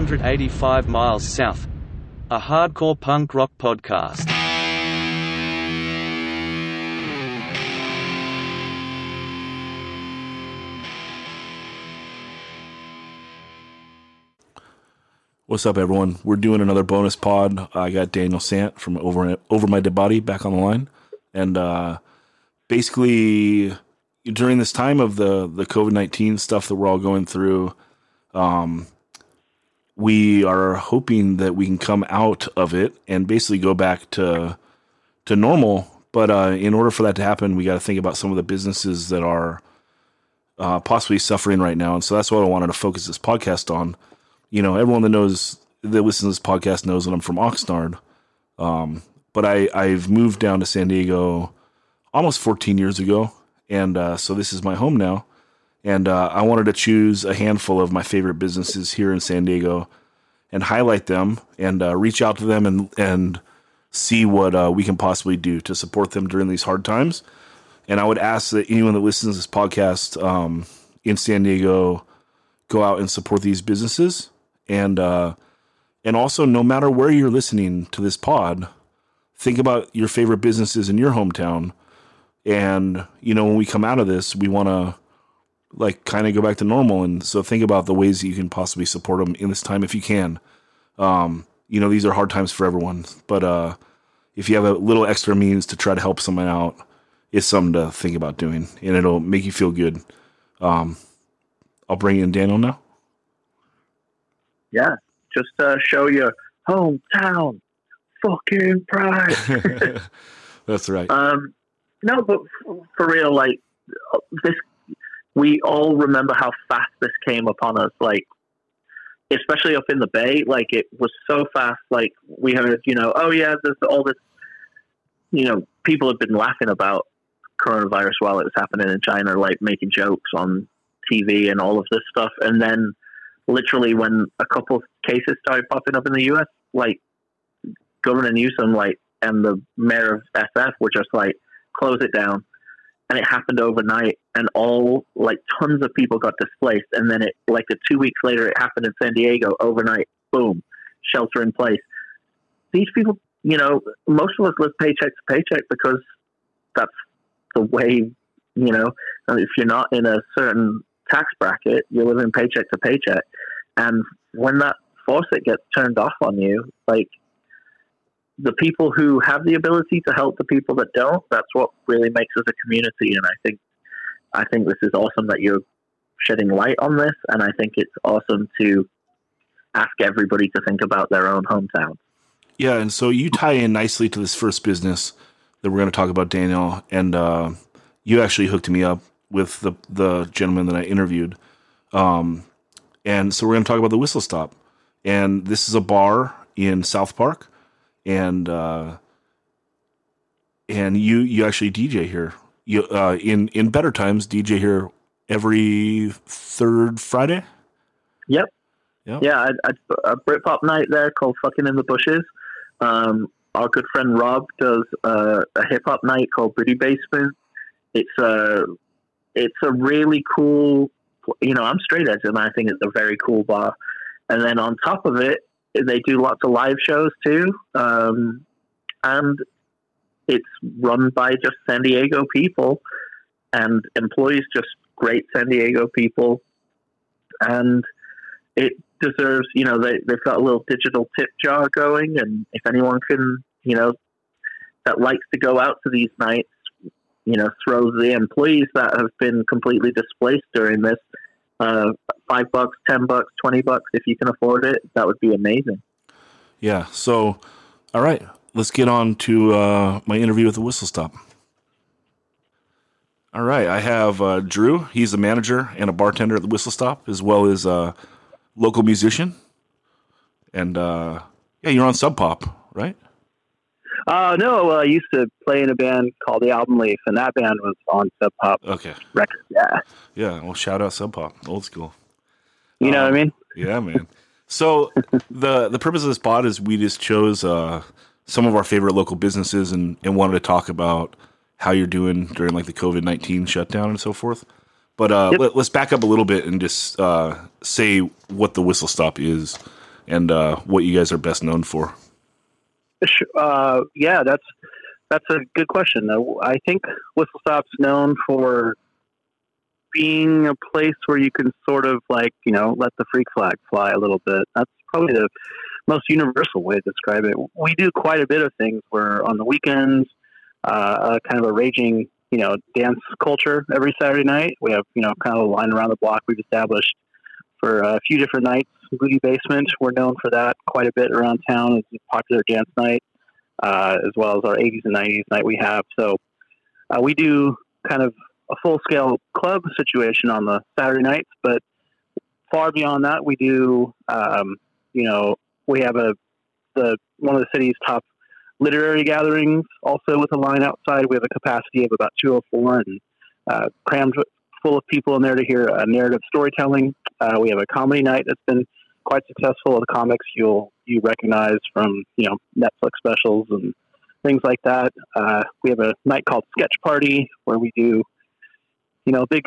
185 Miles South, a hardcore punk rock podcast. What's up, everyone? We're doing another bonus pod. I got Daniel Sant from Over Over My Dead Body back on the line, and uh, basically during this time of the the COVID nineteen stuff that we're all going through, um, we are hoping that we can come out of it and basically go back to to normal. But uh, in order for that to happen, we got to think about some of the businesses that are uh, possibly suffering right now, and so that's what I wanted to focus this podcast on you know, everyone that knows that listens to this podcast knows that I'm from Oxnard. Um, but I, I've moved down to San Diego almost 14 years ago. And uh, so this is my home now. And uh, I wanted to choose a handful of my favorite businesses here in San Diego and highlight them and uh, reach out to them and, and see what uh, we can possibly do to support them during these hard times. And I would ask that anyone that listens to this podcast um, in San Diego go out and support these businesses and uh, and also no matter where you're listening to this pod, think about your favorite businesses in your hometown. And you know, when we come out of this, we want to like kind of go back to normal. And so think about the ways that you can possibly support them in this time if you can. Um, you know, these are hard times for everyone, but uh, if you have a little extra means to try to help someone out, it's something to think about doing, and it'll make you feel good. Um, I'll bring in Daniel now yeah, just uh, show your hometown fucking pride. That's right. Um, no, but for real, like this, we all remember how fast this came upon us. Like, especially up in the Bay, like it was so fast. Like we heard, you know, oh yeah, there's all this. You know, people have been laughing about coronavirus while it was happening in China, like making jokes on TV and all of this stuff, and then literally when a couple of cases started popping up in the U.S., like Governor Newsom, like and the mayor of SF were just like close it down, and it happened overnight, and all like tons of people got displaced, and then it like the two weeks later it happened in San Diego overnight, boom, shelter in place. These people, you know, most of us live paycheck to paycheck because that's the way, you know, if you're not in a certain tax bracket, you're living paycheck to paycheck. And when that faucet gets turned off on you, like the people who have the ability to help the people that don't, that's what really makes us a community. And I think, I think this is awesome that you're shedding light on this. And I think it's awesome to ask everybody to think about their own hometown. Yeah. And so you tie in nicely to this first business that we're going to talk about, Daniel. And, uh, you actually hooked me up with the, the gentleman that I interviewed. Um, and so we're going to talk about the Whistle Stop. And this is a bar in South Park, and uh, and you you actually DJ here. You uh, in in better times DJ here every third Friday. Yep. Yep. Yeah, I, I, a Britpop night there called "Fucking in the Bushes." Um, our good friend Rob does uh, a hip hop night called Booty Basement. It's a it's a really cool you know, I'm straight edge, and I think it's a very cool bar. And then on top of it, they do lots of live shows too, um, and it's run by just San Diego people and employees just great San Diego people, and it deserves. You know, they they've got a little digital tip jar going, and if anyone can, you know, that likes to go out to these nights you know, throw the employees that have been completely displaced during this uh, five bucks, ten bucks, twenty bucks if you can afford it. That would be amazing. Yeah. So, all right, let's get on to uh, my interview with the Whistle Stop. All right, I have uh, Drew. He's a manager and a bartender at the Whistle Stop, as well as a local musician. And uh, yeah, you're on Sub Pop, right? Uh, no, I used to play in a band called the Album Leaf, and that band was on Sub Pop. Okay. Record, yeah. Yeah, well, shout out Sub Pop, old school. You um, know what I mean? Yeah, man. So the the purpose of this pod is we just chose uh, some of our favorite local businesses and, and wanted to talk about how you're doing during like the COVID nineteen shutdown and so forth. But uh, Yep. let, us back up a little bit and just uh, say what the Whistle Stop is and uh, what you guys are best known for. Uh, yeah, that's that's a good question. Uh, I think Whistle Stop's known for being a place where you can sort of like you know let the freak flag fly a little bit. That's probably the most universal way to describe it. We do quite a bit of things where on the weekends, uh, kind of a raging you know dance culture every Saturday night. We have you know kind of a line around the block we've established for a few different nights. Booty Basement, we're known for that quite a bit around town. It's a popular dance night, uh, as well as our 80s and 90s night we have. So uh, we do kind of a full scale club situation on the Saturday nights, but far beyond that, we do, um, you know, we have a the one of the city's top literary gatherings also with a line outside. We have a capacity of about 204 and uh, crammed full of people in there to hear a narrative storytelling. Uh, we have a comedy night that's been quite successful. The comics you'll you recognize from you know Netflix specials and things like that. Uh, we have a night called Sketch Party where we do you know big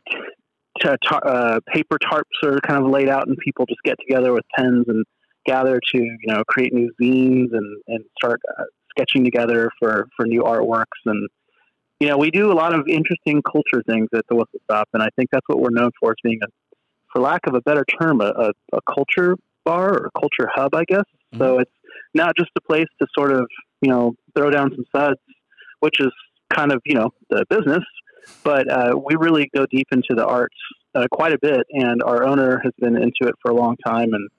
t- tar- uh, paper tarps are kind of laid out and people just get together with pens and gather to you know create new zines and and start uh, sketching together for for new artworks. And you know we do a lot of interesting culture things at the Whistle Stop and I think that's what we're known for as being a for lack of a better term a, a, a culture bar or a culture hub I guess. So it's not just a place to sort of you know throw down some suds which is kind of you know the business but uh, we really go deep into the arts uh, quite a bit, and our owner has been into it for a long time, and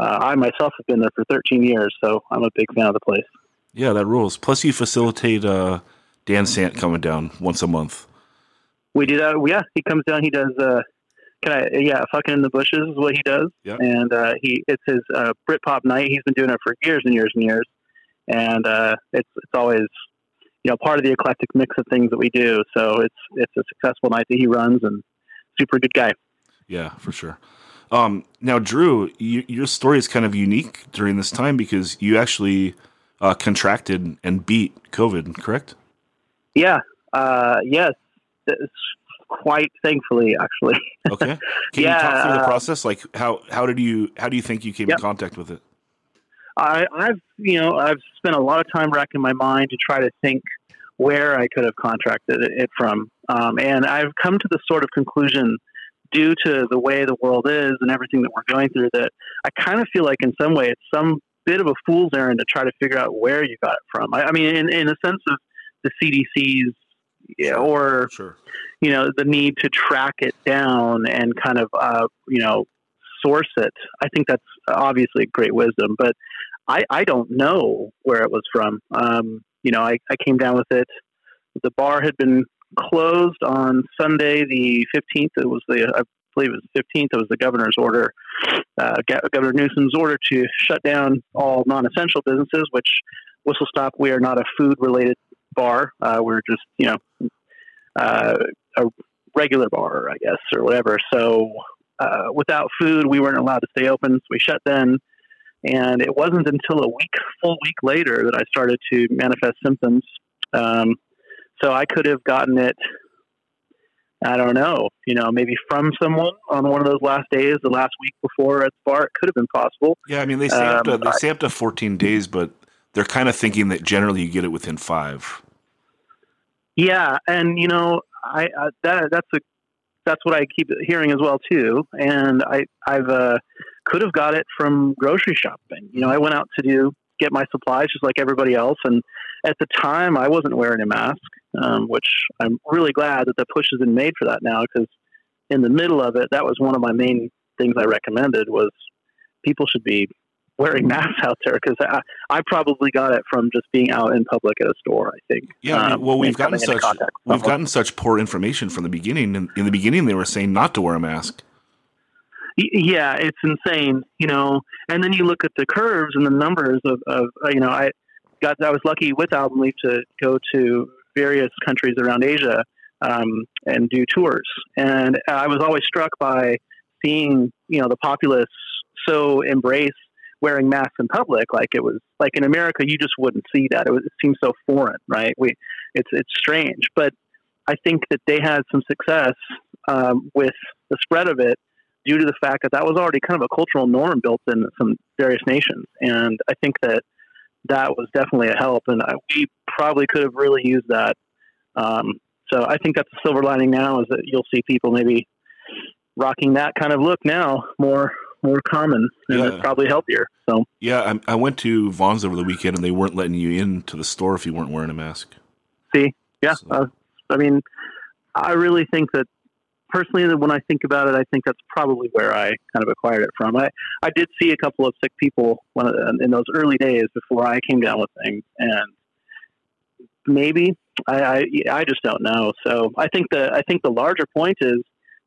uh, I myself have been there for 13 years, so I'm a big fan of the place. Yeah, that rules. Plus, you facilitate uh, Dan Sant coming down once a month. We do that. Yeah, he comes down. He does. Uh, can I? Yeah, fucking in the bushes is what he does, Yeah. and uh, he it's his uh, Britpop night. He's been doing it for years and years and years, and uh, it's it's always you know part of the eclectic mix of things that we do. So it's it's a successful night that he runs, and super good guy. Yeah, for sure. Um, now, Drew, you, your story is kind of unique during this time because you actually uh, contracted and beat COVID, correct? Yeah. Uh, yes. It's quite thankfully, actually. Okay. Can Yeah, you talk through the uh, process? Like, how how did you how do you think you came Yep. in contact with it? I, I've, you know, I've spent a lot of time racking my mind to try to think where I could have contracted it it from. Um, and I've come to the sort of conclusion due to the way the world is and everything that we're going through that I kind of feel like in some way it's some bit of a fool's errand to try to figure out where you got it from. I, I mean, in, in a sense of the CDC's yeah, or Sure. you know the need to track it down and kind of uh, you know source it i think that's obviously great wisdom but i, I don't know where it was from um, you know I, I came down with it the bar had been closed on sunday the 15th it was the i believe it was the 15th it was the governor's order uh, governor newsom's order to shut down all non-essential businesses which whistle stop we are not a food related bar uh, we're just you know uh, a regular bar, I guess, or whatever. So uh, without food, we weren't allowed to stay open. So we shut then. And it wasn't until a week, full week later, that I started to manifest symptoms. Um, so I could have gotten it. I don't know, you know, maybe from someone on one of those last days, the last week before at the bar. It could have been possible. Yeah, I mean they say up to Um, they say up to fourteen days, but they're kind of thinking that generally you get it within five. Yeah, and you know, I, I that that's a that's what I keep hearing as well too. And I I've uh, could have got it from grocery shopping. You know, I went out to do get my supplies just like everybody else, and at the time I wasn't wearing a mask, um, which I'm really glad that the push has been made for that now because in the middle of it, that was one of my main things I recommended was people should be wearing masks out there because I, I probably got it from just being out in public at a store. I think. Yeah, um, well, we've gotten such we've gotten such poor information from the beginning. In, in the beginning, they were saying not to wear a mask. Yeah, it's insane, you know. And then you look at the curves and the numbers of, of uh, you know, I got I was lucky with Album to go to various countries around Asia um, and do tours, and I was always struck by seeing you know the populace so embrace wearing masks in public. Like it was like in America you just wouldn't see that. It, was, it seems so foreign right? We it's it's strange. But I think that they had some success um, with the spread of it due to the fact that that was already kind of a cultural norm built in some various nations. And I think that that was definitely a help. And I, we probably could have really used that. Um, so I think that's a silver lining now is that you'll see people maybe rocking that kind of look now more more common and Yeah. it's probably healthier. So Yeah, I, I went to Vons over the weekend, and they weren't letting you into the store if you weren't wearing a mask. see, yeah, So- uh, I mean, I really think that personally, when I think about it, I think that's probably where I kind of acquired it from. I, I did see a couple of sick people when, in those early days before I came down with things, and maybe I, I, I just don't know. So I think the I think the larger point is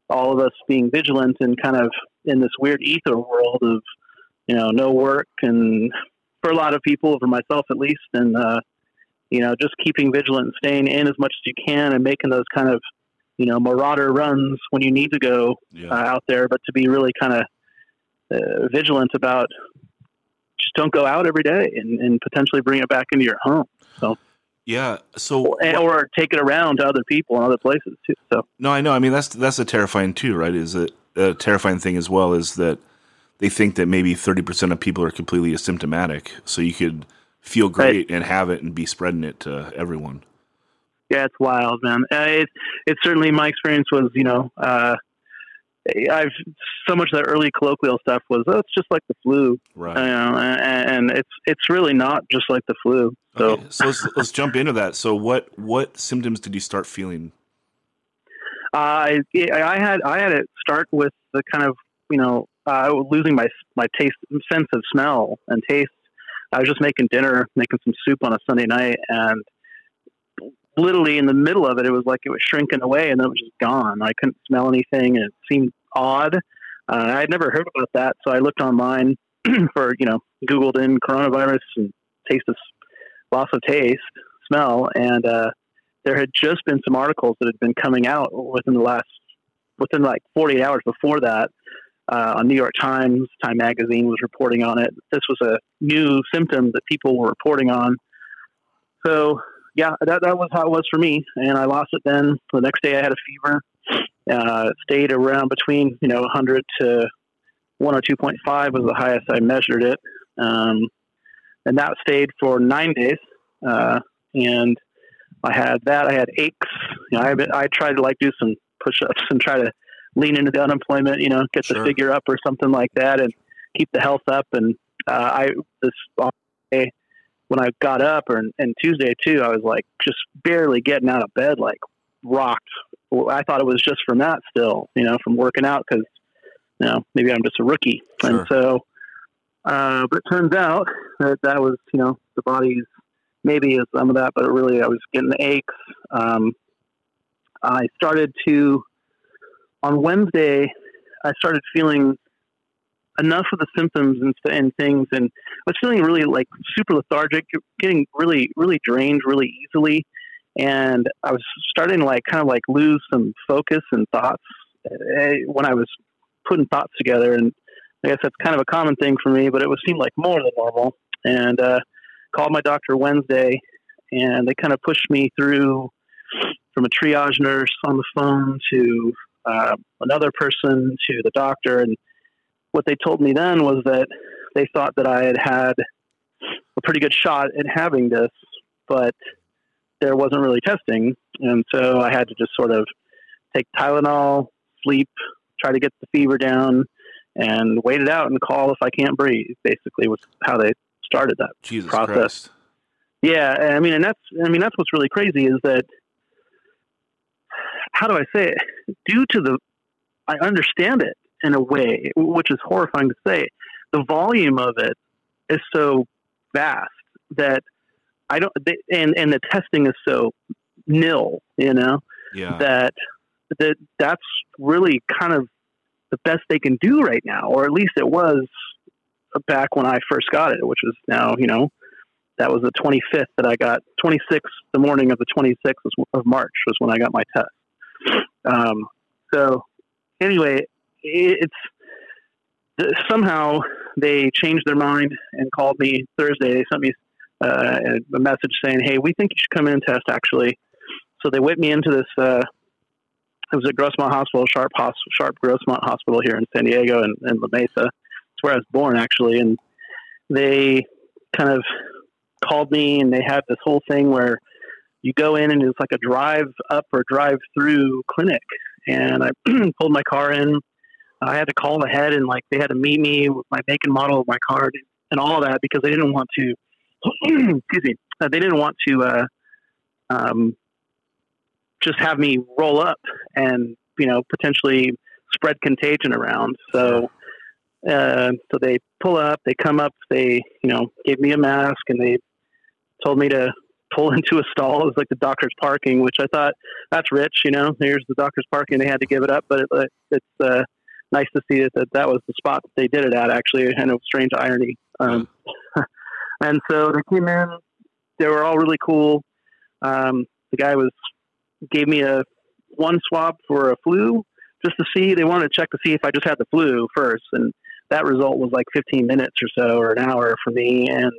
all of us being vigilant and kind of in this weird ether world of you know no work and for a lot of people, for myself at least, and uh, you know just keeping vigilant and staying in as much as you can and making those kind of you know marauder runs when you need to go Yeah, uh, out there, but to be really kind of uh, vigilant about just don't go out every day and, and potentially bring it back into your home So. yeah. So or, or take it around to other people and other places too. So No, I know. I mean, that's that's a terrifying too, right? Is it a terrifying thing as well? Is that they think that maybe thirty percent of people are completely asymptomatic, so you could feel great and have it and be spreading it to everyone. Yeah, it's wild, man. Uh, it it certainly my experience was you know. Uh, I've so much of the early colloquial stuff was oh, it's just like the flu, Right. you know, and, and it's it's really not just like the flu. So okay, so let's, let's jump into that. So what what symptoms did you start feeling? I I had I had it start with the kind of you know uh, losing my my taste sense of smell and taste. I was just making dinner, making some soup on a Sunday night, and literally in the middle of it, it was like it was shrinking away, and then it was just gone. I couldn't smell anything, and it seemed odd. Uh, I had never heard about that, so I looked online for you know Googled in coronavirus and taste of loss of taste, smell, and uh, there had just been some articles that had been coming out within the last within like 48 hours before that uh, on New York Times. Time Magazine was reporting on it. This was a new symptom that people were reporting on. So yeah, that that was how it was for me, and I lost it. Then the next day, I had a fever. Uh, it stayed around between you know 100 to 102.5 was the highest I measured it, um, and that stayed for nine days. Uh, and I had that. I had aches. You know, I I tried to like do some push-ups and try to lean into the unemployment. You know, get Sure. the figure up or something like that, and keep the health up. And uh, I this day when I got up, or and Tuesday too, I was like just barely getting out of bed, like rocked. I thought it was just from that still, you know, from working out because you know maybe I'm just a rookie, Sure. and so. Uh, but it turns out that that was, you know, the body's maybe is some of that, but really I was getting the aches. Um, I started to, on Wednesday, I started feeling enough of the symptoms and, and things, and I was feeling really like super lethargic, getting really, really drained really easily. And I was starting to like kind of like lose some focus and thoughts eh, when I was putting thoughts together. And I guess that's kind of a common thing for me, but it was seemed like more than normal. And, uh, called my doctor Wednesday, and they kind of pushed me through from a triage nurse on the phone to uh, another person to the doctor. And what they told me then was that they thought that I had had a pretty good shot at having this, but there wasn't really testing. And so I had to just sort of take Tylenol, sleep, try to get the fever down, and wait it out and call if I can't breathe, basically, was how they started that. Jesus Process. Christ. Yeah, I mean, and that's I mean that's what's really crazy is that how do I say it? Due to the, I understand it in a way, which is horrifying to say. The volume of it is so vast that I don't, and and the testing is so nil, you know, Yeah. that that that's really kind of the best they can do right now, or at least it was back when I first got it, which is now, you know, that was the 25th that I got 26th, the morning of the 26th of March was when I got my test. Um, so anyway, it's somehow they changed their mind and called me Thursday. They sent me uh, a message saying, "Hey, we think you should come in and test." Actually, so they whipped me into this uh, it was at Grossmont Hospital, Sharp Hos- Sharp Grossmont Hospital here in San Diego and, and La Mesa. It's where I was born actually, and they kind of called me and they had this whole thing where you go in and it's like a drive up or drive through clinic. And I pulled my car in. I had to call ahead and like they had to meet me with my make and model of my car and all that because they didn't want to. excuse me. Uh, they didn't want to uh, um, just have me roll up and you know potentially spread contagion around. So uh, so they pull up, they come up, they you know gave me a mask and they told me to pull into a stall. It was like the doctor's parking, which I thought that's rich. You know, here's the doctor's parking. They had to give it up, but it, it's uh, nice to see that, that was the spot that they did it at. Actually, and a strange irony. Um, and so they came in. They were all really cool. Um, the guy was gave me a one swab for a flu just to see. They wanted to check to see if I just had the flu first, and that result was like 15 minutes or so, or an hour for me. And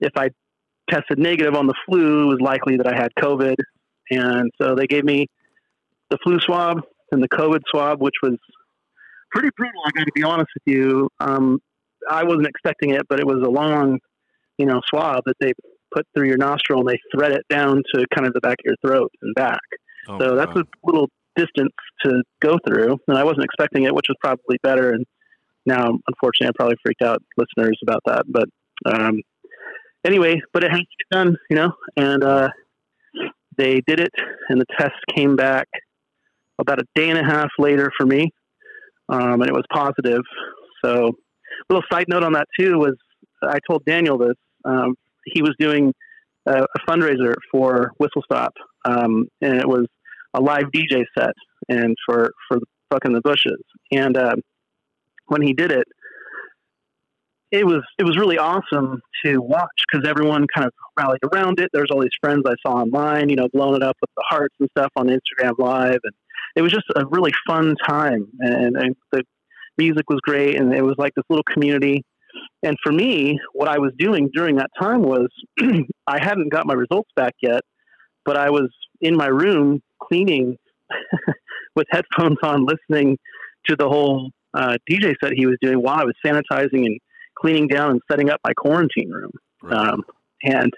if I tested negative on the flu, it was likely that I had COVID. And so they gave me the flu swab and the COVID swab, which was pretty brutal. I got to be honest with you. Um, I wasn't expecting it, but it was a long, you know, swab that they put through your nostril and they thread it down to kind of the back of your throat and back. Oh, so that's wow. a little distance to go through, and I wasn't expecting it, which was probably better. And now, unfortunately, I probably freaked out listeners about that. But um, anyway, but it has to get done, you know. And uh, they did it, and the test came back about a day and a half later for me, um, and it was positive. So, a little side note on that too was I told Daniel this. Um, he was doing a, a fundraiser for Whistle Stop, um, and it was a live DJ set, and for for fucking the bushes. And uh, when he did it, it was it was really awesome to watch because everyone kind of rallied around it. There's all these friends I saw online, you know, blowing it up with the hearts and stuff on Instagram Live, and it was just a really fun time. And, and the music was great, and it was like this little community. And for me, what I was doing during that time was I hadn't got my results back yet, but I was in my room cleaning with headphones on, listening to the whole uh, DJ set he was doing while I was sanitizing and cleaning down and setting up my quarantine room. Right. Um, and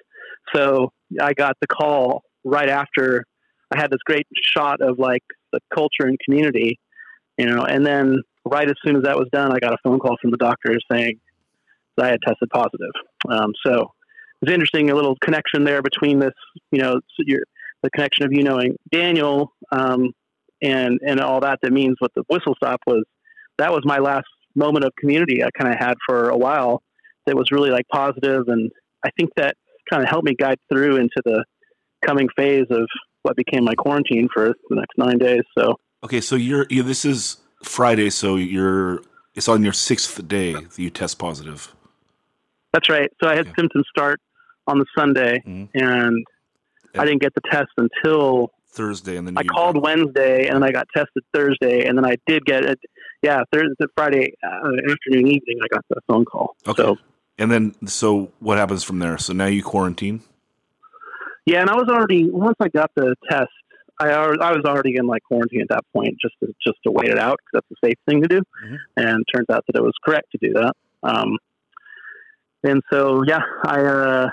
so I got the call right after I had this great shot of like the culture and community, you know, and then right as soon as that was done, I got a phone call from the doctor saying that I had tested positive. Um, so it's interesting, a little connection there between this, you know, your, the connection of you knowing Daniel um, and and all that. That means what the whistle stop was. That was my last moment of community I kind of had for a while. That was really like positive, and I think that kind of helped me guide through into the coming phase of what became my quarantine for the next nine days. So Okay, so you're you, this is Friday, so you're it's on your sixth day that you test positive. that's right. So I had Okay. symptoms start on the Sunday, Mhm. and I didn't get the test until Thursday, and then I called Wednesday, and then I got tested Thursday, and then I did get it. Yeah, Thursday, Friday uh, afternoon, evening, I got the phone call. Okay. So And then, so what happens from there? So now you quarantine. Yeah, and I was already once I got the test, I I was already in like quarantine at that point, just to just to wait it out because that's the safe thing to do. Mhm. And it turns out that it was correct to do that. Um, and so yeah, I uh,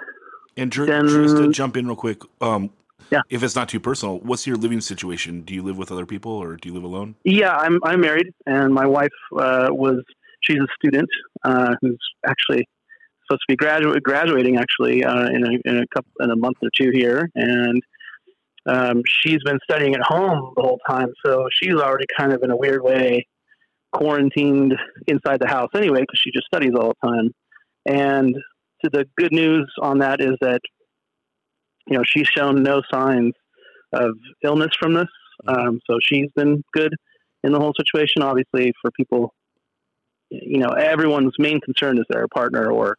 And Drew, Then- just to jump in real quick, um, Yeah. if it's not too personal, what's your living situation? Do you live with other people, or do you live alone? Yeah, I'm I'm married, and my wife uh, was she's a student uh, who's actually supposed to be graduating actually uh, in a in a couple in a month or two here, and um, she's been studying at home the whole time, so she's already kind of in a weird way quarantined inside the house anyway because she just studies all the time. And to the good news on that is that you know she's shown no signs of illness from this, um, so she's been good in the whole situation. Obviously, for people, you know, everyone's main concern is their partner or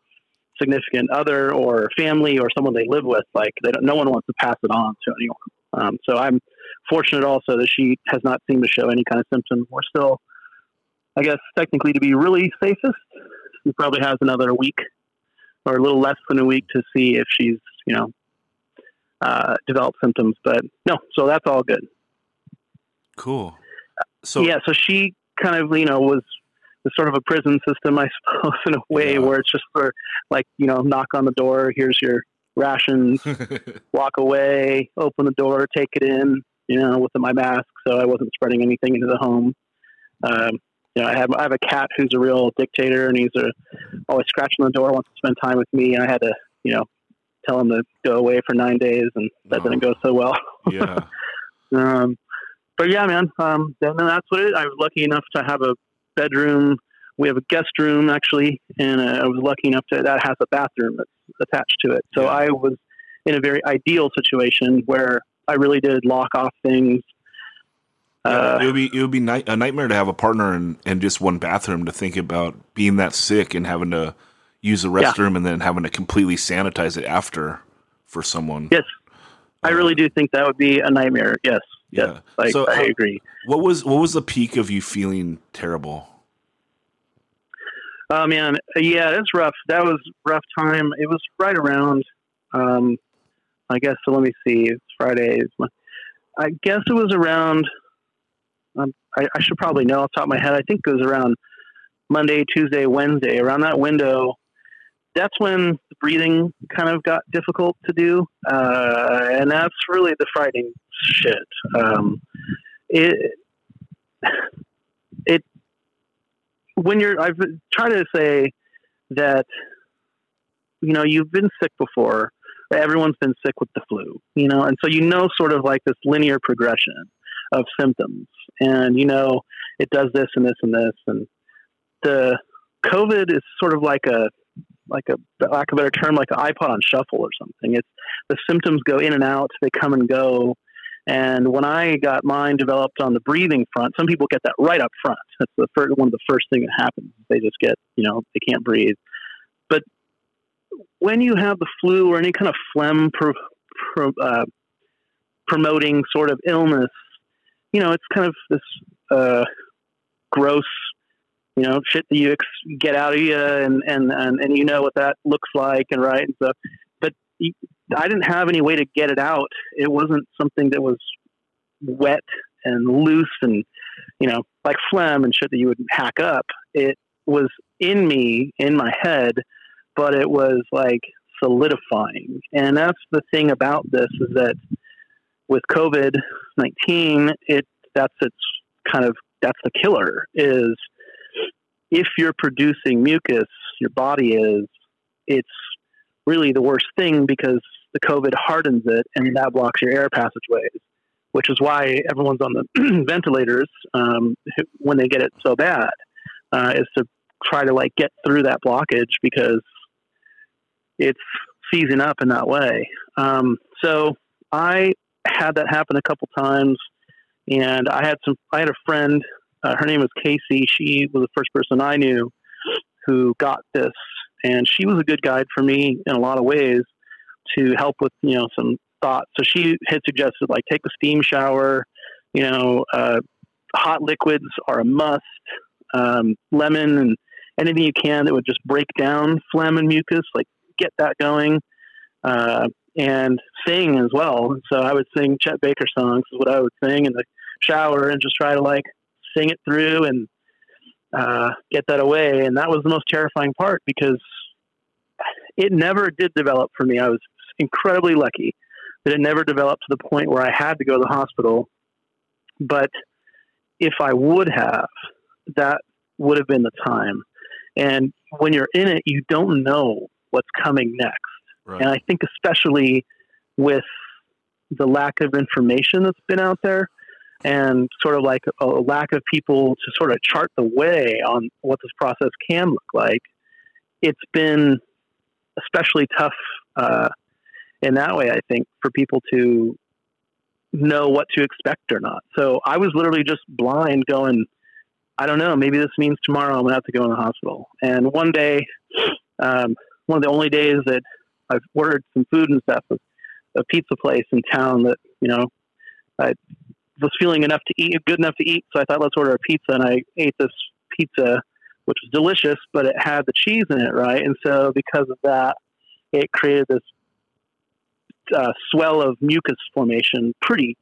significant other or family or someone they live with. Like, they don't, no one wants to pass it on to anyone. Um, so I'm fortunate also that she has not seemed to show any kind of symptom. We're still, I guess, technically to be really safest, she probably has another week or a little less than a week to see if she's, you know, uh, developed symptoms. But no, so that's all good. Cool. So yeah, so she kind of you know was was sort of a prison system, I suppose, in a way Yeah. where it's just for like you know knock on the door, here's your rations, walk away, open the door, take it in, you know, with my mask, so I wasn't spreading anything into the home. Um, you know, I have I have a cat who's a real dictator, and he's a, always scratching the door, wants to spend time with me, and I had to, you know, tell him to go away for nine days, and that Oh. didn't go so well. yeah. Um, but yeah, man, um, that's what it. I was lucky enough to have a bedroom. We have a guest room actually, and uh, I was lucky enough to that has a bathroom that's attached to it. So Yeah. I was in a very ideal situation where I really did lock off things. Uh, it would be it would be night, a nightmare to have a partner in, in just one bathroom to think about being that sick and having to use the Yeah. restroom and then having to completely sanitize it after for someone. yes, I really do think that would be a nightmare. Yes, Yeah. I, So, I agree. What was what was the peak of you feeling terrible? Oh man, yeah, it's rough. That was rough time. It was right around, um, I guess. So let me see. It's Friday. I guess it was around. Um, I, I should probably know off the top of my head. I think it was around Monday, Tuesday, Wednesday. Around that window, that's when the breathing kind of got difficult to do, uh, and that's really the frightening shit. Um, it it when you're I've tried to say that you know you've been sick before everyone's been sick with the flu you know? And so you know sort of like this linear progression of symptoms. And you know it does this and this and this. And the covid is sort of like a like a lack of a better term like an ipod on shuffle or something. It's the symptoms go in and out. They come and go and when I got mine developed on the breathing front, some people get that right up front. That's the first, one of the first thing that happens. They just get, you know, they can't breathe. But when you have the flu or any kind of phlegm pro, pro, uh, promoting sort of illness, you know, it's kind of this uh, gross, you know, shit that you ex- get out of you, and, and and and you know what that looks like, and right, and so. But I didn't have any way to get it out. It wasn't something that was wet and loose and you know like phlegm and shit that you would hack up. It was in me, in my head, but it was like solidifying. And that's the thing about this is that with COVID nineteen, it that's its kind of that's the killer is if you're producing mucus, your body is, it's really the worst thing because the COVID hardens it and that blocks your air passageways, which is why everyone's on the ventilators um, when they get it so bad, uh, is to try to like get through that blockage because it's seizing up in that way. Um, so I had that happen a couple times, and I had some. I had a friend. Uh, her name was Casey. She was the first person I knew who got this, and she was a good guide for me in a lot of ways to help with you know some thoughts. So she had suggested like take a steam shower. You know, uh, hot liquids are a must. Um, lemon and anything you can that would just break down phlegm and mucus, like get that going. Uh, and sing as well. So I would sing Chet Baker songs is what I would sing in the shower and just try to like sing it through and uh, get that away. And that was the most terrifying part because it never did develop for me. I was incredibly lucky that it never developed to the point where I had to go to the hospital. But if I would have, that would have been the time. And when you're in it, you don't know what's coming next. Right. And I think, especially with the lack of information that's been out there and sort of like a lack of people to sort of chart the way on what this process can look like, it's been especially tough uh, in that way, I think, for people to know what to expect or not. So I was literally just blind going, I don't know, maybe this means tomorrow I'm going to have to go in the hospital. And one day, um, one of the only days that I've ordered some food and stuff was a pizza place in town that, you know, I was feeling enough to eat, good enough to eat. So I thought, let's order a pizza. And I ate this pizza, which was delicious, but it had the cheese in it, right? And so because of that, it created this uh, swell of mucus formation pretty,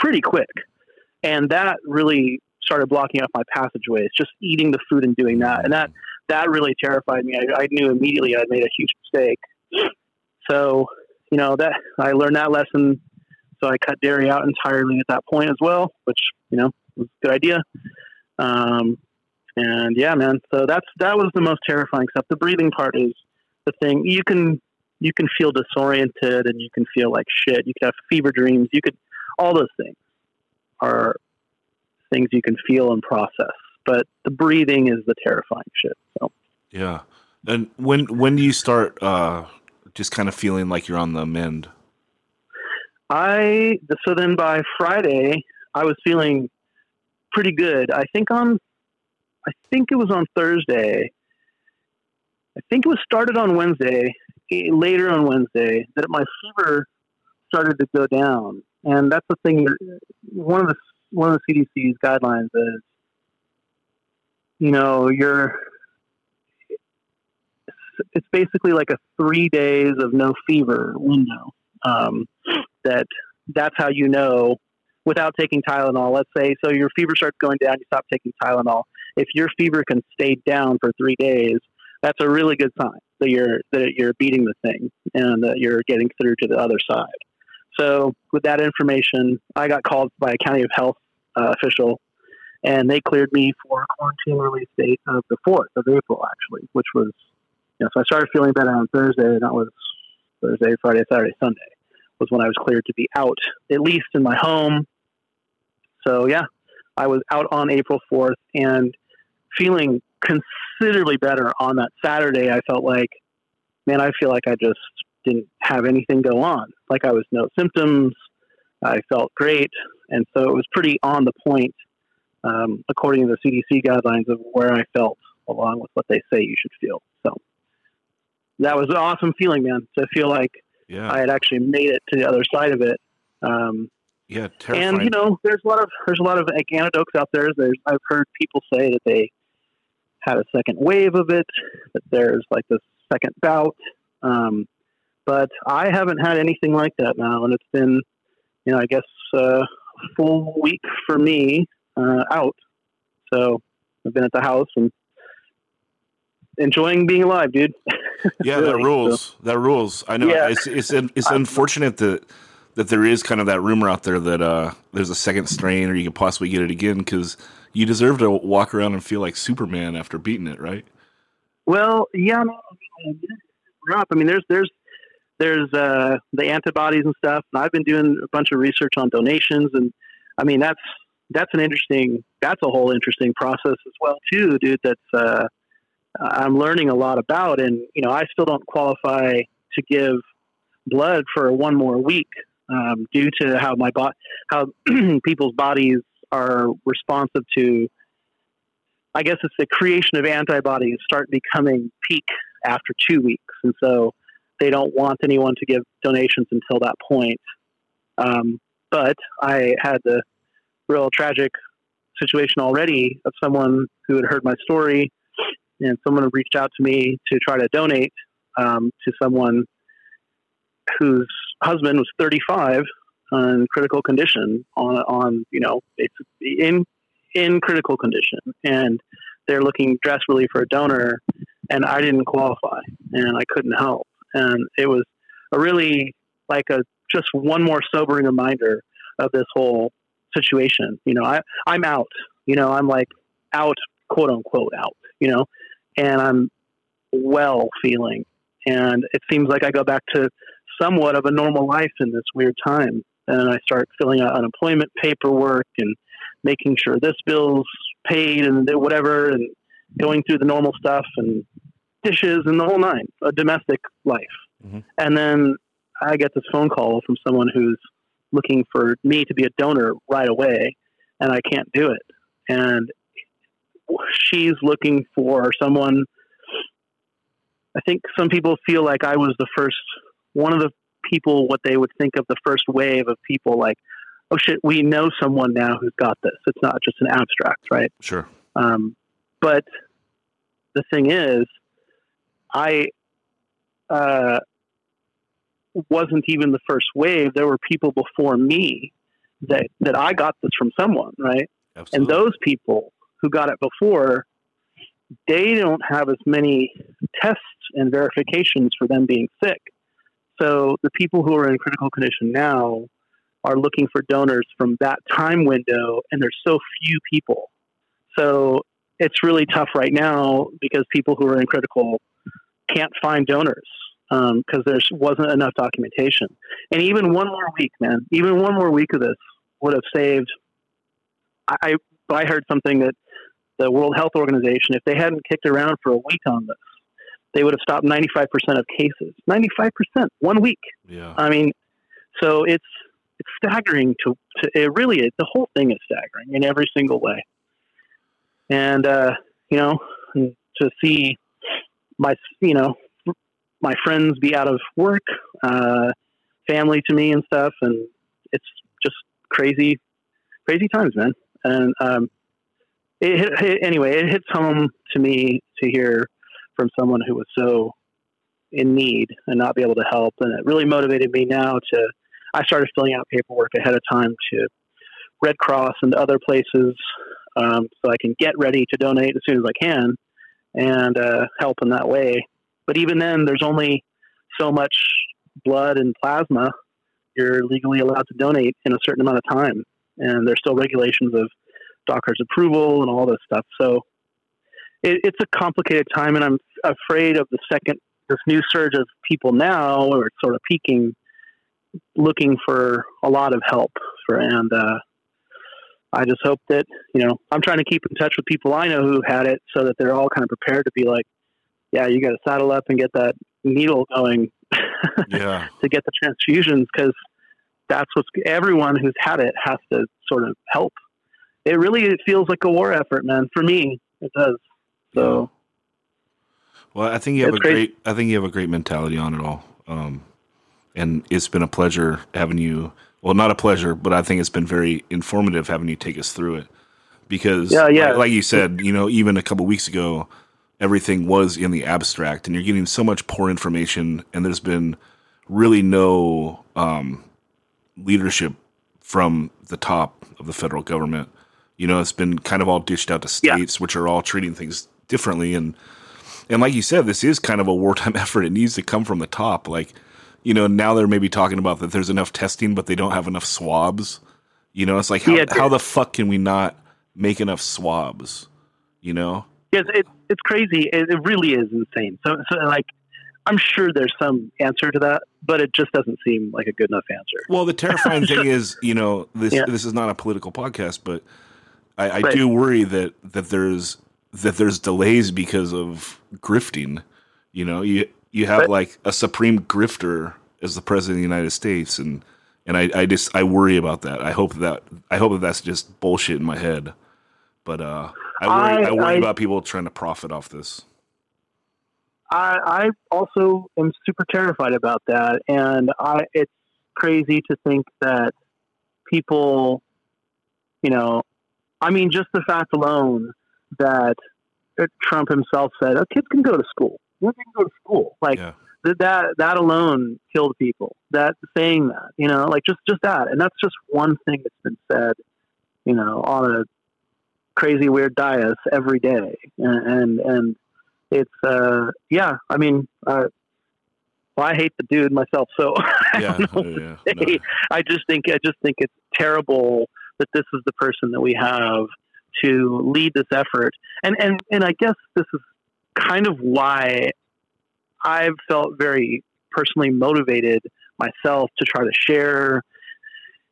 pretty quick. and that really started blocking off my passageways. Just eating the food and doing that, and that that really terrified me. I, I knew immediately I'd made a huge mistake. So, you know that I learned that lesson. So I cut dairy out entirely at that point as well, which you know was a good idea. Um, and yeah, man. So that's that was the most terrifying stuff. The breathing part is the thing. You can you can feel disoriented and you can feel like shit. You could have fever dreams. You could all those things are things you can feel and process. But the breathing is the terrifying shit. So Yeah. And when when do you start uh just kind of feeling like you're on the mend? I so then by Friday I was feeling pretty good. I think on I think it was on Thursday. I think it was started on Wednesday, later on Wednesday, that my fever started to go down, and that's the thing. One of the one of the CDC's guidelines is, you know, you're. It's basically like a three days of no fever window. Um, that that's how you know without taking Tylenol. Let's say so your fever starts going down, you stop taking Tylenol. If your fever can stay down for three days, that's a really good sign that you're that you're beating the thing and that you're getting through to the other side. So with that information, I got called by a county of health uh, official, and they cleared me for a quarantine release date of the fourth of April, actually, which was you know. So I started feeling better on Thursday, and that was Thursday, Friday, Saturday, Sunday was when I was cleared to be out, at least in my home. So yeah, I was out on April 4th and feeling considerably better on that Saturday. I felt like, man, I feel like I just didn't have anything go on. Like I was no symptoms. I felt great. And so it was pretty on the point, um, according to the CDC guidelines of where I felt along with what they say you should feel. So that was an awesome feeling, man, to feel like Yeah. I had actually made it to the other side of it. Um, yeah, terrifying. and you know, there's a lot of there's a lot of like, anecdotes out there. There's I've heard people say that they had a second wave of it, that there's like this second bout. Um, but I haven't had anything like that now, and it's been, you know, I guess uh, a full week for me uh, out. So I've been at the house and enjoying being alive, dude. yeah, that Really, rules. That rules. I know. Yeah. It's it's it's unfortunate that that there is kind of that rumor out there that uh, there's a second strain or you could possibly get it again because you deserve to walk around and feel like Superman after beating it, right? Well, yeah, I mean, there's there's there's uh, the antibodies and stuff, and I've been doing a bunch of research on donations, and I mean that's that's an interesting that's a whole interesting process as well too, dude. That's uh, I'm learning a lot about, and you know, I still don't qualify to give blood for one more week um, due to how my body how people's bodies are responsive to I guess it's the creation of antibodies start becoming peak after two weeks, and so they don't want anyone to give donations until that point. Um, but I had the real tragic situation already of someone who had heard my story, and someone had reached out to me to try to donate um, to someone whose husband was 35 in critical condition on on you know it's in in critical condition. And they're looking desperately for a donor and I didn't qualify and I couldn't help. And it was a really like a just one more sobering reminder of this whole situation. You know I I'm out. You know I'm like out quote unquote out you know? And I'm well feeling. And it seems like I go back to somewhat of a normal life in this weird time and I start filling out unemployment paperwork and making sure this bill's paid and whatever and going through the normal stuff and dishes and the whole nine, a domestic life. Mhm. And then I get this phone call from someone who's looking for me to be a donor right away and I can't do it. And she's looking for someone I think some people feel like I was the first one of the people what they would think of the first wave of people like oh shit, we know someone now who's got this. It's not just an abstract, right? Sure. Um, but the thing is, I uh, wasn't even the first wave. There were people before me that that I got this from someone, right? Absolutely. And those people who got it before, they don't have as many tests and verifications for them being sick. So the people who are in critical condition now are looking for donors from that time window, and there's so few people. So it's really tough right now because people who are in critical can't find donors because um, there wasn't enough documentation. And even one more week, man, even one more week of this would have saved. I I heard something that the World Health Organization, if they hadn't kicked around for a week on this, they would have stopped 95% of cases. 95%, one week. Yeah. I mean, so it's it's staggering to, to it really is. The whole thing is staggering in every single way. And, uh, you know, to see my, you know, my friends be out of work, uh, family to me and stuff. And it's just crazy, crazy times, man. And, um, it, it, anyway, it hits home to me to hear from someone who was so in need and not be able to help. And it really motivated me now to, I started filling out paperwork ahead of time to Red Cross and other places um, so I can get ready to donate as soon as I can and uh, help in that way. But even then, there's only so much blood and plasma you're legally allowed to donate in a certain amount of time. And there's still regulations of doctor's approval and all this stuff. So it, it's a complicated time, and I'm afraid of the second this new surge of people now, where it's sort of peaking, looking for a lot of help for, and uh, I just hope that you know I'm trying to keep in touch with people I know who had it, so that they're all kind of prepared to be like, yeah, you got to saddle up and get that needle going, yeah, to get the transfusions because that's what's everyone who's had it has to sort of help. It really it feels like a war effort, man. For me, it does. So, well, I think you have a crazy. great. I think you have a great mentality on it all. Um, and it's been a pleasure having you. Well, not a pleasure, but I think it's been very informative having you take us through it. Because, Yeah, yeah. like, like you said, you know, even a couple weeks ago, everything was in the abstract, and you're getting so much poor information, and there's been really no um, leadership from the top of the federal government. You know, it's been kind of all dished out to Yeah. states, which are all treating things differently. And and like you said, this is kind of a wartime effort. It needs to come from the top. Like, you know, now they're maybe talking about that there's enough testing, but they don't have enough swabs. You know, it's like how Yeah, how the fuck can we not make enough swabs? You know? Yes, it, it's crazy. It, it really is insane. So, so, like, I'm sure there's some answer to that, but it just doesn't seem like a good enough answer. Well, the terrifying thing is, you know, this Yeah. this is not a political podcast, but I, I Right. do worry that that there's that there's delays because of grifting. You know, you you have Right. like a supreme grifter as the president of the United States, and and I, I just I worry about that. I hope that I hope that that's just bullshit in my head. But uh, I worry I, I- worry I- about people trying to profit off this. I, I also am super terrified about that, and I it's crazy to think that people, you know, I mean, just the fact alone that Trump himself said, "Oh, kids can go to school. Kids can go to school." Like Yeah. th- that that alone killed people. That saying that, you know, like just just that, and that's just one thing that's been said, you know, on a crazy weird dais every day, and and, and it's uh yeah. I mean, uh, well, I hate the dude myself, so I Yeah, don't know yeah, no. I just think I just think it's terrible that this is the person that we have to lead this effort, and and and I guess this is kind of why I've felt very personally motivated myself to try to share.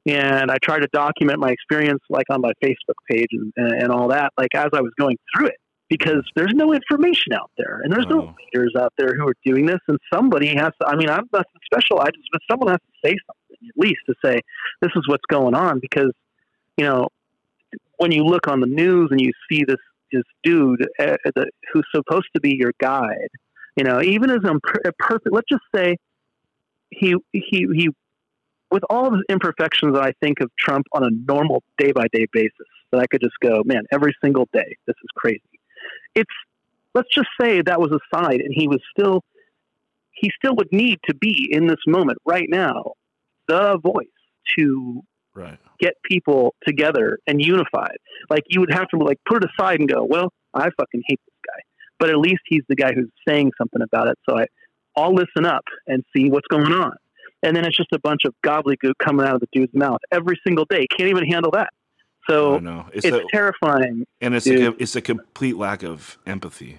And I try to document my experience, like on my Facebook page and, and all that, like as I was going through it, because there's no information out there, and there's no No. leaders out there who are doing this. And somebody has to. I mean, I'm nothing special. I just, but someone has to say something at least to say this is what's going on, because you know when you look on the news and you see this this dude uh, the, who's supposed to be your guide, you know, even as a perfect, let's just say he he he, with all of the imperfections that I think of Trump on a normal day by day basis, that I could just go, man, every single day, this is crazy. It's let's just say that was aside, and he was still he still would need to be in this moment right now, the voice to Right. Get people together and unified. Like you would have to like put it aside and go, well, I fucking hate this guy, but at least he's the guy who's saying something about it. So I, I'll listen up and see what's going on. And then it's just a bunch of gobbledygook coming out of the dude's mouth every single day. Can't even handle that. So I know. it's, a- terrifying. and it's a, it's a complete lack of empathy.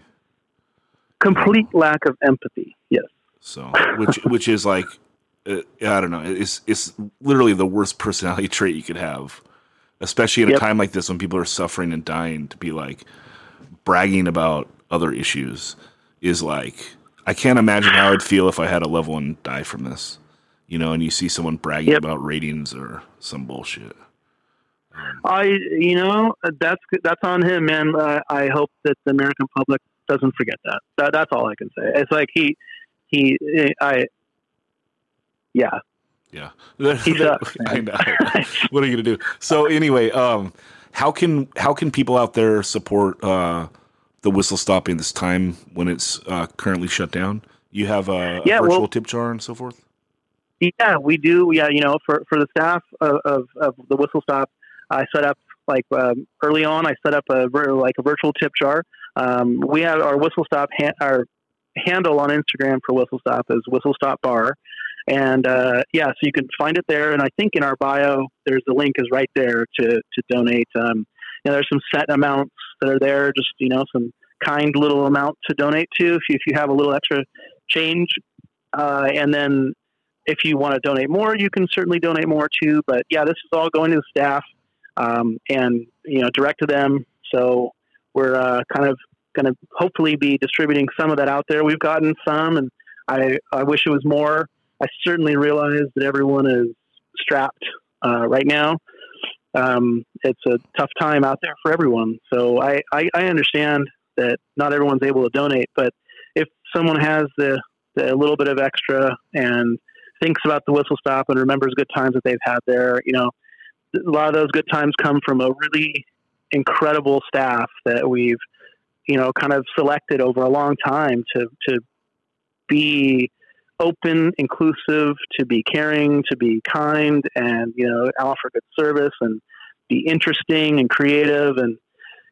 Complete lack of empathy. Yes. So, which which is like, I don't know. It's it's literally the worst personality trait you could have, especially in a time like this when people are suffering and dying. To be like bragging about other issues is like I can't imagine how I'd feel if I had a loved one die from this. You know, and you see someone bragging Yep. about ratings or some bullshit. Um, I, you know, that's that's on him, man. I, I hope that the American public doesn't forget that. that. That's all I can say. It's like he, he, I, yeah. yeah, He sucks, I know. what are you gonna do? So anyway, um, how can how can people out there support uh, the whistle stop in this time when it's uh, currently shut down? You have a, a Yeah, virtual well- tip jar and so forth. Yeah, we do. Yeah, you know, for, for the staff of, of, of the Whistle Stop, I set up like um, early on. I set up a like a virtual tip jar. Um, we have our Whistle Stop ha- our handle on Instagram for Whistle Stop is Whistle Stop Bar, and uh, yeah, so you can find it there. And I think in our bio, there's the link is right there to to donate. Um, you know, there's some set amounts that are there. Just you know, some kind little amount to donate to if you, if you have a little extra change, uh, and then if you want to donate more, you can certainly donate more too. But yeah, this is all going to the staff um, and you know direct to them. So we're uh, kind of going to hopefully be distributing some of that out there. We've gotten some, and I I wish it was more. I certainly realize that everyone is strapped uh, right now. Um, it's a tough time out there for everyone. So I, I, I understand that not everyone's able to donate, but if someone has the, the little bit of extra and thinks about the whistle stop and remembers good times that they've had there. You know, a lot of those good times come from a really incredible staff that we've, you know, kind of selected over a long time to to be open, inclusive, to be caring, to be kind, and you know, offer good service and be interesting and creative. And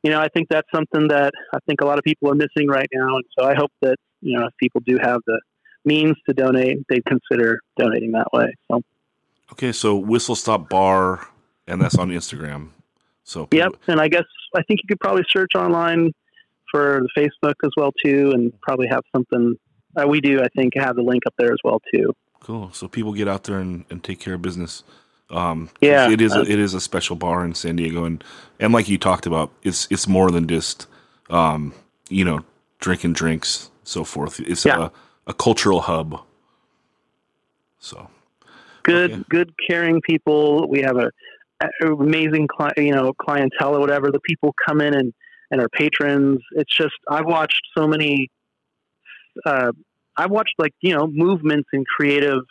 you know, I think that's something that I think a lot of people are missing right now. And so I hope that you know, if people do have the means to donate, they consider donating that way. So, Okay, so whistle stop bar, and that's on Instagram. So yep. And I guess I think you could probably search online for the Facebook as well too, and probably have something. Uh, we do, I think, have the link up there as well too. Cool. So people get out there and, and take care of business. Um, Yeah. it is a, it is a special bar in San Diego, and and like you talked about, it's it's more than just um, you know drinking drinks, so forth. It's Yeah. a, a cultural hub. So Good, Okay. good, caring people. We have a, a amazing, cli- you know, clientele or whatever. The people come in and and are patrons. It's just I've watched so many. Uh, I've watched like you know movements and creative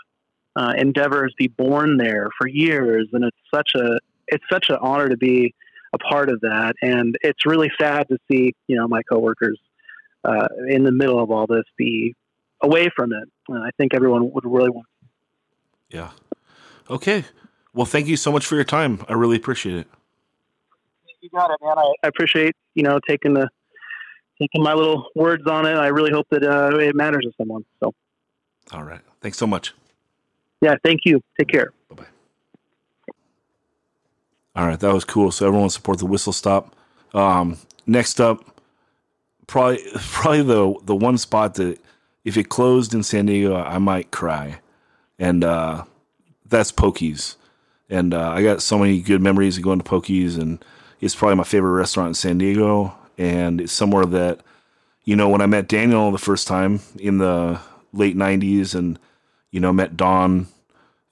uh, endeavors be born there for years, and it's such a it's such an honor to be a part of that. And it's really sad to see you know my coworkers uh, in the middle of all this be away from it. And I think everyone would really want. yeah, okay. Well, thank you so much for your time. I really appreciate it. You got it, man. I, I appreciate you know taking the taking my little words on it. I really hope that uh, it matters to someone. So All right. Thanks so much. yeah, thank you. Take care. Bye bye. All right, that was cool. So everyone support the whistle stop. Um, next up, probably probably the the one spot that if it closed in San Diego, I might cry, and uh, that's Pokez. And uh, I got so many good memories of going to Pokez, and it's probably my favorite restaurant in San Diego. And it's somewhere that, you know, when I met Daniel the first time in the late '90s, and you know, met Don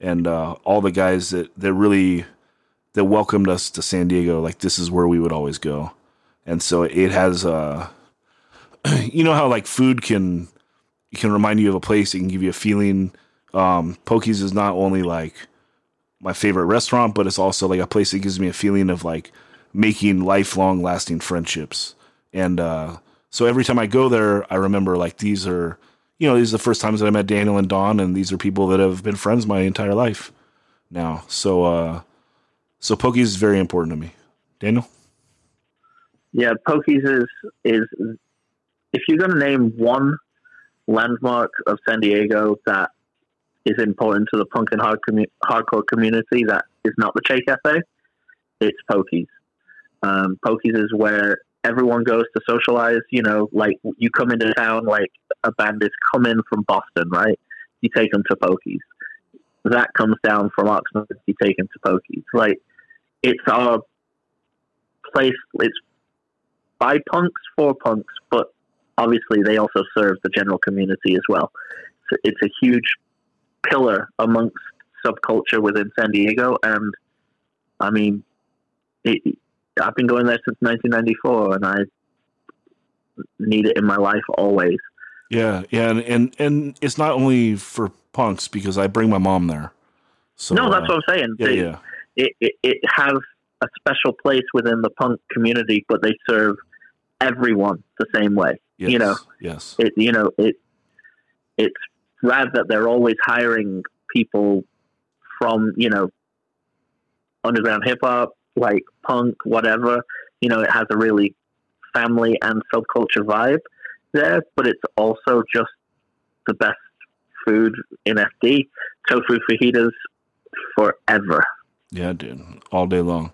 and uh, all the guys that that really that welcomed us to San Diego. Like this is where we would always go, and so it has. Uh, you know how like food can can remind you of a place, it can give you a feeling. Um, Pokez is not only like my favorite restaurant, but it's also like a place that gives me a feeling of like making lifelong lasting friendships. And uh, so every time I go there, I remember like these are, you know, these are the first times that I met Daniel and Don, and these are people that have been friends my entire life now. So, uh, So Pokez is very important to me. Daniel? Yeah, Pokez is is if you're going to name one landmark of San Diego that is important to the punk and hard commu- hardcore community that is not the Che Cafe, it's Pokez. Um, Pokez is where everyone goes to socialize. You know, like you come into town, like a band is coming from Boston, right? You take them to Pokez. That comes down from Oxnard. You take them to Pokez. Like it's our place. It's by punks for punks, but obviously they also serve the general community as well. So it's a huge pillar amongst subculture within San Diego, and I mean, it, I've been going there since 1994, and I need it in my life always. Yeah, yeah, and and, and it's not only for punks because I bring my mom there. So no, that's uh, what I'm saying. yeah, They- yeah, It, it, it has a special place within the punk community, but they serve everyone the same way. yes, you know, yes, it you know it it's rad that they're always hiring people from you know underground hip hop like punk whatever you know it has a really family and subculture vibe there but it's also just the best food in SD tofu fajitas forever yeah, dude, all day long.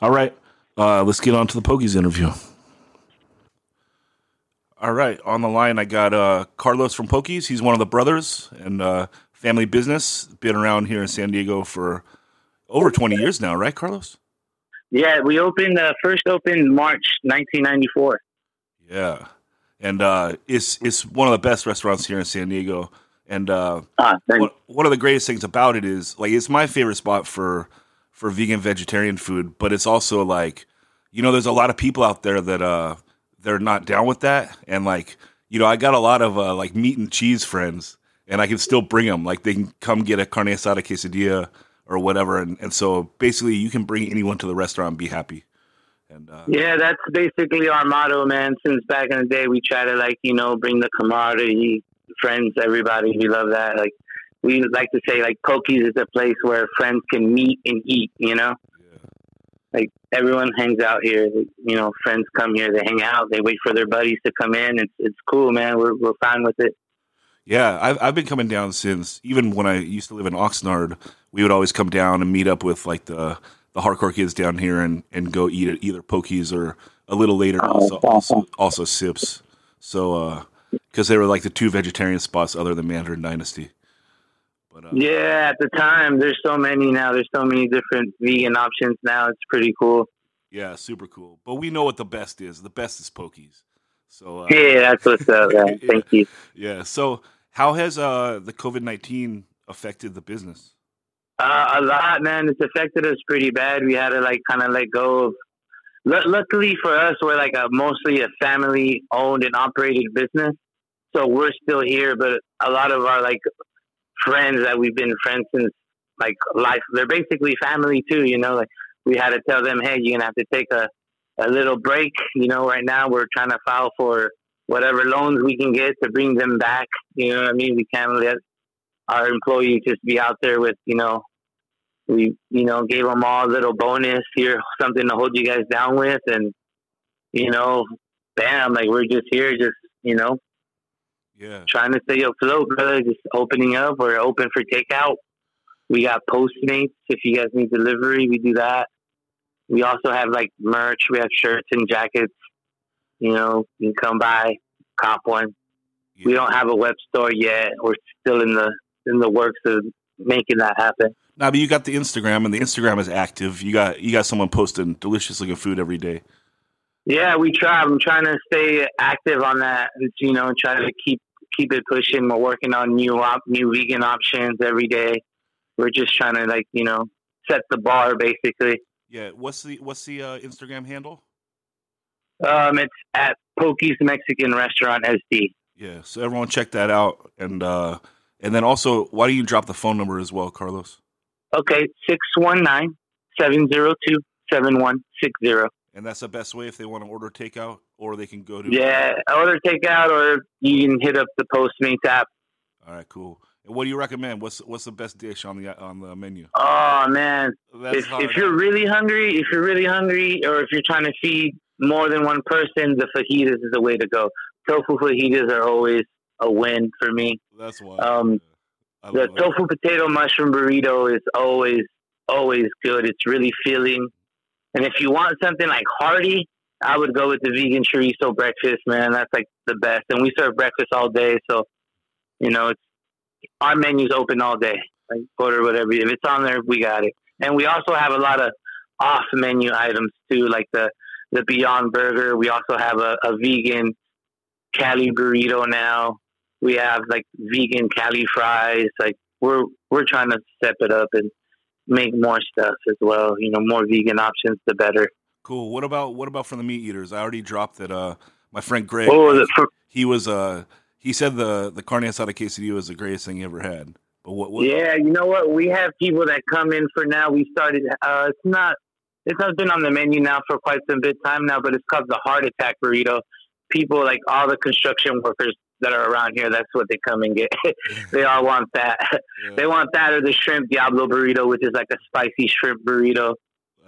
All right, uh, let's get on to the Pokez interview. All right, on the line I got uh, Carlos from Pokez. He's one of the brothers and uh, family business. Been around here in San Diego for over twenty years now, right, Carlos? Yeah, we opened uh, first opened March 1994. Yeah, and uh, it's it's one of the best restaurants here in San Diego. And uh, Ah, one, one of the greatest things about it is like it's my favorite spot for for vegan vegetarian food, but it's also like you know there's a lot of people out there that uh they're not down with that, and like you know I got a lot of uh, like meat and cheese friends, and I can still bring them. Like they can come get a carne asada quesadilla or whatever, and, and so basically you can bring anyone to the restaurant and be happy. And uh, yeah, that's basically our motto, man. Since back in the day, we try to like you know bring the camaraderie, friends, everybody. We love that. Like we like to say, like Pokez is a place where friends can meet and eat. You know, like everyone hangs out here. You know, friends come here, they hang out, they wait for their buddies to come in. It's it's cool, man. We're we're fine with it. Yeah, I've I've been coming down since even when I used to live in Oxnard. We would always come down and meet up with like the the hardcore kids down here and, and go eat at either Pokez or a little later Oh, also also, also Sipz. So because they were like the two vegetarian spots other than Mandarin Dynasty. But uh, Yeah, at the time, there's so many now. There's so many different vegan options now. It's pretty cool. yeah, super cool. But we know what the best is. The best is Pokez. So uh, Yeah, that's what's up. Man. Yeah. Thank you. yeah. So how has uh, the COVID nineteen affected the business? Uh, a lot, man. It's affected us pretty bad. We had to like kind of let go of. Lu luckily for us, we're like a mostly a family owned and operated business, so we're still here. But a lot of our like friends that we've been friends since like life, they're basically family too. You know, like we had to tell them, hey, you're gonna have to take a a little break. You know, right now we're trying to file for whatever loans we can get to bring them back. You know what I mean? We can't let our employees just be out there with, you know, we, you know, gave them all a little bonus here, something to hold you guys down with. And, you know, bam, like we're just here, just, you know, Yeah. trying to stay afloat, brother, just opening up. We're open for takeout. We got Postmates. If you guys need delivery, we do that. We also have like merch. We have shirts and jackets. You know, you can come by, cop one. We don't have a web store yet. We're still in the in the works of making that happen. Now, but you got the Instagram, and the Instagram is active. You got you got someone posting delicious looking food every day. Yeah, we try. I'm trying to stay active on that. You know, try to keep keep it pushing. We're working on new op, new vegan options every day. We're just trying to like you know set the bar basically. Yeah. What's the what's the uh, Instagram handle? Um, it's at Pokez Mexican Restaurant SD. Yeah. So everyone check that out, and uh, and then also, why don't you drop the phone number as well, Carlos? Okay, 619-702-7160. And that's the best way if they want to order takeout, or they can go to. Yeah, order takeout or you can hit up the Postmates app. All right. Cool. What do you recommend? What's what's the best dish on the on the menu? Oh man, That's if, hard. if you're really hungry, if you're really hungry, or if you're trying to feed more than one person, the fajitas is the way to go. Tofu fajitas are always a win for me. That's why. um, The tofu potato mushroom burrito is always always good. It's really filling. And if you want something like hearty, I would go with the vegan chorizo breakfast, man. That's like the best. And we serve breakfast all day, so you know, it's our menu's open all day. Like order whatever. If it's on there, we got it. And we also have a lot of off menu items too, like the the Beyond Burger. We also have a, a vegan Cali burrito now. We have like vegan Cali fries. Like we're we're trying to step it up and make more stuff as well. You know, more vegan options, the better. Cool. What about what about from the meat eaters? I already dropped that. Uh, my friend Greg. What was it for? he was uh he said the the carne asada quesadilla was the greatest thing he ever had. But what? what Yeah, you know what? We have people that come in for now. We started. Uh, it's not. It's not been on the menu now for quite some bit time now, but it's called the heart attack burrito. People like all the construction workers that are around here. That's what they come and get. they all want that. yeah, They want that or the shrimp Diablo burrito, which is like a spicy shrimp burrito.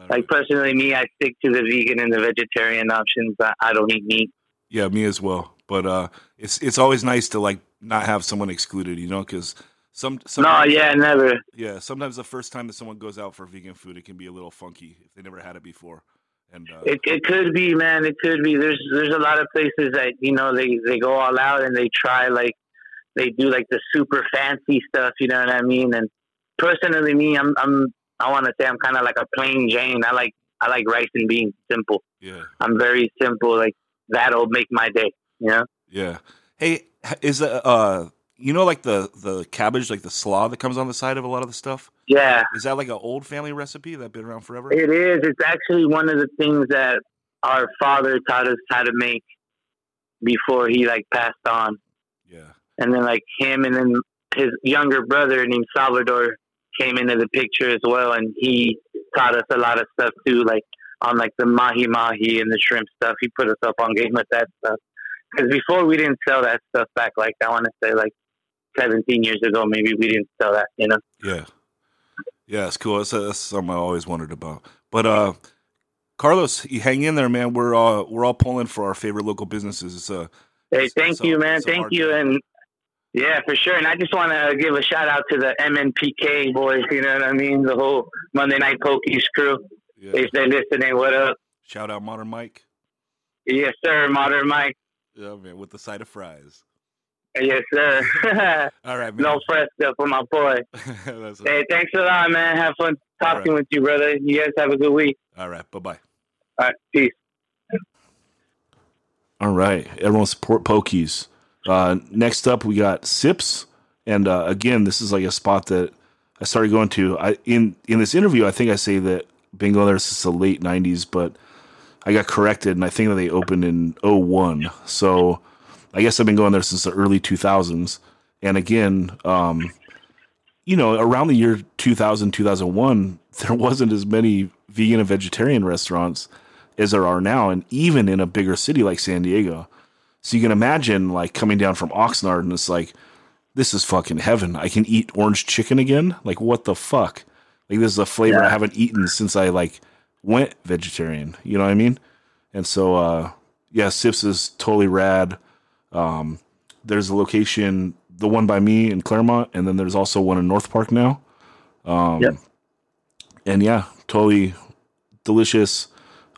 Like personally, me, I stick to the vegan and the vegetarian options. I, I don't eat meat. yeah, me as well. But uh, it's it's always nice to like not have someone excluded, you know, because some some No, yeah, never. yeah sometimes the first time that someone goes out for vegan food, it can be a little funky if they never had it before. And uh, It, it could be, man. It could be. There's there's a lot of places that you know they they go all out and they try like they do like the super fancy stuff. You know what I mean? And personally, me, I'm I'm I want to say I'm kind of like a plain Jane. I like I like rice and beans, simple. yeah, I'm very simple. Like that'll make my day. You know? yeah. Hey, is uh, uh you know like the the cabbage like the slaw that comes on the side of a lot of the stuff? Yeah, Is that like an old family recipe that's been around forever? it is. It's actually one of the things that our father taught us how to make before he like passed on. Yeah. and then like him and then his younger brother named Salvador came into the picture as well, and he taught us a lot of stuff too, like on like the mahi mahi and the shrimp stuff. He put us up on game with that stuff because before we didn't sell that stuff back. Like I want to say like 17 years ago, maybe we didn't sell that. You know, Yeah. Yeah, it's cool. That's, that's something I always wondered about. But uh Carlos, you hang in there, man. We're all we're all pulling for our favorite local businesses. It's uh hey, It's- thank it's a- you, man, thank you, job. and. Yeah, for sure. And I just want to give a shout out to the MNPK boys. You know what I mean? The whole Monday Night Pokez crew. yeah. If they're listening, what up? Shout out Modern Mike. Yes, sir. Modern Mike. Yeah, man, with the side of fries. Yes, sir. All right, man. no fresco for my boy. That's Hey, thanks a lot, man. Have fun talking with you, brother. You guys have a good week. all right. Bye bye. All right, peace. All right, everyone support Pokez. Uh, next up, we got Sipz, and uh, again, this is like a spot that I started going to. I in in this interview, I think I say that been going there since the late '90s, but I got corrected, and I think that they opened in 01. So I guess I've been going there since the early 2000s. And again, um, you know, around the year 2000, 2001, there wasn't as many vegan and vegetarian restaurants as there are now, and even in a bigger city like San Diego. So you can imagine like coming down from Oxnard and it's like, this is fucking heaven. I can eat orange chicken again. Like what the fuck? Like this is a flavor I haven't eaten since I like went vegetarian. You know what I mean? And so uh yeah, Sipz is totally rad. Um there's a location, the one by me in Clairemont, and then there's also one in North Park now. Um Yep. and yeah, totally delicious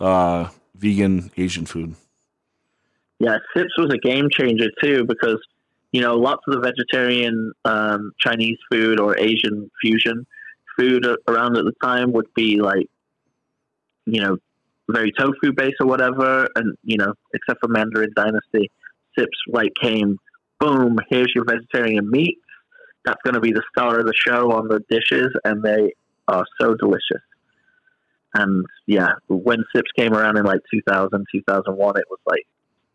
uh vegan Asian food. Yeah, Sipz was a game changer too because you know lots of the vegetarian um, Chinese food or Asian fusion food around at the time would be like you know very tofu based or whatever, and you know except for Mandarin Dynasty, Sipz like came boom. Here's your vegetarian meat. That's going to be the star of the show on the dishes, and they are so delicious. And yeah, when Sipz came around in like 2000, 2001, it was like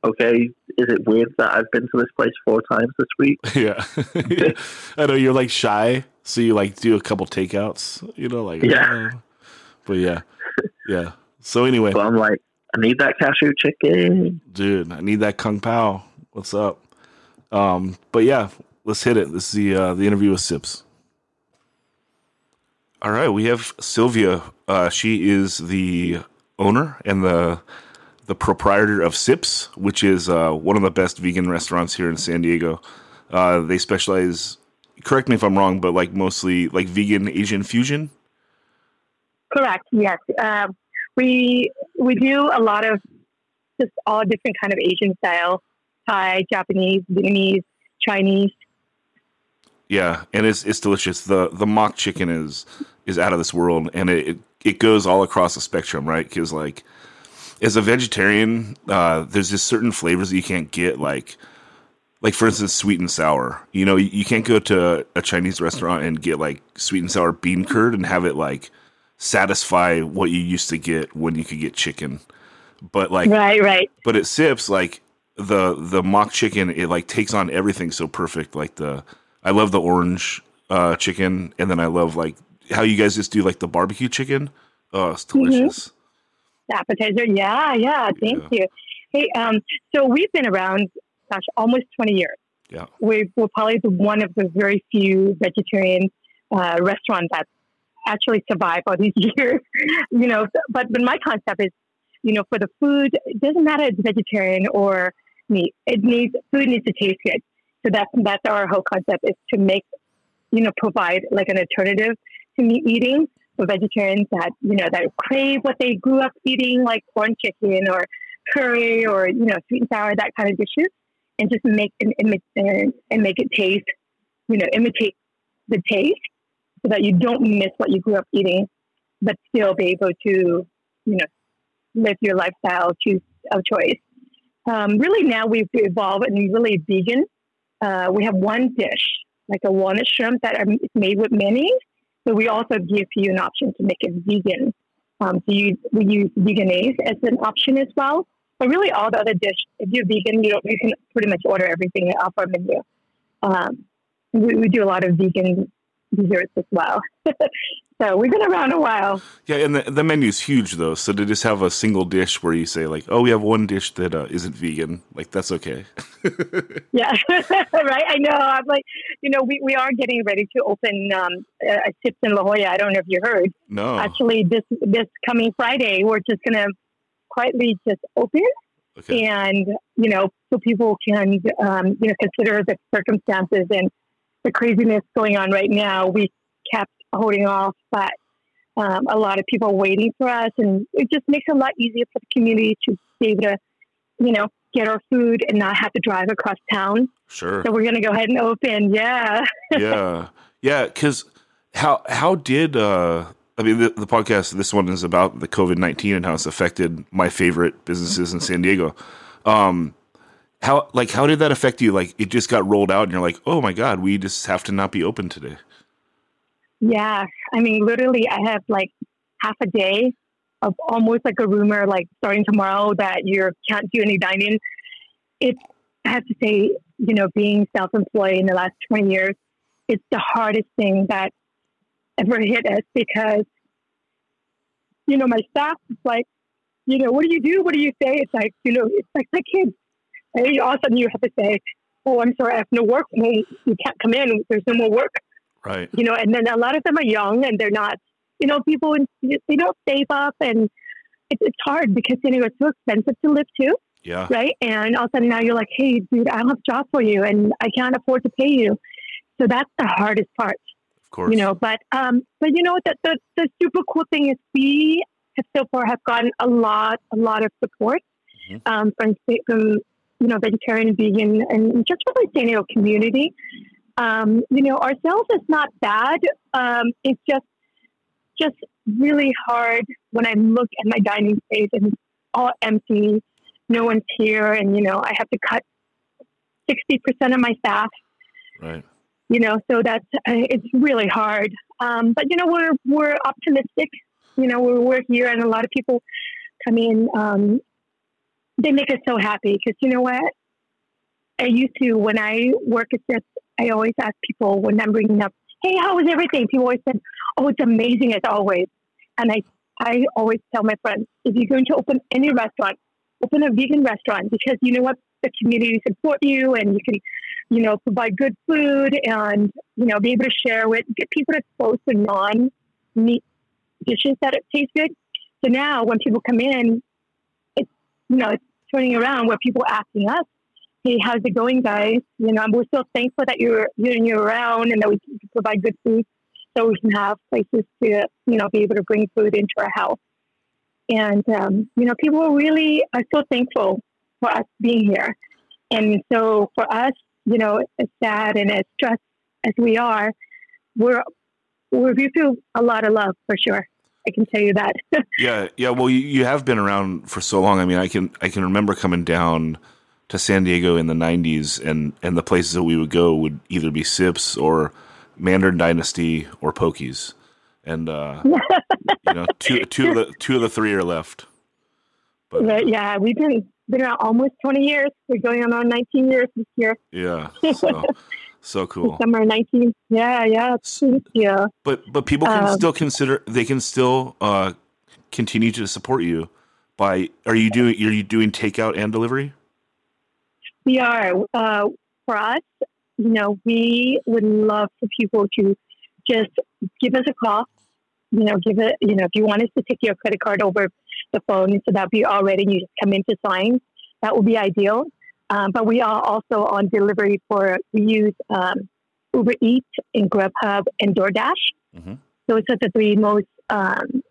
okay, is it weird that I've been to this place four times this week? Yeah. I know you're like shy, so you like do a couple takeouts, you know, like Yeah. uh, but yeah. Yeah. So anyway, But I'm like, I need that cashew chicken. dude, I need that kung pao. What's up? Um, but yeah, let's hit it. This is the uh, the interview with Sipz. All right, we have Sylvia. Uh, she is the owner and the the proprietor of Sipz, which is uh, one of the best vegan restaurants here in San Diego. Uh, they specialize. Correct me if I'm wrong, but like mostly like vegan Asian fusion. Correct. Yes, uh, we we do a lot of just all different kind of Asian style, Thai, Japanese, Vietnamese, Chinese. Yeah, and it's it's delicious. the The mock chicken is is out of this world, and it it, it goes all across the spectrum, right? Because like as a vegetarian, uh, there's just certain flavors that you can't get, like like for instance, sweet and sour. You know, you, you can't go to a Chinese restaurant and get like sweet and sour bean curd and have it like satisfy what you used to get when you could get chicken. But like right, right. But it sips like the the mock chicken. It like takes on everything so perfect. Like the I love the orange uh, chicken, and then I love like how you guys just do like the barbecue chicken. Oh, it's Mm-hmm. delicious. appetizer. Yeah, yeah. Thank Yeah. you. Hey, um, so we've been around, gosh, almost twenty years. Yeah. We, we're probably the, one of the very few vegetarian uh, restaurants that actually survive all these years. you know, but but my concept is, you know, for the food, it doesn't matter if it's vegetarian or meat. It needs food needs to taste good. So that's that's our whole concept is to make, you know, provide like an alternative to meat eating for vegetarians that you know that crave what they grew up eating, like corn chicken or curry or you know sweet and sour that kind of dishes, and just make and, and, and, make it taste, you know, imitate the taste, so that you don't miss what you grew up eating, but still be able to, you know, live your lifestyle choose of choice. Um, really, now we've evolved and really vegan. Uh, we have one dish, like a walnut shrimp that are made with mayonnaise, but we also give you an option to make it vegan. Um, so you, we use Vegenaise as an option as well. But really, all the other dish, if you're vegan, you you can pretty much order everything off our menu. Um, we, we do a lot of vegan desserts as well. so we've been around a while. Yeah, and the the menu's huge though. So to just have a single dish where you say like, "Oh, we have one dish that uh, not vegan," like that's okay. Yeah, right. I know. I'm like, you know, we, we are getting ready to open um, a Sipz in La Jolla. I don't know if you heard. No, Actually, this this coming Friday, we're just gonna quietly just open, okay, and you know, so people can um, you know consider the circumstances and the craziness going on right now. We kept holding off, but um, a lot of people waiting for us, and it just makes it a lot easier for the community to be able to, you know, get our food and not have to drive across town. sure. So we're gonna go ahead and open. Yeah. yeah, yeah. Because how how did uh, I mean the, the podcast? This one is about the COVID nineteen and how it's affected my favorite businesses in San Diego. Um, how like how did that affect you? Like it just got rolled out, and you're like, oh my god, we just have to not be open today. Yeah, I mean, literally, I have like half a day of almost like a rumor, like starting tomorrow that you can't do any dining. It, I have to say, you know, being self-employed in the last twenty years, it's the hardest thing that ever hit us because, you know, my staff is like, you know, what do you do? What do you say? It's like, you know, it's like the kids. And all of a sudden, you have to say, "Oh, I'm sorry, I have no work. Well, you can't come in. There's no more work." Right. you know, and then a lot of them are young and they're not, you know, people, they don't save up and it's, it's hard because, you know, it's so expensive to live too, Yeah. right? And all of a sudden now you're like, hey, dude, I don't have a job for you and I can't afford to pay you. So that's the hardest part, Of course. you know, but, um, but you know, the, the, the super cool thing is we have so far have gotten a lot, a lot of support, Mhm. um, from, from, you know, vegetarian, and vegan, and just from the San Diego community um, you know, our sales is not bad. Um, it's just just really hard when I look at my dining space and it's all empty. No one's here, and you know, I have to cut sixty percent of my staff. Right. You know, so that's uh, it's really hard. Um, but you know, we're we're optimistic. You know, we're we're here, and a lot of people come in. Um, they make us so happy because you know what? I used to when I work at this. I always ask people when I'm bringing up, "Hey, how was everything?" People always said, "Oh, it's amazing as always." And I, I always tell my friends, if you're going to open any restaurant, open a vegan restaurant because you know what? the community support you and you can, you know, provide good food and, you know, be able to share with, get people exposed to non meat dishes that it taste good. So now when people come in, it's, you know, it's turning around where people are asking us, hey, how's it going, guys? You know, we're so thankful that you're, you're, you're around and that we can provide good food so we can have places to, you know, be able to bring food into our house. And, um, you know, people really are so thankful for us being here. And so for us, you know, as sad and as stressed as we are, we're, we feel a lot of love for sure. I can tell you that. yeah, yeah. Well, you, you have been around for so long. I mean, I can I can remember coming down to San Diego in the '90s, and and the places that we would go would either be Sipz or Mandarin Dynasty or Pokez, and uh, you know, two two of the two of the three are left. But yeah, we've been been around almost 20 years. We're going on our 19 years this year. Yeah. So, so cool. Summer 19. Yeah, yeah. Yeah. But but people can um, still consider they can still uh, continue to support you by are you doing are you doing takeout and delivery? We are. Uh, for us, you know, we would love for people to just give us a call. You know, give it, you know, if you want us to take your credit card over the phone so that we are ready and you just come in to sign. That would be ideal. Um, but we are also on delivery for, we use um, Uber Eats and Grubhub and DoorDash. Mm-hmm. Those are the three most um,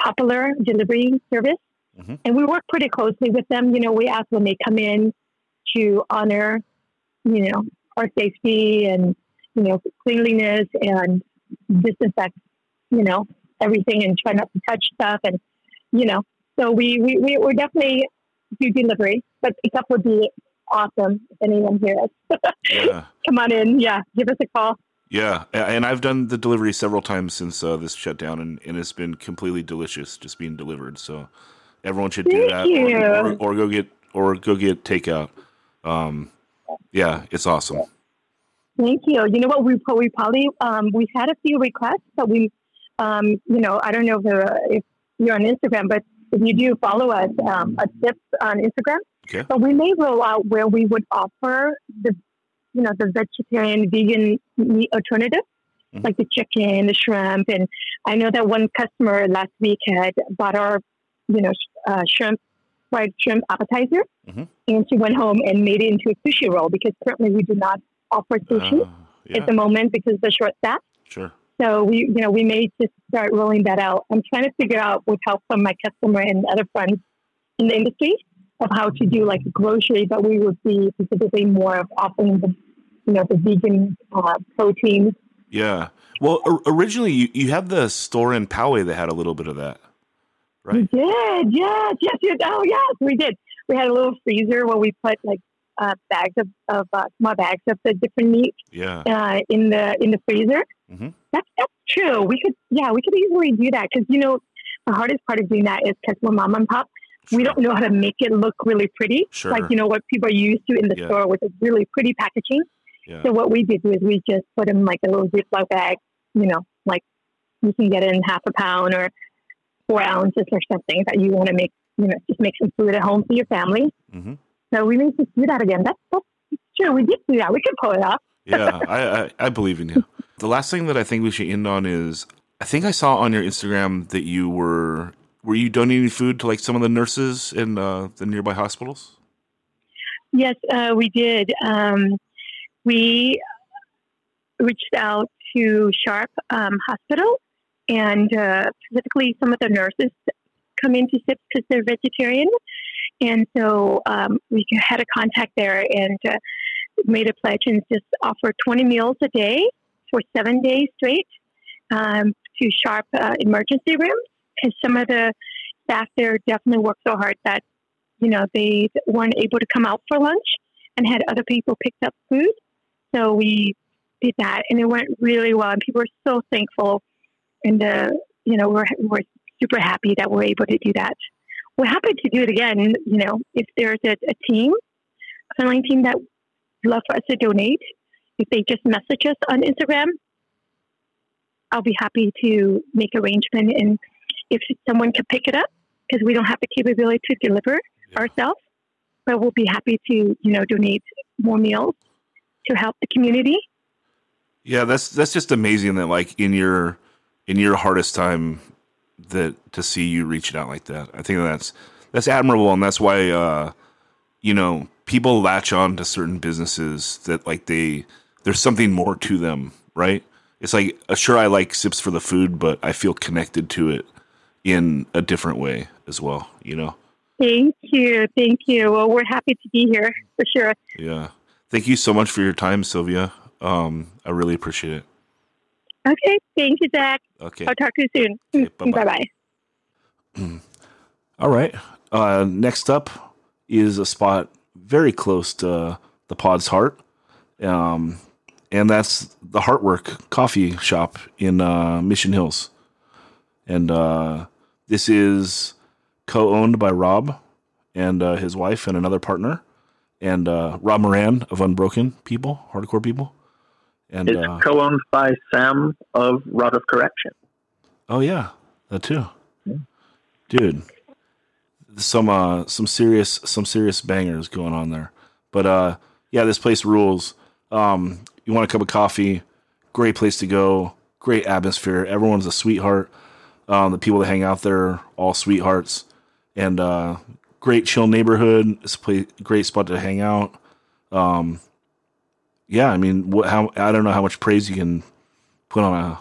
popular delivery service. Mm-hmm. And we work pretty closely with them. You know, we ask when they come in to honor, you know, our safety and, you know, cleanliness and disinfect, you know, everything and try not to touch stuff and you know, so we, we, we, we're definitely do delivery, but pickup would be awesome if anyone hears us. yeah. Come on in. Yeah. Give us a call. Yeah. And I've done the delivery several times since uh, this shutdown, and, and it's been completely delicious just being delivered. So everyone should do Thank that or, or, or, go get or go get takeout. Um, yeah, it's awesome. Thank you. You know what? We, we probably um, we've had a few requests, but we, um, you know, I don't know if, if you're on Instagram, but if you do follow us um, at Sipz on Instagram, okay. but we may roll out where we would offer the, you know, the vegetarian, vegan meat alternative, mm-hmm. like the chicken, the shrimp, and I know that one customer last week had bought our, you know, uh, shrimp fried shrimp appetizer, mm-hmm. and she went home and made it into a sushi roll because currently we do not offer sushi uh, yeah. at the moment because of the short staff. Sure. So we, you know, we may just start rolling that out. I'm trying to figure out with help from my customer and other friends in the industry of how to do like a grocery, but we would be specifically more of offering the, you know, the vegan uh, protein. Yeah. Well, originally you, you had the store in Poway that had a little bit of that, right? We did. Yes, yes, yes. Oh, yes, we did. We had a little freezer where we put like uh, bags of, of uh, small bags of the different meat yeah. uh, in the in the freezer. Mm-hmm. That's that's true. We could yeah we could easily do that because you know the hardest part of doing that is because we're mom and pop. Sure. We don't know how to make it look really pretty, sure. like you know what people are used to in the yeah. store with a really pretty packaging. Yeah. So what we did was we just put them like a little Ziploc bag, you know, like you can get it in half a pound or four ounces or something that you want to make, you know, just make some food at home for your family. Mm-hmm. So we need to do that again. That's, that's true. We did do that. We could pull it off. yeah, I, I, I believe in you. The last thing that I think we should end on is I think I saw on your Instagram that you were were you donating food to like some of the nurses in uh, the nearby hospitals? Yes, uh, we did. Um, we reached out to Sharp um, Hospital, and uh, specifically some of the nurses come into Sipz because they're vegetarian, and so um, we had a contact there and uh, made a pledge and just offered 20 meals a day for seven days straight um, to sharp uh, emergency rooms. And some of the staff there definitely worked so hard that, you know, they weren't able to come out for lunch and had other people pick up food. So we did that and it went really well. And people were so thankful. And, uh, you know, we're, we're super happy that we're able to do that we're happy to do it again. You know, if there's a, a team, a fundraising team that would love for us to donate, if they just message us on Instagram, I'll be happy to make arrangement. And if someone can pick it up, because we don't have the capability to deliver yeah. ourselves, but we'll be happy to, you know, donate more meals to help the community. Yeah, that's that's just amazing that like in your in your hardest time that to see you reaching out like that. I think that's that's admirable and that's why uh you know, people latch on to certain businesses that like they there's something more to them, right? It's like uh, sure I like Sipz for the food, but I feel connected to it in a different way as well, you know. Thank you. Thank you. Well, we're happy to be here for sure. Yeah. Thank you so much for your time, Sylvia. Um, I really appreciate it. Okay. Thank you, Zach. Okay. I'll talk to you soon. Okay, bye-bye. bye bye. All right. Uh, next up is a spot very close to the pod's heart. Um, and that's the Heartwork Coffee Shop in uh, Mission Hills. And uh, this is co owned by Rob and uh, his wife and another partner, and uh, Rob Moran of Unbroken People, Hardcore People. And It's uh, co-owned by Sam of Rod of Correction. Oh yeah, that too, dude. Some uh, some serious some serious bangers going on there. But uh, yeah, this place rules. Um, you want a cup of coffee? Great place to go. Great atmosphere. Everyone's a sweetheart. Um, the people that hang out there all sweethearts, and uh, great chill neighborhood. It's a place, great spot to hang out. Um, yeah, I mean, what, how I don't know how much praise you can put on a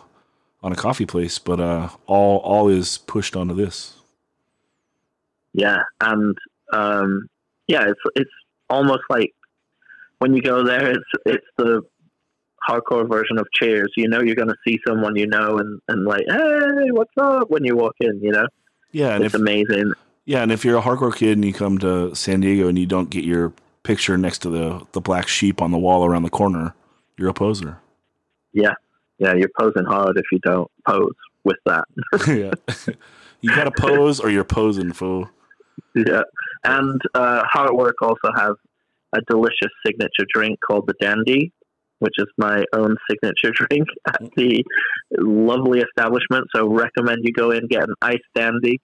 on a coffee place, but uh, all all is pushed onto this. Yeah, and um, yeah, it's it's almost like when you go there, it's it's the hardcore version of Cheers. You know, you're going to see someone you know, and and like, hey, what's up? When you walk in, you know, Yeah, and it's if amazing. yeah, and if you're a hardcore kid and you come to San Diego and you don't get your picture next to the the black sheep on the wall around the corner, you're a poser. Yeah, yeah, you're posing hard if you don't pose with that. yeah, you got to pose or you're posing, fool. yeah, and uh, Heartwork also has a delicious signature drink called the Dandy, which is my own signature drink at the lovely establishment. So recommend you go in get an iced Dandy.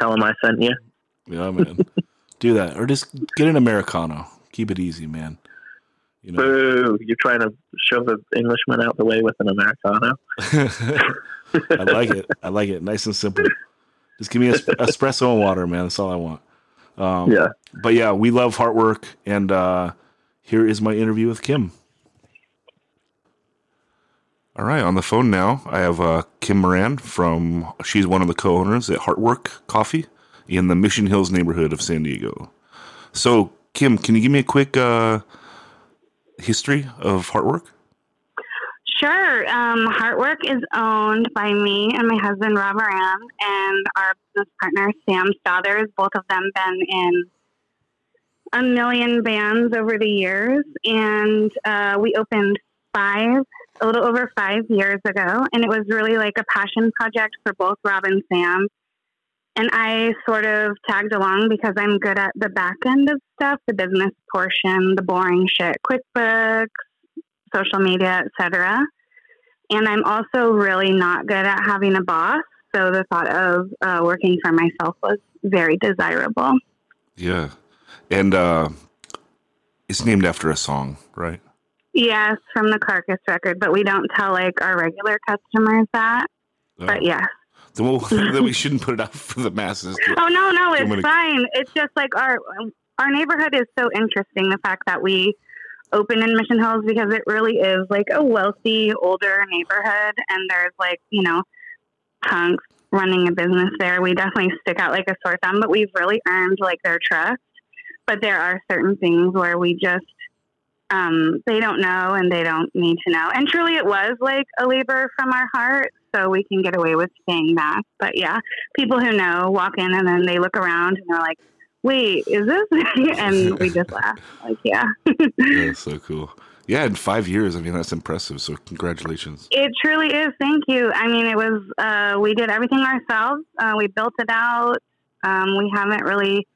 Tell them I sent you. Yeah, man, do that or just get an americano. Keep it easy, man. You know. Boo! You're trying to shove an Englishman out the way with an Americano. I like it. I like it. Nice and simple. Just give me es- espresso and water, man. That's all I want. Um, Yeah. But yeah, we love Heartwork, and uh, here is my interview with Kim. All right, on the phone now, I have uh, Kim Moran from. She's one of the co-owners at Heartwork Coffee in the Mission Hills neighborhood of San Diego. So, Kim, can you give me a quick uh, history of Heartwork? Sure. Um, Heartwork is owned by me and my husband, Rob Moran, and our business partner, Sam Stothers. Both of them been in a million bands over the years. And uh, we opened five, a little over five years ago. And it was really like a passion project for both Rob and Sam. And I sort of tagged along because I'm good at the back end of stuff, the business portion, the boring shit, QuickBooks, social media, etc. And I'm also really not good at having a boss. So the thought of uh, working for myself was very desirable. Yeah. And uh, it's named after a song, right? Yes, from the Carcass record, but we don't tell like our regular customers that. But yes. Then, we'll, then we shouldn't put it out for the masses. to- Oh no, no, it's many- fine. It's just like our our neighborhood is so interesting. The fact that we open in Mission Hills because it really is like a wealthy, older neighborhood, and there's like you know punks running a business there. We definitely stick out like a sore thumb, but we've really earned like their trust. But there are certain things where we just um, they don't know and they don't need to know. And truly, it was like a labor from our heart, so we can get away with saying that. But yeah, people who know walk in and then they look around and they're like, "Wait, is this?" and we just laugh. Like, yeah, yeah, so cool. Yeah, in five years, I mean, that's impressive. So, congratulations. it truly is. Thank you. I mean, it was. Uh, we did everything ourselves. Uh, we built it out. Um, we haven't really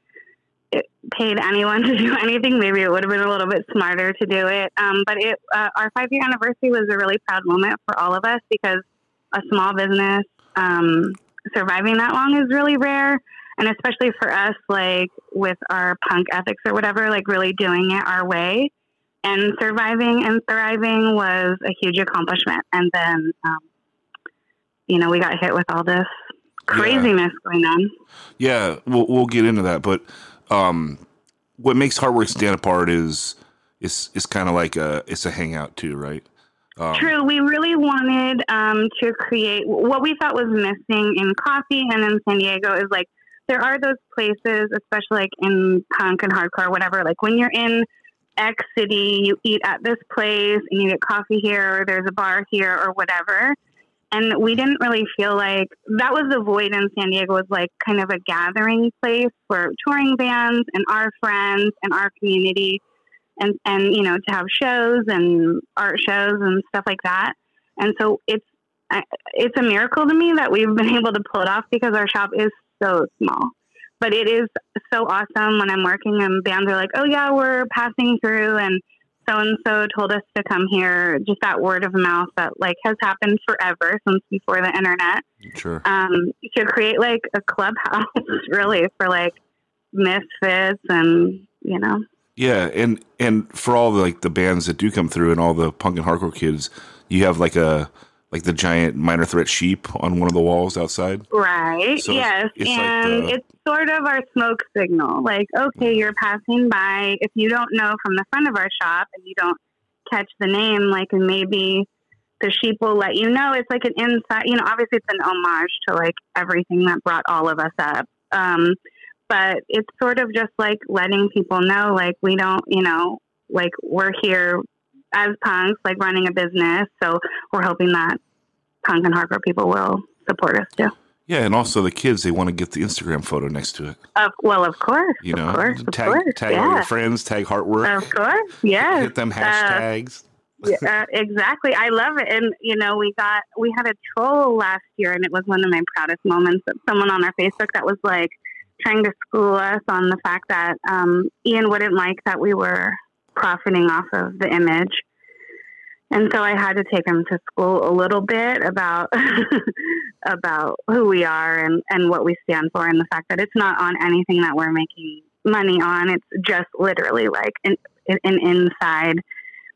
paid anyone to do anything. Maybe it would have been a little bit smarter to do it. Um, but it, uh, our five year anniversary was a really proud moment for all of us because a small business um, surviving that long is really rare. And especially for us, like with our punk ethics or whatever, like really doing it our way and surviving and thriving was a huge accomplishment. And then, um, you know, we got hit with all this craziness going on. Yeah, we'll we'll get into that, but um, what makes Heartwork stand apart is is is kind of like a it's a hangout too, right? Um, True. We really wanted um, to create what we thought was missing in coffee and in San Diego is like there are those places, especially like in punk and hardcore, whatever. Like when you're in X city, you eat at this place and you get coffee here, or there's a bar here, or whatever. And we didn't really feel like that was the void in San Diego was like kind of a gathering place for touring bands and our friends and our community and and you know to have shows and art shows and stuff like that. And so it's it's a miracle to me that we've been able to pull it off because our shop is so small. But it is so awesome when I'm working and bands are like, "Oh yeah, we're passing through and so and so told us to come here." Just that word of mouth that like has happened forever since before the internet. Sure. Um, to create like a clubhouse, really for like misfits and you know Yeah, and and for all the like the bands that do come through and all the punk and hardcore kids, you have like a like the giant minor threat sheep on one of the walls outside. Right. So yes. it's like and the- it's sort of our smoke signal. Like, okay, you're passing by. If you don't know from the front of our shop and you don't catch the name, like, and maybe the sheep will let you know. It's like an inside, you know, obviously it's an homage to like everything that brought all of us up. Um, but it's sort of just like letting people know, like, we don't, you know, like we're here as punks, like running a business. So we're hoping that punk and hardcore people will support us too. Yeah, and also the kids they want to get the Instagram photo next to it. Of, well, of course. You know, of course, tag course. tag all yeah. your friends, tag Heartwork, Of course, yes. hit them Uh, hashtags. yeah, uh, exactly. I love it. And, you know, we got, we had a troll last year, and it was one of my proudest moments. That someone on our Facebook that was like trying to school us on the fact that um, Ian wouldn't like that we were profiting off of the image. And so I had to take him to school a little bit about about who we are and, and what we stand for and the fact that it's not on anything that we're making money on. It's just literally like an, an inside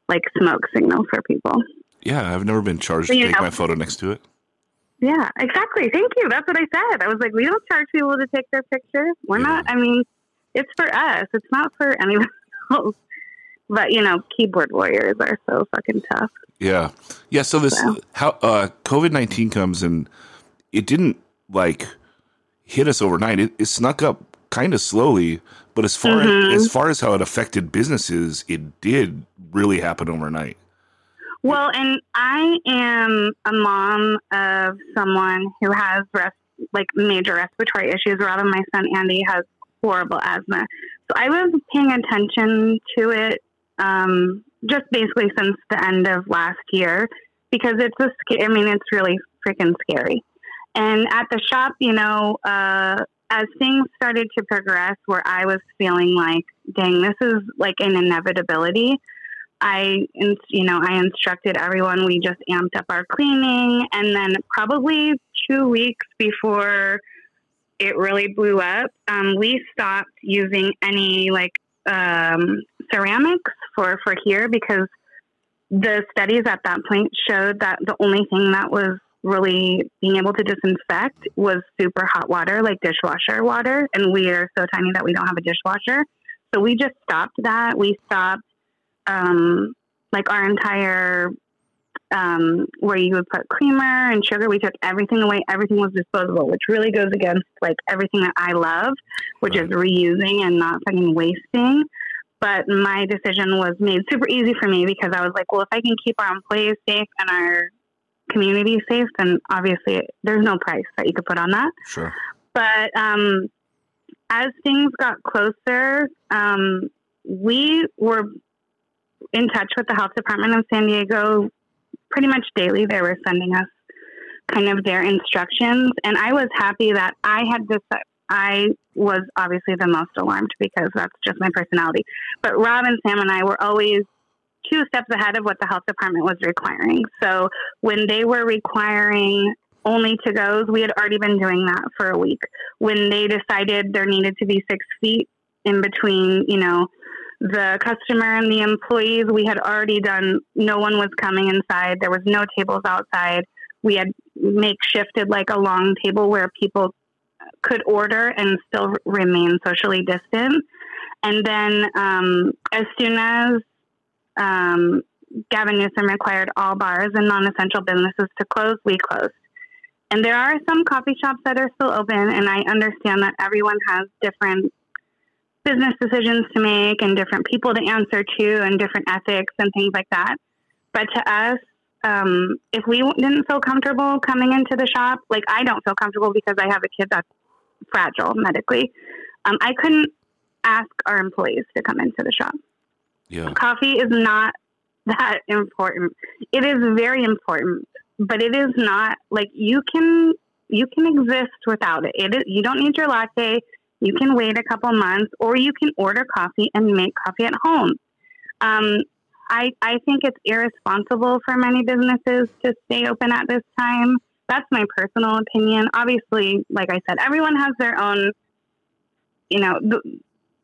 like smoke signal for people. yeah, I've never been charged to take know- my photo next to it. Yeah, exactly. Thank you. That's what I said. I was like, we don't charge people to take their pictures. We're Yeah. not. I mean, it's for us. It's not for anyone else. But you know, keyboard warriors are so fucking tough. Yeah, yeah. So this Wow. how uh, COVID nineteen comes and it didn't like hit us overnight. It, it snuck up kind of slowly, but as far Mhm. as far as how it affected businesses, it did really happen overnight. Well, and I am a mom of someone who has like major respiratory issues. Rather, my son Andy, has horrible asthma. So I was paying attention to it um, just basically since the end of last year because it's a I mean, it's really freaking scary. And at the shop, you know, uh, as things started to progress, where I was feeling like, dang, this is like an inevitability. I, you know, I instructed everyone. We just amped up our cleaning, and then probably two weeks before it really blew up, um, we stopped using any like um, ceramics for for here because the studies at that point showed that the only thing that was really being able to disinfect was super hot water, like dishwasher water, and we are so tiny that we don't have a dishwasher. So we just stopped that. We stopped um, like our entire um, where you would put creamer and sugar. We took everything away. Everything was disposable, which really goes against like everything that I love, which is reusing and not fucking wasting. But my decision was made super easy for me because I was like, well, if I can keep our employees safe and our community safe, then obviously there's no price that you could put on that. Sure. But um, as things got closer, um, we were in touch with the health department of San Diego pretty much daily. They were sending us kind of their instructions, and I was happy that I had this. I was obviously the most alarmed because that's just my personality. But Rob and Sam and I were always two steps ahead of what the health department was requiring. So when they were requiring only to goes, we had already been doing that for a week. When they decided there needed to be six feet in between, you know, the customer and the employees, we had already done, no one was coming inside. There was no tables outside. We had makeshifted like a long table where people could order and still remain socially distant. And then um, as soon as um, Gavin Newsom required all bars and non essential businesses to close, we closed. And there are some coffee shops that are still open, and I understand that everyone has different business decisions to make and different people to answer to and different ethics and things like that. But to us, um, if we didn't feel comfortable coming into the shop, like I don't feel comfortable because I have a kid that's fragile medically, um, I couldn't ask our employees to come into the shop. Yeah. Coffee is not that important. It is very important, but it is not like you can you can exist without it. It is, you don't need your latte. You can wait a couple months, or you can order coffee and make coffee at home. Um, I I think it's irresponsible for many businesses to stay open at this time. That's my personal opinion. Obviously, like I said, everyone has their own, you know, th-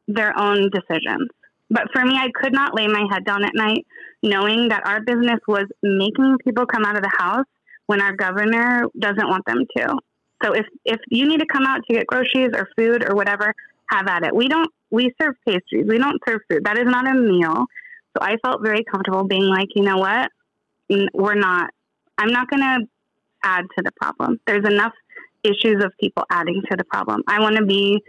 their own decisions. But for me, I could not lay my head down at night knowing that our business was making people come out of the house when our governor doesn't want them to. So if if you need to come out to get groceries or food or whatever, have at it. We don't we serve pastries. We don't serve food. That is not a meal. So I felt very comfortable being like, you know what? We're not I'm not going to add to the problem. There's enough issues of people adding to the problem. I want to be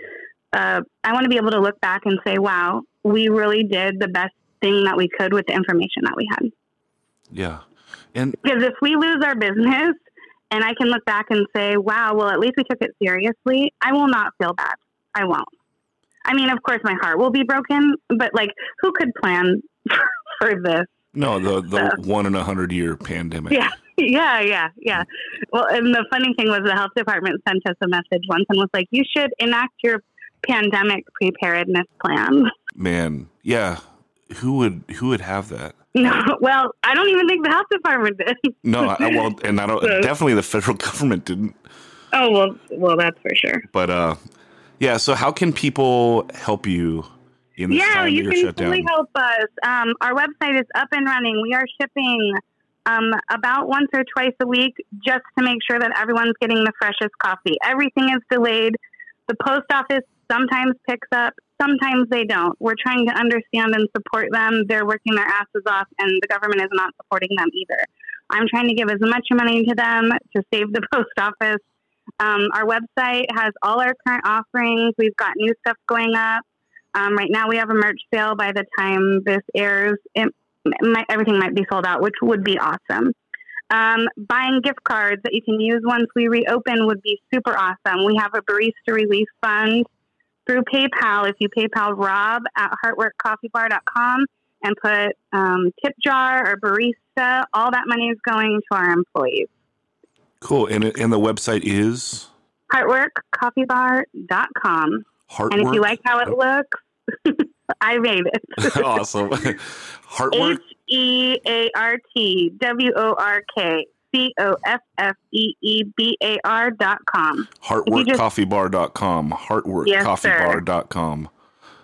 uh, I want to be able to look back and say, wow, we really did the best thing that we could with the information that we had. Yeah. And because if we lose our business and I can look back and say, wow, well, at least we took it seriously, I will not feel bad. I won't. I mean, of course, my heart will be broken, but like, who could plan for this? No, the the so, one in a hundred year pandemic. Yeah, yeah, yeah, yeah. Well, and the funny thing was, the health department sent us a message once and was like, "You should enact your pandemic preparedness plan." Man, yeah. Who would who would have that? No, well, I don't even think the health department did. no, I, well, and I don't. So, definitely, the federal government didn't. Oh well, well, that's for sure. But uh, yeah. So, how can people help you? In this yeah, you can totally help us. Um, our website is up and running. We are shipping um, about once or twice a week just to make sure that everyone's getting the freshest coffee. Everything is delayed. The post office sometimes picks up, sometimes they don't. We're trying to understand and support them. They're working their asses off, and the government is not supporting them either. I'm trying to give as much money to them to save the post office. Um, our website has all our current offerings. We've got new stuff going up. Um, right now, we have a merch sale. By the time this airs, it might, everything might be sold out, which would be awesome. Um, buying gift cards that you can use once we reopen would be super awesome. We have a barista relief fund through PayPal. If you PayPal Rob at heartworkcoffeebar.com and put um, tip jar or barista, all that money is going to our employees. Cool. And, and the website is? Heartworkcoffeebar.com. Heartwork? And if you like how it looks, I made it. awesome. Heartwork? H E A R T W O R K C O F F E E B A R dot com. Heartworkcoffeebar.com. Heartworkcoffeebar.com.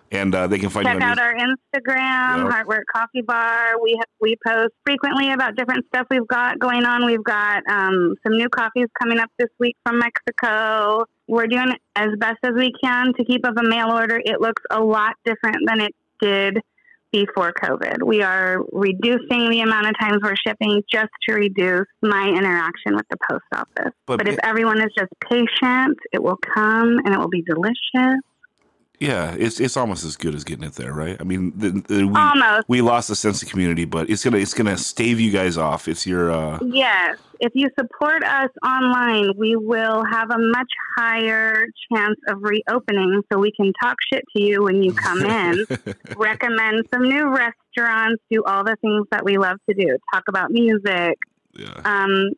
And uh, they can find check out our Instagram, Yep. Heartwork Coffee Bar. We we post frequently about different stuff we've got going on. We've got um, some new coffees coming up this week from Mexico. We're doing as best as we can to keep up a mail order. It looks a lot different than it did before COVID. We are reducing the amount of times we're shipping just to reduce my interaction with the post office. But But, if everyone is just patient, it will come and it will be delicious. Yeah, it's it's almost as good as getting it there, right? I mean, the, the, we, Almost. we lost a sense of community, but it's gonna it's gonna stave you guys off. It's your uh, Yes. If you support us online, we will have a much higher chance of reopening so we can talk shit to you when you come in, recommend some new restaurants, do all the things that we love to do, talk about music. yeah. Um,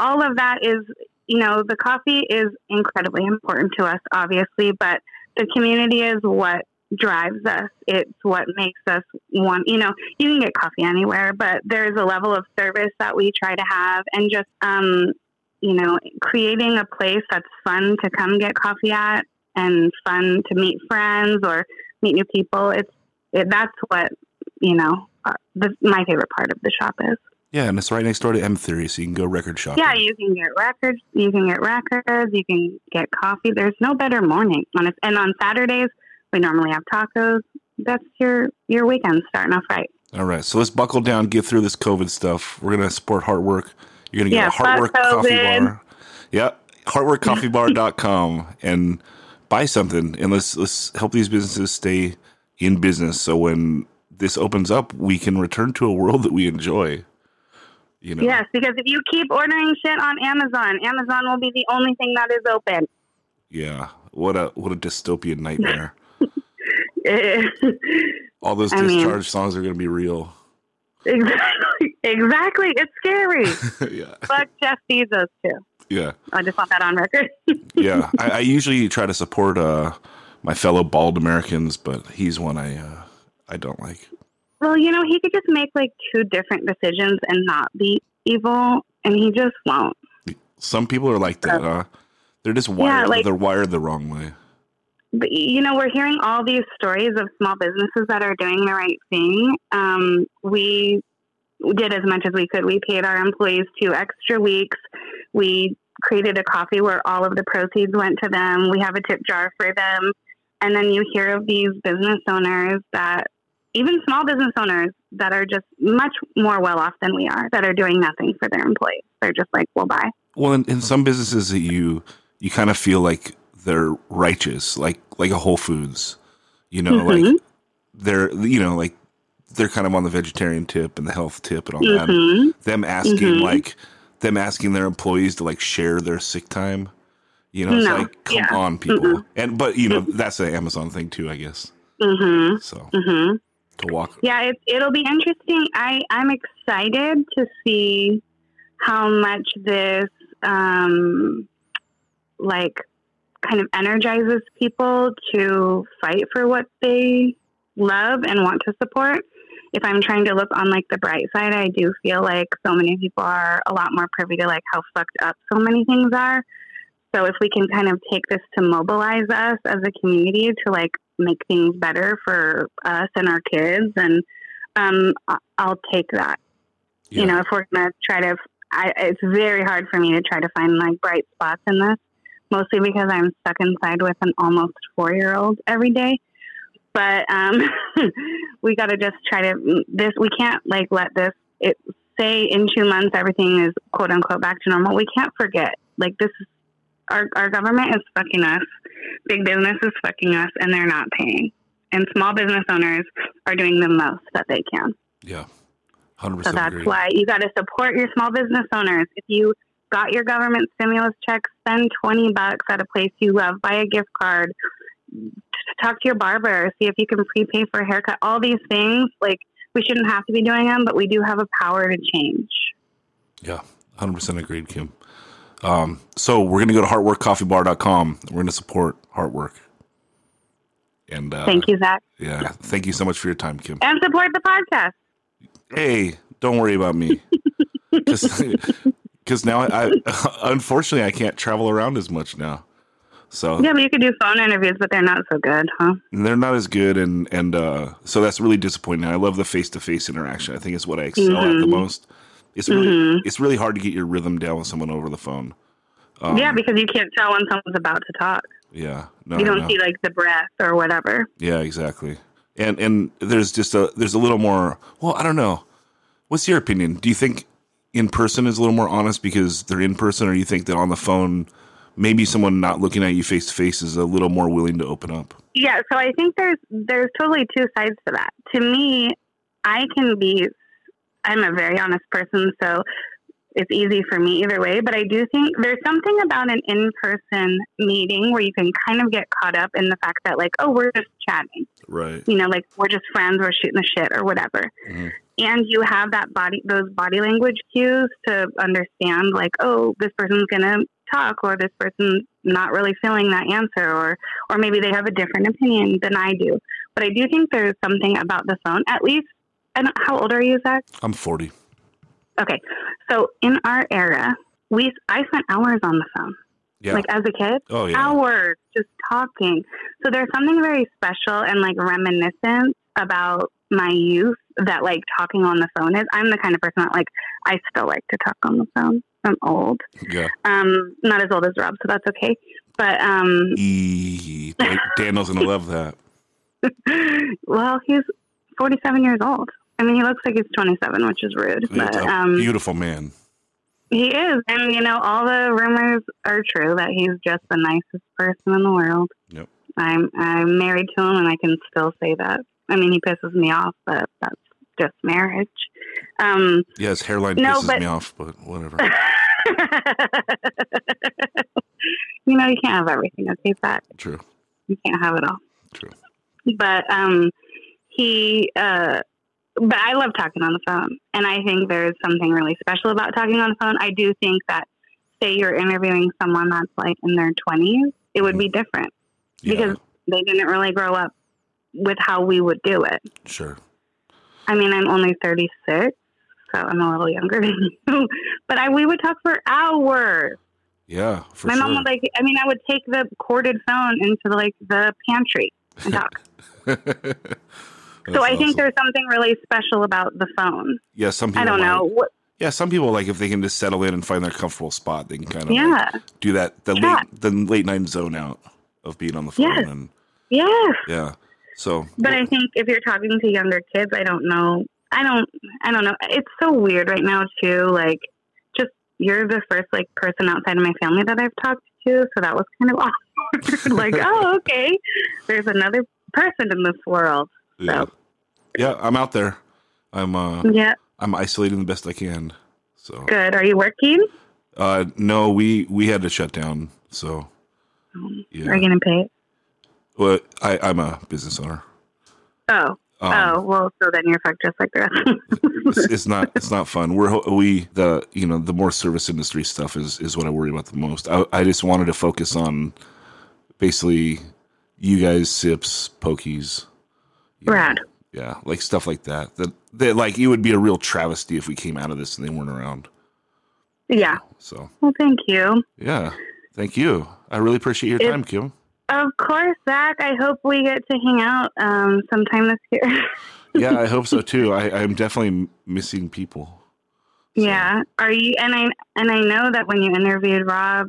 all of that is, you know, the coffee is incredibly important to us, obviously, but the community is what drives us. It's what makes us want, you know, you can get coffee anywhere, but there's a level of service that we try to have and just, um, you know, creating a place that's fun to come get coffee at and fun to meet friends or meet new people. It's it, that's what you know. Uh, the, my favorite part of the shop is. Yeah, and it's right next door to M Theory, so you can go record shopping. Yeah, you can get records. You can get records. You can get coffee. There's no better morning on it. And on Saturdays, we normally have tacos. That's your your weekend starting off right. All right, so let's buckle down, get through this COVID stuff. We're gonna support Heart Work. You're gonna get Yeah, a Heart Work coffee bar. Yeah, heartworkcoffeebar.com and buy something and let's let's help these businesses stay in business so when this opens up we can return to a world that we enjoy. You know. Yes, because if you keep ordering shit on Amazon, Amazon will be the only thing that is open. Yeah. What a what a dystopian nightmare. All those I mean- discharge songs are gonna be real. exactly. Exactly. It's scary. yeah. Fuck Jeff Bezos too. Yeah. I just want that on record. yeah, I, I usually try to support uh, my fellow bald Americans, but he's one I uh, I don't like. Well, you know, he could just make like two different decisions and not be evil, and he just won't. Some people are like that. Uh, they're just wired. like- they're wired the wrong way. But you know, we're hearing all these stories of small businesses that are doing the right thing. Um, we did as much as we could. We paid our employees two extra weeks. We created a coffee where all of the proceeds went to them. We have a tip jar for them. And then you hear of these business owners that, even small business owners that are just much more well off than we are, that are doing nothing for their employees. They're just like, well, bye. Well, in, in some businesses that you you kind of feel like they're righteous, like like a Whole Foods, you know, Mhm. like they're you know like they're kind of on the vegetarian tip and the health tip and all that. Mhm. Them asking Mhm. like them asking their employees to like share their sick time. You know, it's No. like come Yeah. on, people. And but you know that's an Amazon thing too, I guess. Mm-hmm. So Mm-hmm. To walk. Yeah, it, it'll be interesting. I, I'm excited to see how much this, um, like, kind of energizes people to fight for what they love and want to support. If I'm trying to look on like the bright side, I do feel like so many people are a lot more privy to like how fucked up so many things are. So if we can kind of take this to mobilize us as a community to like make things better for us and our kids, and um, I'll take that. You know, if we're gonna try to, I, it's very hard for me to try to find like bright spots in this, mostly because I'm stuck inside with an almost four year old every day. But um, we got to just try to this. We can't like let this. It say in two months everything is quote unquote back to normal. We can't forget. Like this is our our government is fucking us. Big business is fucking us, and they're not paying. And small business owners are doing the most that they can. Yeah. Hundred So that's agree. why you got to support your small business owners. If you got your government stimulus check, spend 20 bucks at a place you love, buy a gift card, talk to your barber, see if you can prepay for a haircut. All these things, like we shouldn't have to be doing them, but we do have a power to change. Yeah, hundred percent agreed, Kim. Um, so we're gonna go to heartworkcoffeebar.com. We're gonna support Heartwork. And uh, Thank you, Zach. Yeah, thank you so much for your time, Kim. And support the podcast. Hey, don't worry about me, because now I, I unfortunately I can't travel around as much now. So Yeah, but you could do phone interviews, but they're not so good, huh? they're not as good, and and uh, so that's really disappointing. I love the face to face interaction. I think it's what I excel at the Mhm. most. It's really Mhm. it's really hard to get your rhythm down with someone over the phone. Um, yeah, because you can't tell when someone's about to talk. Yeah, no, you don't no. see like the breath or whatever. Yeah, exactly. And and there's just a there's a little more. Well, I don't know. What's your opinion? Do you think in person is a little more honest because they're in person, or you think that on the phone, maybe someone not looking at you face to face is a little more willing to open up? Yeah, so I think there's there's totally two sides to that. To me, I can be I'm a very honest person, so it's easy for me either way, but I do think there's something about an in-person meeting where you can kind of get caught up in the fact that like, oh, we're just chatting. Right. You know, like we're just friends, we're shooting the shit or whatever. Mhm. And you have that body those body language cues to understand like, oh, this person's gonna talk or this person's not really feeling that answer or or maybe they have a different opinion than I do. But I do think there's something about the phone. At least And how old are you, Zach? I'm 40. Okay. So in our era, we I spent hours on the phone, Yeah. like as a kid, oh yeah. hours just talking. So there's something very special and like reminiscent about my youth that like talking on the phone is. I'm the kind of person that like I still like to talk on the phone. I'm old, Yeah. um, not as old as Rob, so that's okay. But um, E- Daniel's gonna love that. well, he's 47 years old. I mean, he looks like he's 27, which is rude, but a um, beautiful man. he is. And you know, all the rumors are true that he's just the nicest person in the world. Yep. I'm I'm married to him, and I can still say that. I mean, he pisses me off, but that's just marriage. Um, Yeah, his hairline No, pisses but- me off, but whatever. you know, you can't have everything. Okay, Zach. True. You can't have it all. True. But um, he, uh, but I love talking on the phone, and I think there's something really special about talking on the phone. I do think that, say, you're interviewing someone that's like in their 20s, it would be mm-hmm. different Yeah, because they didn't really grow up with how we would do it. sure. I mean, I'm only 36, so I'm a little younger than you, but I we would talk for hours. Yeah, for My sure. mom would like, I mean, I would take the corded phone into like the pantry and talk. so I think there's something really special about the phone. yeah, some people I don't know. What, Yeah, some people like if they can just settle in and find their comfortable spot, they can kind of yeah. like, do that the Yeah. late the late night zone out of being on the phone Yes. and Yes. yeah. So But I think if you're talking to younger kids, I don't know. I don't. I don't know. It's so weird right now too. Like, just you're the first like person outside of my family that I've talked to, so that was kind of awkward. like, oh, okay, there's another person in this world. Yeah. yeah, I'm out there. I'm uh Yeah, I'm isolating the best I can. So good. Are you working? uh no, we we had to shut down. So Um, yeah. Are you gonna pay? Well, I I'm a business owner. Oh, Um, oh, well, so then you're fucked just like the rest. it's, it's not it's not fun. We're we the you know the more service industry stuff is is what I worry about the most. I I just wanted to focus on basically you guys Sipz Pokez. Know, Rad. yeah, like stuff like that. That that like it would be a real travesty if we came out of this and they weren't around. yeah. So Well, thank you. yeah, thank you. I really appreciate your time, Kim. Of course, Zach. I hope we get to hang out um, sometime this year. Yeah, I hope so too. I I'm definitely m- missing people. So, Yeah. Are you? And I and I know that when you interviewed Rob,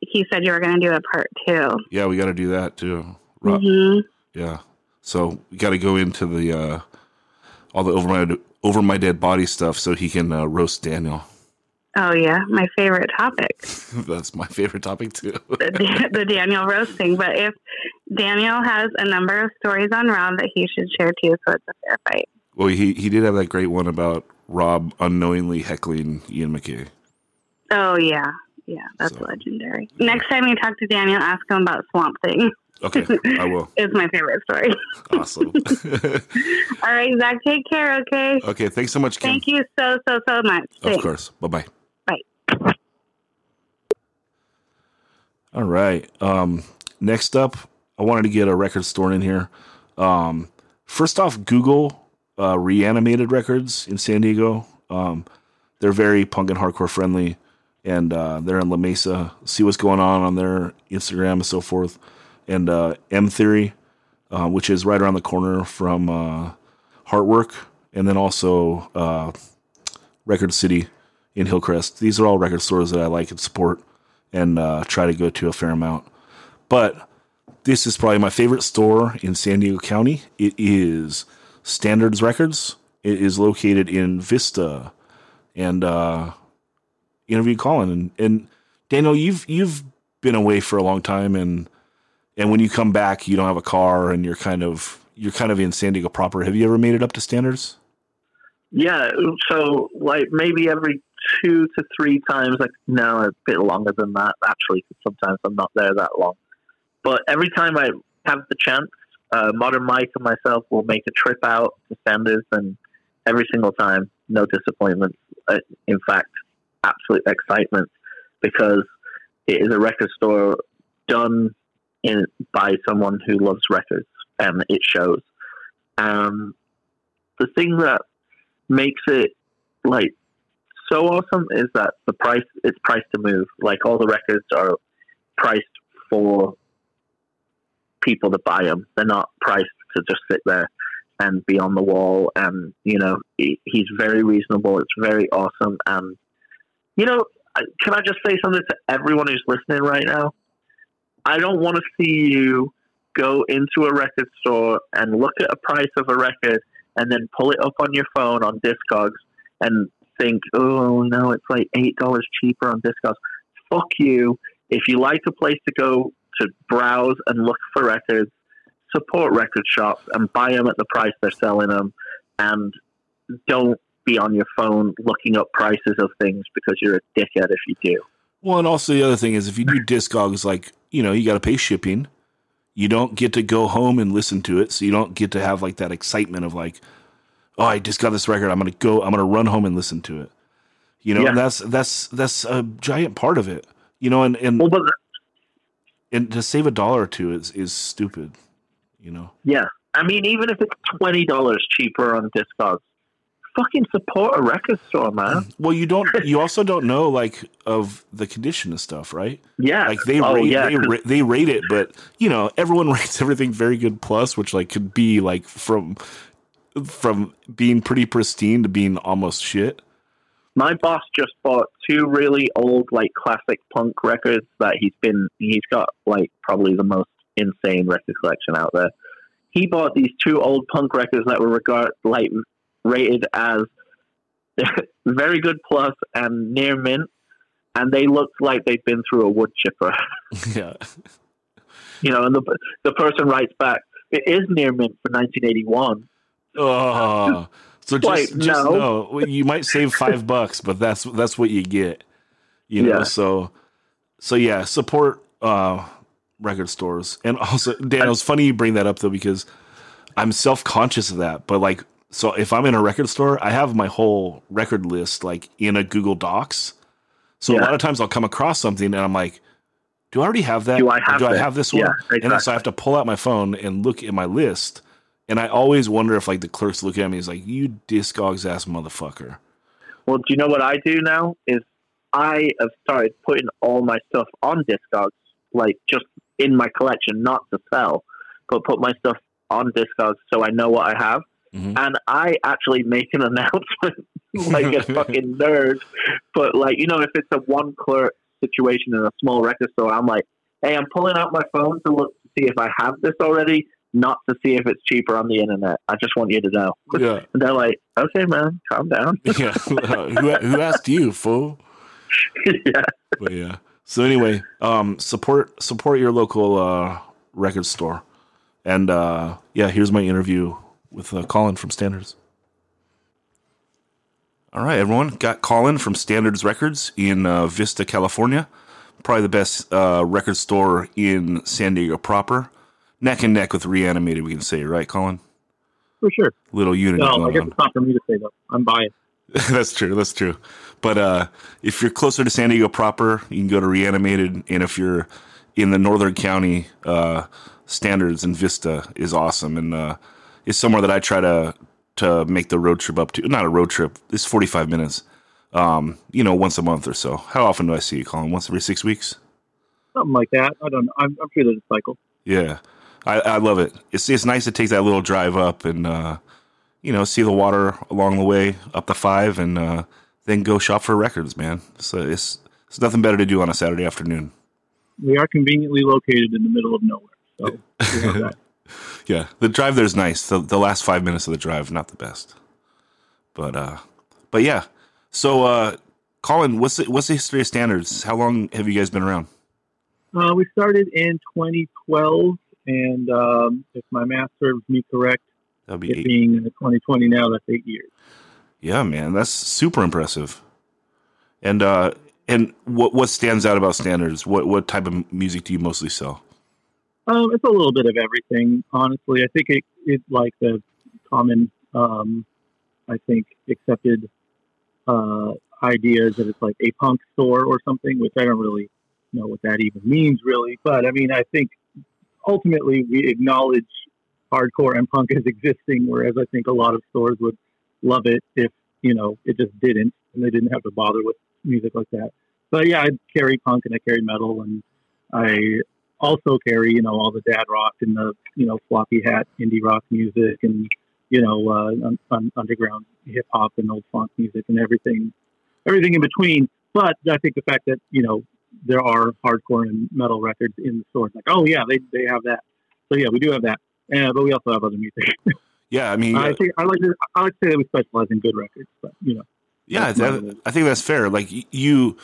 he said you were going to do a part two. Yeah, we got to do that too. Rob, hmm Yeah. So we got to go into the uh all the over my over my dead body stuff so he can uh, roast Daniel. Oh yeah, my favorite topic, That's my favorite topic too. the, the Daniel roasting. But if Daniel has a number of stories on Rob that he should share too, so it's a fair fight. well, he he did have that great one about Rob unknowingly heckling Ian MacKaye. Oh yeah, yeah, that's So- legendary. Next time you talk to Daniel, ask him about Swamp Thing. Okay, I will. It's my favorite story. Awesome. All right, Zach, take care. Okay. okay, thanks so much, Kim. Thank you so so so much. Of Thanks. course. Bye bye. Bye. All right. Um, next up, I wanted to get a record store in here. Um, first off, Google uh, reanimated records in San Diego. Um, they're very punk and hardcore friendly, and uh, they're in La Mesa. See what's going on on their Instagram and so forth. And uh, M Theory, uh, which is right around the corner from uh, Heartwork, and then also uh, Record City in Hillcrest. These are all record stores that I like and support and uh, try to go to a fair amount. But this is probably my favorite store in San Diego County. It is Standards Records. It is located in Vista, and uh, interviewed Colin and, and Daniel. You've you've been away for a long time, and and when you come back, you don't have a car, and you're kind of you're kind of in San Diego proper. Have you ever made it up to Standards? Yeah, so like maybe every two to three times, like no, a bit longer than that actually. 'cause sometimes I'm not there that long, but every time I have the chance, uh, Modern Mike and myself will make a trip out to Standards, and every single time, no disappointment. Uh, in fact, absolute excitement because it is a record store done in by someone who loves records, and it shows. Um, the thing that makes it like so awesome is that the price it's priced to move. Like all the records are priced for people to buy them. They're not priced to just sit there and be on the wall. And you know, he, he's very reasonable. It's very awesome. And you know, can I just say something to everyone who's listening right now? I don't want to see you go into a record store and look at a price of a record and then pull it up on your phone on Discogs and think, oh no, it's like eight dollars cheaper on Discogs. Fuck you. If you like a place to go to browse and look for records, support record shops and buy them at the price they're selling them, and don't be on your phone looking up prices of things because you're a dickhead if you do. Well, and also the other thing is if you do Discogs, like you know, you got to pay shipping. You don't get to go home and listen to it, so you don't get to have like that excitement of like, oh, I just got this record. I'm gonna go. I'm gonna run home and listen to it. You know, Yeah. and that's that's that's a giant part of it. You know, and and Well, but and to save a dollar or two is is stupid. You know. yeah, I mean, even if it's twenty dollars cheaper on Discogs, fucking support a record store, man. Well, you don't. You also don't know like of the condition of stuff, right? Yeah, Like they oh, rate, yeah, they, ra- they rate it, but you know everyone rates everything very good plus, which like could be like from from being pretty pristine to being almost shit. my boss just bought two really old like classic punk records that he's been he's got like probably the most insane record collection out there he bought these two old punk records that were regard like rated as very good plus and near mint and they looked like they'd been through a wood chipper yeah, you know and the the person writes back it is near mint for 1981 oh, so just just no. know you might save five bucks, but that's that's what you get. You know, Yeah. so so yeah, support uh record stores, and also Dan, it was funny you bring that up though because I'm self conscious of that, but like. So if I'm in a record store, I have my whole record list like in a Google Docs. So a lot of times I'll come across something and I'm like, do I already have that? Do I have do I have this one? Yeah, And then so. I have to pull out my phone and look at my list. And I always wonder if like the clerks looking at me is like, you discogs ass motherfucker. Well, do you know what I do now? Is I have started putting all my stuff on Discogs, like just in my collection, not to sell, but put my stuff on Discogs so I know what I have. Mhm. And I actually make an announcement like a fucking nerd. But like, you know, if it's a one clerk situation in a small record store, I'm like, hey, I'm pulling out my phone to look to see if I have this already, not to see if it's cheaper on the internet. I just want you to know. Yeah. And they're like, okay, man, calm down. yeah. who, who asked you, fool? yeah. But yeah. So anyway, um, support support your local uh, record store, and uh, yeah, here's my interview with uh, Colin from Standards. All right, everyone, got Colin from Standards Records in uh, Vista, California. Probably the best uh, record store in San Diego proper. Neck and neck with Reanimated, we can say, right, Colin? For sure. Little unity No, I guess on. it's not for me to say though. I'm biased. that's true. That's true. But uh, if you're closer to San Diego proper, you can go to Reanimated, and if you're in the Northern County, uh, Standards and Vista is awesome, and uh, it's somewhere that I try to to make the road trip up to. Not a road trip. It's 45 minutes. Um, you know, once a month or so. How often do I see you, Colin? Once every six weeks? Something like that. I don't know. I'm, I'm sure there's a cycle. Yeah, I, I love it. It's it's nice to take that little drive up and uh, you know see the water along the way up the five, and uh, then go shop for records, man. So it's it's nothing better to do on a Saturday afternoon. We are conveniently located in the middle of nowhere. So we have that. Yeah, the drive there's nice. The the last five minutes of the drive not the best, but uh, but yeah. So uh, Colin, what's the, what's the history of standards? How long have you guys been around? Uh, we started in 2012, and um, if my math serves me correct, That'll be it eight. being uh, 2020 now, that's eight years. Yeah, man, that's super impressive. And uh, and what what stands out about standards? What what type of music do you mostly sell? Um, it's a little bit of everything, honestly. I think it, it like the common, um, I think, accepted uh, idea is that it's like a punk store or something, which I don't really know what that even means, really. But I mean, I think ultimately we acknowledge hardcore and punk as existing, whereas I think a lot of stores would love it if you know, it just didn't, and they didn't have to bother with music like that. But yeah, I carry punk and I carry metal, and I also carry, you know, all the dad rock and the, you know, floppy hat indie rock music and, you know, uh, un- un- underground hip hop and old funk music and everything, everything in between. But I think the fact that, you know, there are hardcore and metal records in the store, like, oh yeah, they, they have that. So yeah, we do have that. Uh, but we also have other music. Yeah, I mean, I think I like to, I like to say that we specialize in good records, but you know, yeah, that. I think that's fair. Like you,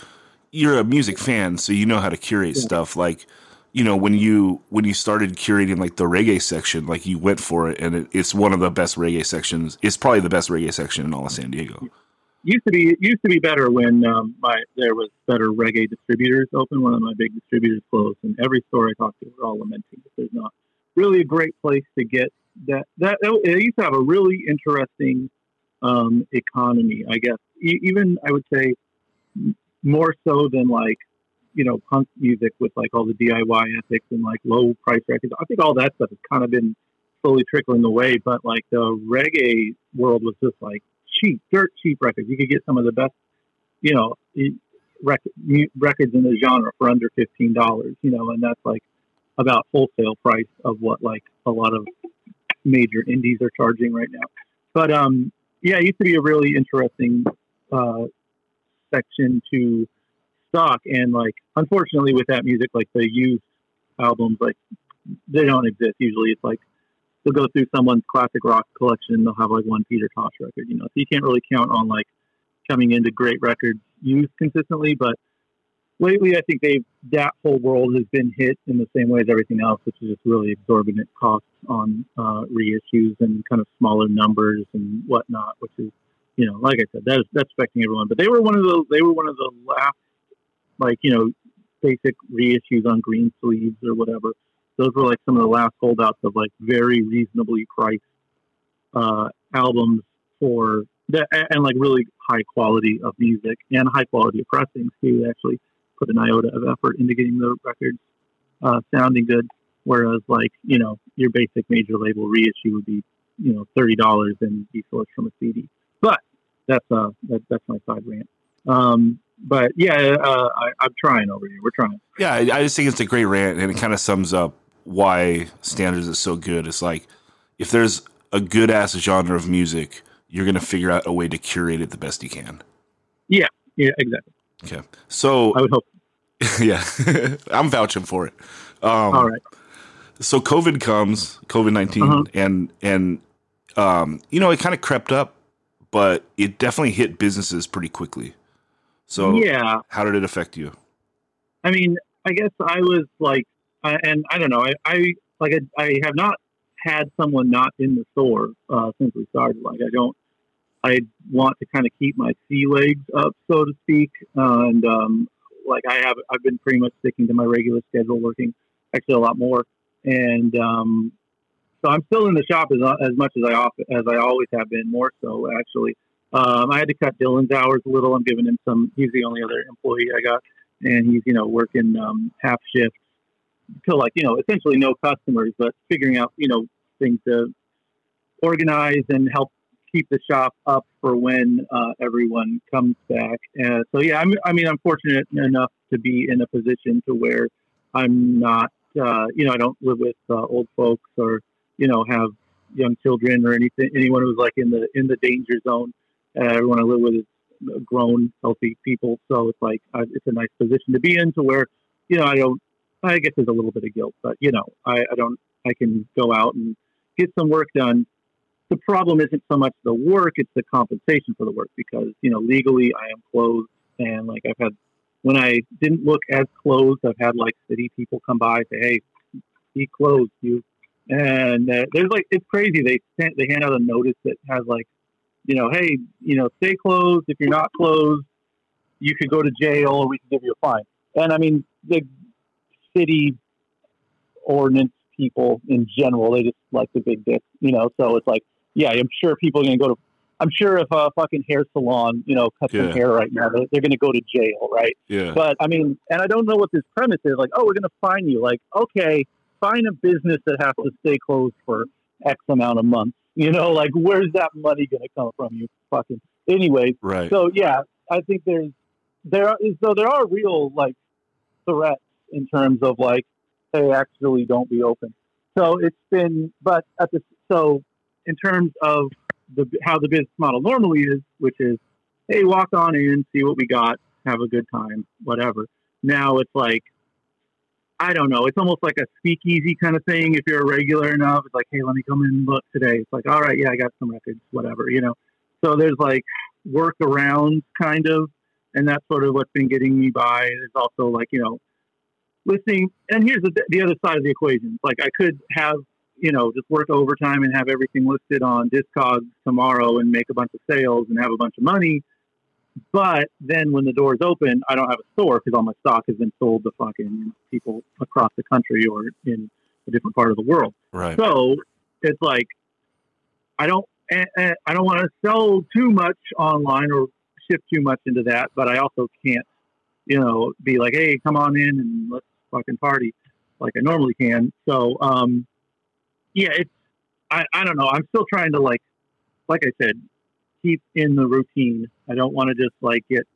you're a music fan, so you know how to curate Yeah. stuff. Like, you know, when you when you started curating like the reggae section, like you went for it, and it, it's one of the best reggae sections. It's probably the best reggae section in all of San Diego. used to be it used to be better when um, my there was better reggae distributors open. One of my big distributors closed, and every store I talked to were all lamenting that there's not really a great place to get that. That it used to have a really interesting um, economy, I guess. E- even I would say more so than like you know punk music with like all the DIY ethics and like low price records. I think all that stuff has kind of been slowly trickling away, but like the reggae world was just like cheap, dirt cheap records. You could get some of the best, you know, rec- records in the genre for under fifteen dollars. You know, and that's like about wholesale price of what like a lot of major indies are charging right now. But um, yeah, it used to be a really interesting uh, section to stock, and like unfortunately with that music, like the used albums, like they don't exist usually. It's like they'll go through someone's classic rock collection they'll have like one Peter Tosh record, you know. So you can't really count on like coming into great records used consistently. But lately, I think they've that whole world has been hit in the same way as everything else, which is just really exorbitant costs on uh, reissues and kind of smaller numbers and whatnot. Which is, you know, like I said, that's that's affecting everyone. But they were one of the they were one of the last, like you know, basic reissues on Greensleeves or whatever those were like some of the last holdouts of like very reasonably priced uh, albums for that and like really high quality of music and high quality of pressings too. Actually put an iota of effort into getting the records uh, sounding good. Whereas like you know your basic major label reissue would be you know thirty dollars and be sourced from a CD. But that's uh that, that's my side rant. Um, but yeah, uh, I, I'm trying over here. We're trying. Yeah, I, I just think it's a great rant, and it kind of sums up why standards is so good. It's like if there's a good ass genre of music, you're gonna figure out a way to curate it the best you can. Yeah, yeah, exactly. Okay, so I would hope. yeah, I'm vouching for it. Um, All right. So COVID comes, COVID 19 Uh-huh. and and um, you know it kind of crept up, but it definitely hit businesses pretty quickly. So yeah, how did it affect you? I mean, I guess I was like, I, and I don't know, I, I like I, I have not had someone not in the store uh, since we started. Like I don't, I want to kind of keep my sea legs up, so to speak, and um, like I have, I've been pretty much sticking to my regular schedule, working actually a lot more, and um, so I'm still in the shop as as much as I off, as I always have been, more so actually. Um, I had to cut Dylan's hours a little. I'm giving him some. He's the only other employee I got, and he's you know working um, half shift till like you know essentially no customers, but figuring out you know things to organize and help keep the shop up for when uh, everyone comes back. Uh, so yeah, I'm, I mean I'm fortunate enough to be in a position to where I'm not uh, you know I don't live with uh, old folks or you know have young children or anything anyone who's like in the in the danger zone. Uh, everyone I live with is grown, healthy people, so it's like uh, it's a nice position to be in, to where you know I don't. I guess there's a little bit of guilt, but you know I, I don't. I can go out and get some work done. The problem isn't so much the work; it's the compensation for the work because you know legally I am closed, and like I've had when I didn't look as closed, I've had like city people come by say, "Hey, be closed, you." And uh, there's like it's crazy. They they hand out a notice that has like you know, hey, you know, stay closed. If you're not closed, you could go to jail or we can give you a fine. And I mean, the city ordinance people in general, they just like the big dick, you know, so it's like, yeah, I'm sure people are going to go to, I'm sure if a fucking hair salon, you know, cuts Yeah. hair right now, they're, they're going to go to jail, right? Yeah. But I mean, and I don't know what this premise is. Like, oh, we're going to fine you. Like, okay, fine a business that has to stay closed for X amount of months. You know, like where's that money going to come from? You fucking anyway, Right. so yeah, I think there's there are so there are real like threats in terms of like, hey, actually don't be open. So it's been, but at the so in terms of the how the business model normally is, which is, hey, walk on in, see what we got, have a good time, whatever. Now it's like. I don't know. It's almost like a speakeasy kind of thing. If you're a regular enough, it's like, hey, let me come in and look today. It's like, all right, yeah, I got some records, whatever, you know. So there's like workarounds kind of, and that's sort of what's been getting me by. There's also like you know, listening. And here's the the other side of the equation. Like I could have you know just work overtime and have everything listed on Discogs tomorrow and make a bunch of sales and have a bunch of money. But then when the doors open, I don't have a store because all my stock has been sold to fucking people across the country or in a different part of the world. Right. So it's like I don't eh, eh, I don't want to sell too much online or shift too much into that, but I also can't, you know, be like, hey, come on in and let's fucking party like I normally can. So um, yeah, it's I, I don't know. I'm still trying to like like I said, keep in the routine. I don't want to just like get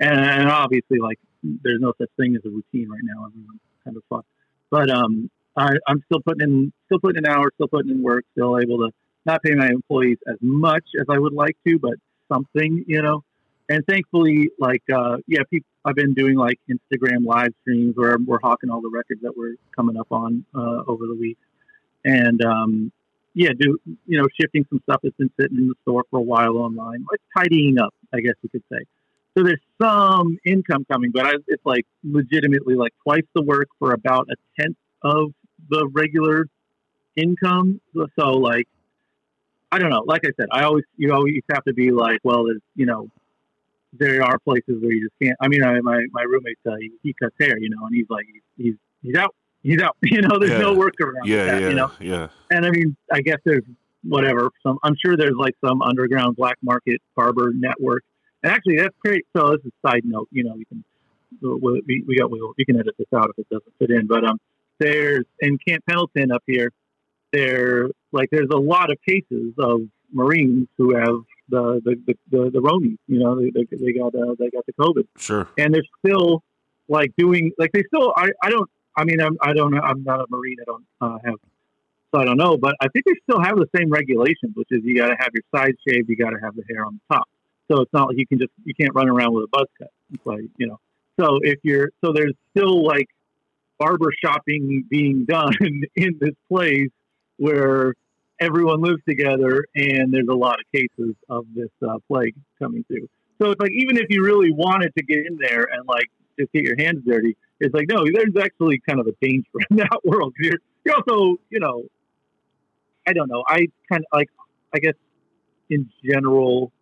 and, and obviously like there's no such thing as a routine right now. Everyone's kind of fucked. But um I, I'm still putting in still putting in hours, still putting in work, still able to not pay my employees as much as I would like to, but something, you know. And thankfully, like uh, yeah, people, I've been doing like Instagram live streams where we're hawking all the records that we're coming up on uh, over the week, and um, yeah, do you know shifting some stuff that's been sitting in the store for a while online, like tidying up, I guess you could say. So there's some income coming, but I, it's like legitimately like twice the work for about a tenth of the regular income. So like, I don't know. Like I said, I always you always have to be like, well, there's you know, there are places where you just can't. I mean, I, my my roommate uh, he, he cuts hair, you know, and he's like he's he's out, he's out. You know, there's no Yeah. workaround. Yeah, that, yeah, You know, yeah. and I mean, I guess there's whatever. Some I'm sure there's like some underground black market barber network. And actually, that's great. So this is a side note. You know, we can we, we, got we, we can edit this out if it doesn't fit in. But um, there's in Camp Pendleton up here. There like there's a lot of cases of Marines who have the the the, the, the Ronies. You know, they, they, they got uh, they got the COVID Sure. and they're still like doing like they still I, I don't I mean I'm I don't know I'm not a marine I don't uh, have so I don't know but I think they still have the same regulations which is you got to have your sides shaved you got to have the hair on the top. So it's not like you can just you can't run around with a buzz cut it's like you know. So if you're so there's still like barber shopping being done in this place where everyone lives together and there's a lot of cases of this uh, plague coming through. So it's like even if you really wanted to get in there and like just get your hands dirty, it's like no, there's actually kind of a danger in that world. You're you're also you know, I don't know. I kind of like I guess in general,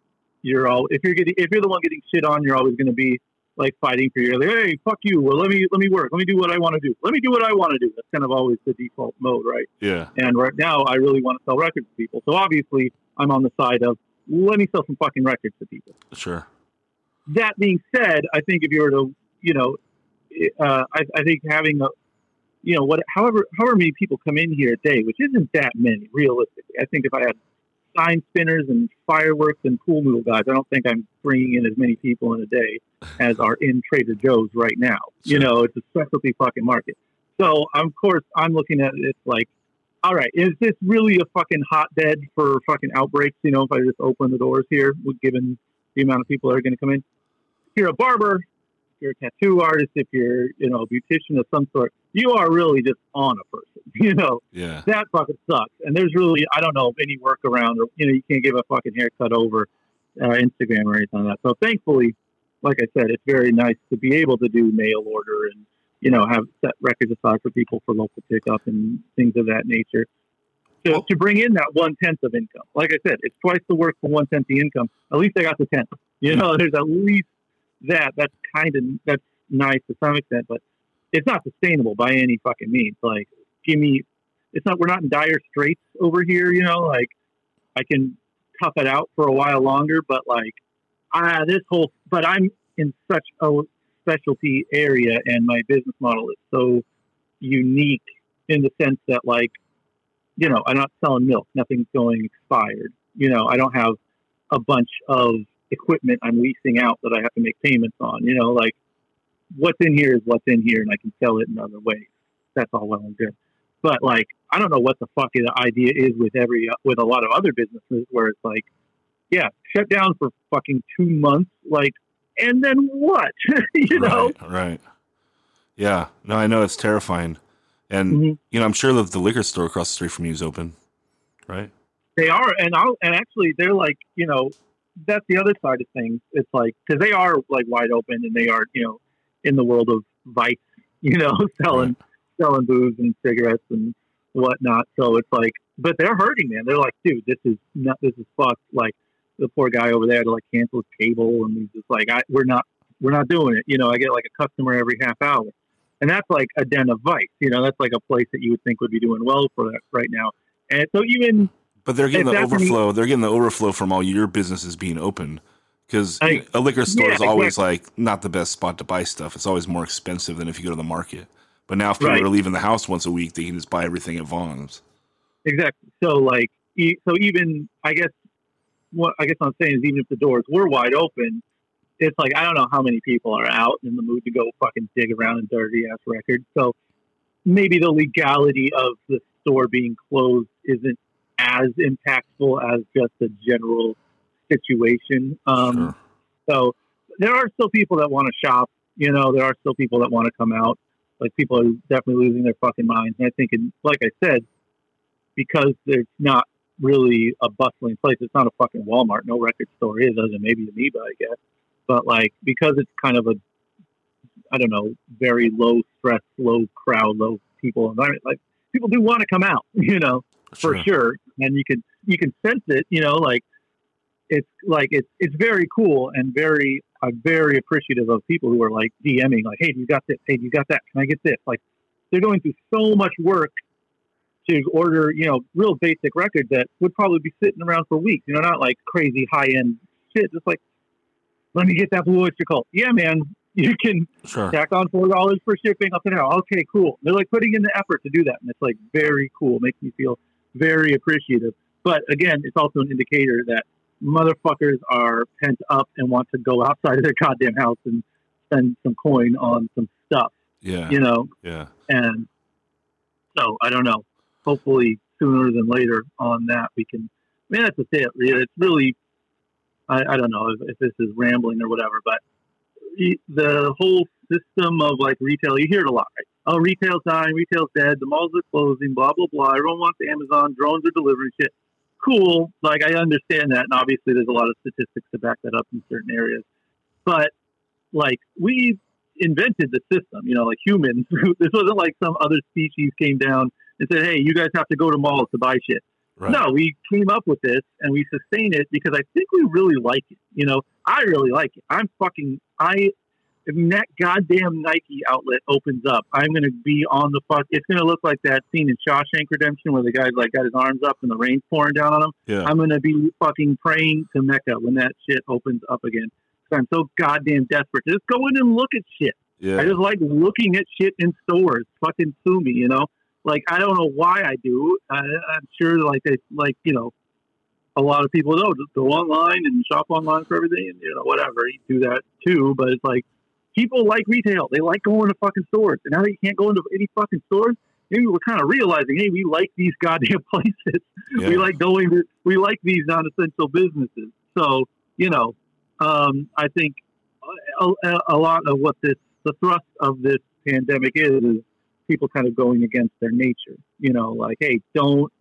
you're all if you're getting if you're the one getting shit on, you're always going to be like fighting for your like, hey fuck you. Well let me let me work. Let me do what I want to do. Let me do what I want to do. That's kind of always the default mode, right? Yeah. And right now, I really want to sell records to people. So obviously, I'm on the side of let me sell some fucking records to people Sure. that being said, I think if you were to, you know, uh, I, I think having a, you know, what, however, however many people come in here a day, which isn't that many realistically. I think if I had sign spinners and fireworks and pool noodle guys, I don't think I'm bringing in as many people in a day as are in Trader Joe's right now. You know, it's a specialty fucking market. So of course I'm looking at it like, all right, is this really a fucking hotbed for fucking outbreaks? You know, if I just open the doors here, given the amount of people that are going to come in. You're a barber, you're a tattoo artist, if you're, you know, a beautician of some sort, you are really just on a person. You know, Yeah. that fucking sucks. And there's really, I don't know any workaround or, you know, you can't give a fucking haircut over uh, Instagram or anything like that. So thankfully, like I said, it's very nice to be able to do mail order and, you know, have set records aside for people for local pickup and things of that nature. To, to bring in that one tenth of income. Like I said, it's twice the work for one tenth the income. At least I got the tenth. You know, there's at least that. That's kind of that's nice to some extent, but it's not sustainable by any fucking means. Like, give me, it's not. We're not in dire straits over here. You know, like I can tough it out for a while longer, but like, ah, this whole. But I'm in such a specialty area, and my business model is so unique in the sense that, like, you know, I'm not selling milk. Nothing's going expired. You know, I don't have a bunch of equipment I'm leasing out that I have to make payments on. You know, like what's in here is what's in here, and I can sell it in other ways. That's all well and good. But like, I don't know what the fuck the idea is with every with a lot of other businesses where it's like, yeah, shut down for fucking two months, like, and then what? you know? Right, right. Yeah. No, I know it's terrifying. And Mhm. you know, I'm sure that the liquor store across the street from you is open. Right? They are, and I'll, and actually, they're like, you know, that's the other side of things. It's like because they are like wide open, and they are, you know, in the world of vice, you know, selling selling booze and cigarettes and whatnot. So it's like, but they're hurting, man. They're like, dude, this is not, this is fucked. Like the poor guy over there to like cancel his cable, and he's just like, I, we're not, we're not doing it. You know, I get like a customer every half hour, and that's like a den of vice. You know, that's like a place that you would think would be doing well for that right now. And so even But they're getting If the overflow. They're getting the overflow from all your businesses being open. Because a liquor store yeah, is always like not the best spot to buy stuff. It's always more expensive than if you go to the market. But now, if people Right. are leaving the house once a week, they can just buy everything at Vons. Exactly. So like, e- so even I guess what I guess I'm saying is even if the doors were wide open, it's like I don't know how many people are out in the mood to go fucking dig around in dirty ass records. So maybe the legality of the store being closed isn't as impactful as just a general situation. Um, Sure. so there are still people that want to shop. You know, there are still people that want to come out. Like people are definitely losing their fucking minds. And I think, in, like I said, because it's not really a bustling place. It's not a fucking Walmart. No record store is, other than maybe Amoeba, I guess. But like because it's kind of a, I don't know, very low stress, low crowd, low people environment. Like people do want to come out, you know for sure. And you can you can sense it, you know, like it's like it's it's very cool and very I'm very appreciative of people who are like DMing like, hey, do you got this? Hey, do you got that? Can I get this? Like they're going through so much work to order, you know, real basic records that would probably be sitting around for weeks. You know, not like crazy high end shit. Just like, let me get that Blue Öyster Cult. Yeah, man, you can Sure. tack on four dollars for shipping up and down. Okay, cool. They're like putting in the effort to do that, and it's like very cool. Makes me feel very appreciative. But again, it's also an indicator that motherfuckers are pent up and want to go outside of their goddamn house and spend some coin on some stuff. Yeah. You know, Yeah. and so I don't know. Hopefully, sooner than later on that we can. I mean, that's the it. It's really, I, I don't know if, if this is rambling or whatever, but the- the whole system of like retail, you hear it a lot. Right? Oh, retail's dying, retail's dead, the malls are closing, blah blah blah. Everyone wants Amazon, drones are delivering shit. Cool, like I understand that, and obviously there's a lot of statistics to back that up in certain areas. But like we invented the system, you know, like humans. this wasn't like some other species came down and said, "Hey, you guys have to go to malls to buy shit." Right. No, we came up with this and we sustain it because I think we really like it. You know, I really like it. I'm fucking I. If that goddamn Nike outlet opens up, I'm gonna be on the fuck. It's gonna look like that scene in Shawshank Redemption where the guy's like got his arms up and the rain's pouring down on him. Yeah. I'm gonna be fucking praying to Mecca when that shit opens up again. 'Cause I'm so goddamn desperate. Just go in and look at shit. Yeah. I just like looking at shit in stores. Fucking sue me, you know. Like I don't know why I do. I, I'm sure, like they, like you know, a lot of people know just go online and shop online for everything, and you know whatever. You do that too, but it's like people like retail. They like going to fucking stores, and now you can't go into any fucking stores, maybe we're kind of realizing, hey, we like these goddamn places. Yeah. We like going to, we like these non-essential businesses. So you know, um, I think a, a, a lot of what this, the thrust of this pandemic is, is people kind of going against their nature. You know, like, hey, don't.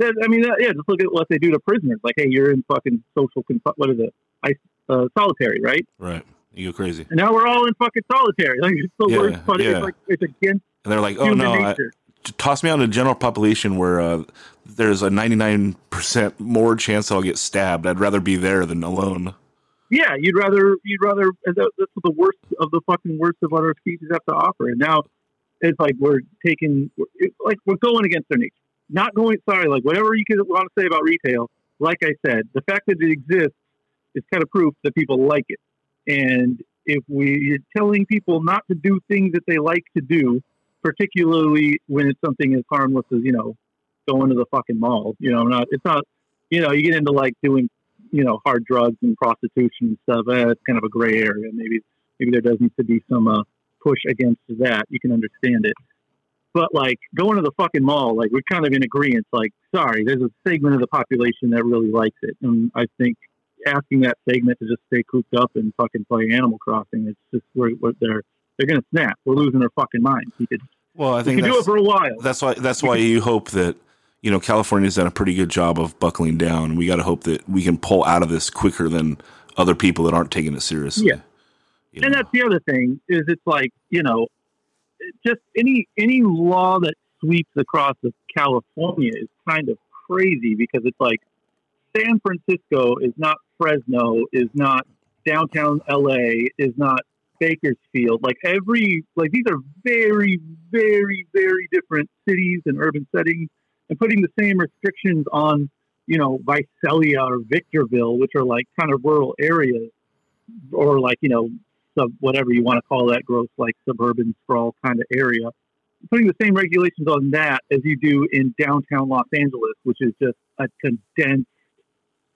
I mean, yeah, just look at what they do to prisoners. Like, hey, you're in fucking social. What is it? I, uh, solitary, right? Right. You go crazy. And now we're all in fucking solitary. Like, it's the Yeah, worst. But yeah. it's like it's against And they're like, oh no, I, toss me out in a general population where uh, there's a 99% more chance I'll get stabbed. I'd rather be there than alone. yeah, you'd rather you'd rather that, that's the worst of the fucking worst of what our species have to offer. And now it's like we're taking it's like we're going against their nature. Not going sorry, like whatever you could want to say about retail. Like I said, the fact that it exists is kind of proof that people like it. And if we're telling people not to do things that they like to do, particularly when it's something as harmless as you know going to the fucking mall, you know, not it's not you know you get into like doing you know hard drugs and prostitution and stuff. Eh, it's kind of a gray area. Maybe maybe there does need to be some uh, push against that. You can understand it. But like going to the fucking mall, like we're kind of in agreement. Like, sorry, there's a segment of the population that really likes it, and I think asking that segment to just stay cooped up and fucking play Animal Crossing, it's just where they're they're gonna snap. We're losing our fucking minds. You could, Well, I think you could do it for a while. that's why that's why you hope that you know California's done a pretty good job of buckling down. We got to hope that we can pull out of this quicker than other people that aren't taking it seriously. Yeah. You And know? that's the other thing is it's like you know, just any any law that sweeps across of California is kind of crazy because it's like San Francisco is not Fresno, is not downtown LA, is not Bakersfield. Like every like these are very very very different cities and urban settings, and putting the same restrictions on you know Visalia or Victorville, which are like kind of rural areas, or like you know sub whatever you want to call that gross like suburban sprawl kind of area. Putting the same regulations on that as you do in downtown Los Angeles, which is just a condensed,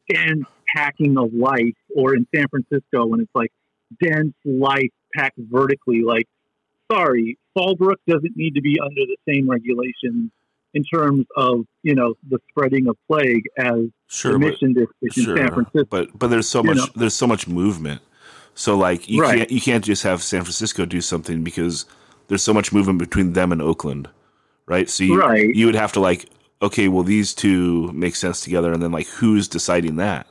dense packing of life, or in San Francisco when it's like dense life packed vertically. Like, sorry, Fallbrook doesn't need to be under the same regulations in terms of you know the spreading of plague as sure, the but- Mission District in San Francisco. But but there's so You much know. there's so much movement. So like you Right. can't you can't just have San Francisco do something because there's so much movement between them and Oakland, right? So you Right. you would have to like okay, well these two make sense together, and then like who's deciding that?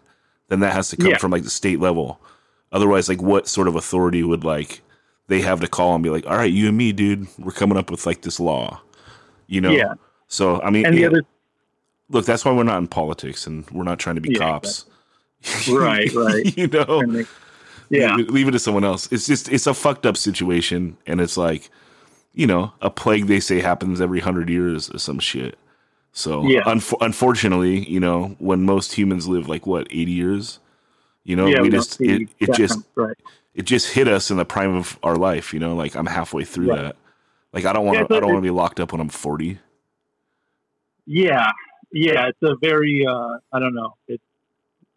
Then that has to come Yeah. from like the state level. Otherwise, like what sort of authority would like they have to call and be like, all right, you and me, dude, we're coming up with like this law, you know? Yeah. So I mean, And the yeah, other look, that's why we're not in politics and we're not trying to be Yeah, cops. Right, right. you know, yeah. leave, it- leave it to someone else. It's just it's a fucked up situation, and it's like, you know, a plague they say happens every hundred years or some shit. So Yeah. unf- unfortunately, you know, when most humans live like what eighty years, you know, yeah, we just it, it just right. it just hit us in the prime of our life. You know, like I'm halfway through Right. that. Like I don't want to Yeah, so I don't want to be locked up when I'm forty. Yeah, yeah. It's a very uh, I don't know. It's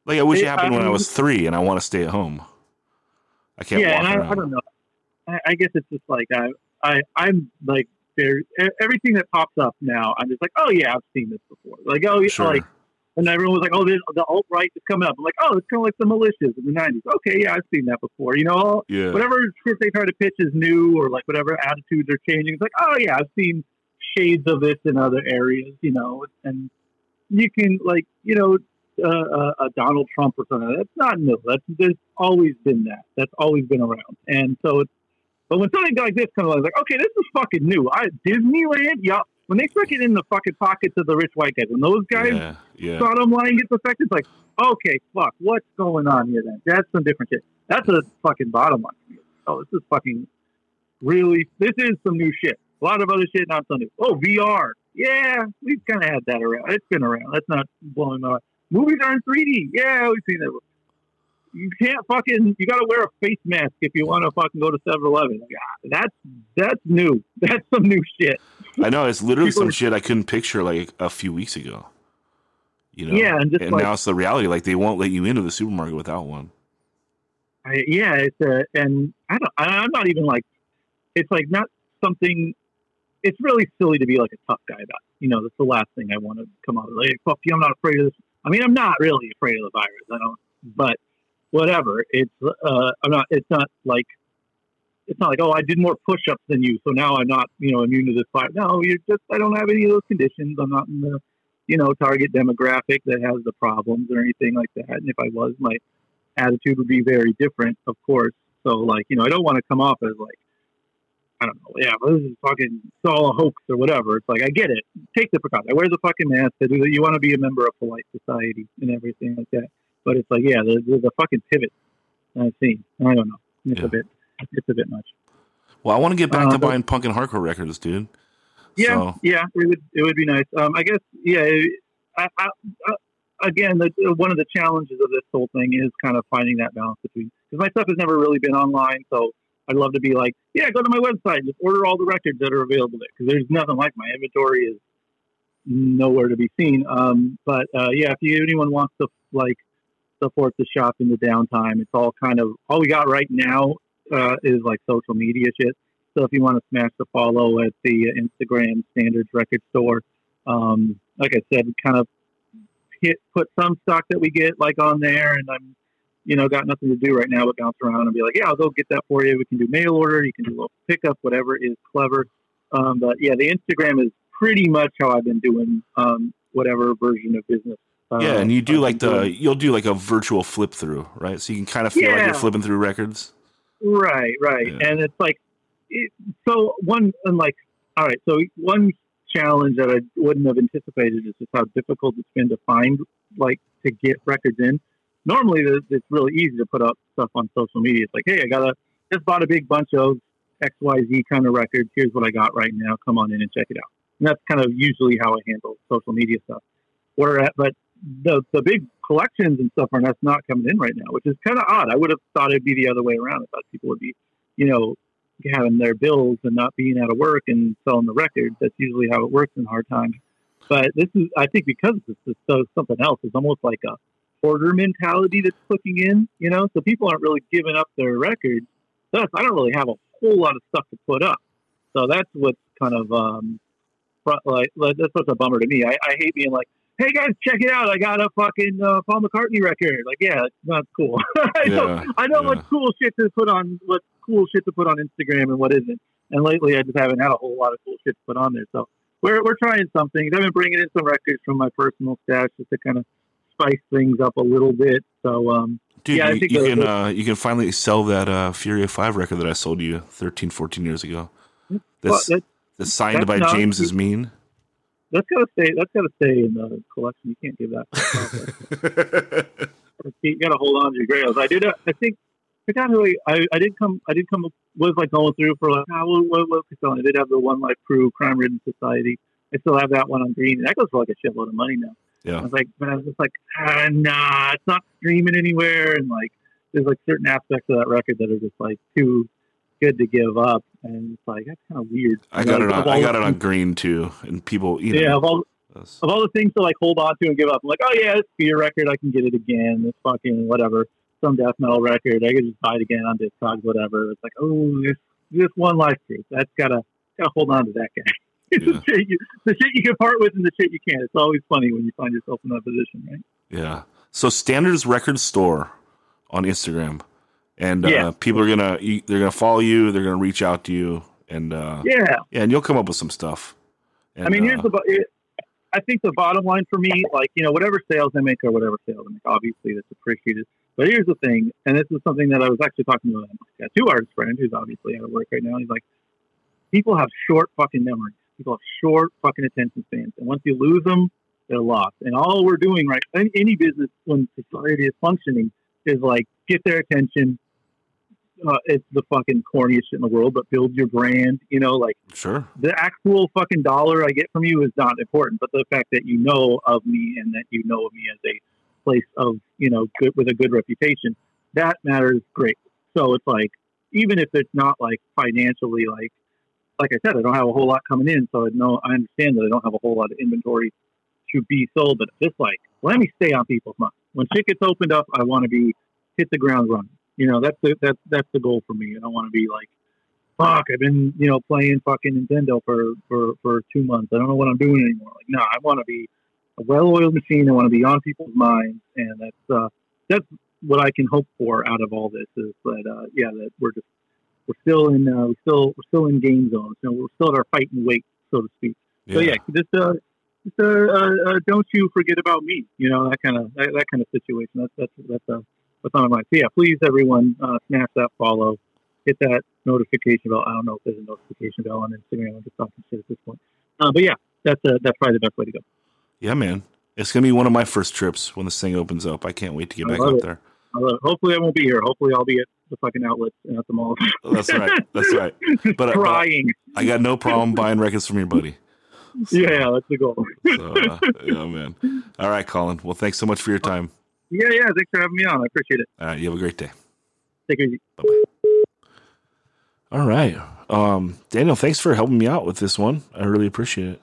Like I wish it, It- happened when I was three, and I want to stay at home. I can't yeah, walk and. I, I don't know. I, I guess it's just like I, I, I'm like there. e- Everything that pops up now, I'm just like, oh yeah, I've seen this before. Like oh, yeah, Sure. like, and everyone was like, oh, this, the alt right is coming up. I'm like, oh, it's kind of like the militias in the '90s. Okay, yeah, I've seen that before. You know, yeah. whatever shit they try to pitch is new or like whatever attitudes are changing. It's like, oh yeah, I've seen shades of this in other areas, you know, and you can like, you know, uh, uh, uh, Donald Trump or something. That's not new. That's there's always been that. That's always been around. And so it's, but when something like this comes along, it's like, okay, this is fucking new. I Disneyland, yeah. When they stick it in the fucking pockets of the rich white guys, when those guys yeah, yeah. bottom line gets affected, it's like, okay, fuck, what's going on here then? That's some different shit. That's a fucking bottom line. Oh, this is fucking really, this is some new shit. A lot of other shit, not so new. Oh, VR. Yeah, we've kind of had that around. It's been around. That's not blowing my mind. Movies are in 3D. Yeah, we've seen that. You can't fucking, you got to wear a face mask if you want to fucking go to 7 Eleven. Ah, that's, that's new. That's some new shit. I know it's literally People some are- shit I couldn't picture like a few weeks ago. You know, Yeah, and just like- now it's the reality. Like they won't let you into the supermarket without one. I, yeah, it's a, and I don't, I'm not even like, it's like not something. It's really silly to be like a tough guy about. it. You know, that's the last thing I want to come out of. Like, fuck you, I'm not afraid of this. I mean, I'm not really afraid of the virus. I don't, but whatever. It's, uh, I'm not. It's not like, it's not like, oh, I did more push-ups than you, so now I'm not, you know, immune to this virus. No, you're just, I don't have any of those conditions. I'm not in the, you know, target demographic that has the problems or anything like that. And if I was, my attitude would be very different, of course. So, like, you know, I don't want to come off as like, I don't know, yeah, this is fucking it's all a hoax or whatever. It's like I get it. Take the precaution. I wear the fucking mask. I do that. You want to be a member of polite society and everything like that. But it's like, yeah, there's, there's a fucking pivot I've seen. I don't know. It's Yeah. a bit, it's a bit much. Well, I want to get back Uh, to buying punk and hardcore records, dude. Yeah, So- yeah, it would it would be nice. Um, I guess yeah. I, I, I, again, the, one of the challenges of this whole thing is kind of finding that balance between because my stuff has never really been online, so I'd love to be like, yeah, go to my website and just order all the records that are available there because there's nothing like my inventory is nowhere to be seen. Um, but uh, yeah, if you, anyone wants to like support the shop in the downtime. It's all kind of all we got right now uh, is like social media shit. So if you want to smash the follow at the Instagram Standards Record Store, um, like I said, kind of hit put some stock that we get like on there, and I'm you know got nothing to do right now but bounce around and be like, yeah, I'll go get that for you. We can do mail order, you can do a little pickup, whatever is clever. Um, but yeah, the Instagram is pretty much how I've been doing um, whatever version of business. Uh, yeah, and you do like the you'll do like a virtual flip through, right? So you can kind of feel like you're flipping through records. Right, right. Yeah. And it's like, it, so one, and like, all right, so one challenge that I wouldn't have anticipated is just how difficult it's been to find, like, to get records in. Normally, it's really easy to put up stuff on social media. It's like, hey, I got a, just bought a big bunch of XYZ kind of records. Here's what I got right now. Come on in and check it out. And that's kind of usually how I handle social media stuff. Where at, but the the big collections and stuff are that's not coming in right now, which is kind of odd. I would have thought it'd be the other way around. I thought people would be, you know, having their bills and not being out of work and selling the records. That's usually how it works in hard times. But this is, I think, because this is so something else. It's almost like a hoarder mentality that's clicking in. You know, so people aren't really giving up their records. Thus, I don't really have a whole lot of stuff to put up. So that's what's kind of um, like, that's what's a bummer to me. I, I hate being like, "Hey guys, check it out! I got a fucking uh, Paul McCartney record." Like, yeah, that's cool. I know, Yeah, I know yeah. what's cool shit to put on, what's cool shit to put on Instagram and what isn't. And lately, I just haven't had a whole lot of cool shit to put on there. So we're we're trying some things. I've been bringing in some records from my personal stash just to kind of spice things up a little bit. So um, Dude, Yeah, I you, think you can uh, you can finally sell that uh, Fury of Five record that I sold you 13, 14 years ago. well, That's, that, that's signed that's by James is mean. That's gotta stay. That's gotta stay in the collection. You can't give that. you got to hold on to your grails. I did. uh, I think I forgot who I, I. I did come. I did come. Was like going through for like, ah, what, what, what was? I did have the One Life Crew, Crime Ridden Society. I still have that one on green. That goes for like a shitload of money now. Yeah. I was like, but I was just like, ah, nah, it's not streaming anywhere, and like, there's like certain aspects of that record that are just like too good to give up, and it's like that's kind of weird. I got Like, it on. I got it on green too, and people, you know, Yeah, of all of all the things to like hold on to and give up, I'm like, oh yeah, it's beer record, I can get it again. It's fucking whatever. Some death metal record, I could just buy it again on Discogs, whatever. It's like, oh, this this One Life Crew. That's gotta gotta hold on to that guy. It's Yeah. the, shit you, the shit you can part with and the shit you can't. It's always funny when you find yourself in that position, right? yeah. So Standards Record Store on Instagram, and uh, Yeah. people are gonna they're gonna follow you. They're gonna reach out to you, and uh, Yeah. yeah, and you'll come up with some stuff. And, I mean, here's uh, the. I think the bottom line for me, like you know, whatever sales I make or whatever sales I make, obviously that's appreciated. But here's the thing, and this is something that I was actually talking to a tattoo artist friend who's obviously out of work right now. He's like, people have short fucking memories. People have short fucking attention spans, and once you lose them, they're lost. And all we're doing right, any, any business when society is functioning, is like get their attention. Uh, it's the fucking corniest shit in the world, but build your brand. You know, like sure. the actual fucking dollar I get from you is not important, but the fact that you know of me and that you know of me as a place of, you know, good with a good reputation, that matters great. So it's like, even if it's not like financially, like, like I said, I don't have a whole lot coming in, so I know I understand that I don't have a whole lot of inventory to be sold, but just like, let me stay on people's minds. When shit gets opened up, I want to be hit the ground running. You know, that's the that's that's the goal for me. I don't want to be like fuck, I've been, you know, playing fucking Nintendo for, for, for two months. I don't know what I'm doing anymore. Like, no, I want to be a well-oiled machine. I want to be on people's minds. And that's, uh, that's what I can hope for out of all this is that, uh, yeah, that we're just, we're still in, uh, we're still, we're still in game zones. You know, we're still at our fight and weight, so to speak. So yeah, just, uh, just, uh, uh, uh, don't you forget about me, you know, that kind of, that, that kind of situation. That's, that's, that's, uh, what's on my mind. So yeah, please everyone, uh, smash that follow hit that notification bell. I don't know if there's a notification bell on Instagram. I'm just talking shit at this point. Uh, but yeah, that's uh, that's probably the best way to go. Yeah, man. It's gonna be one of my first trips when this thing opens up. I can't wait to get I back it. there. Uh, hopefully, I won't be here. Hopefully, I'll be at the fucking outlets and at the mall. Oh, That's right. That's right. But, uh, but. I got no problem buying records from your buddy. yeah, that's the goal. So, uh, yeah, man. All right, Colin. Well, thanks so much for your time. Yeah, yeah. Thanks for having me on. I appreciate it. All right, you have a great day. Take it easy. All right, um, Daniel. Thanks for helping me out with this one. I really appreciate it.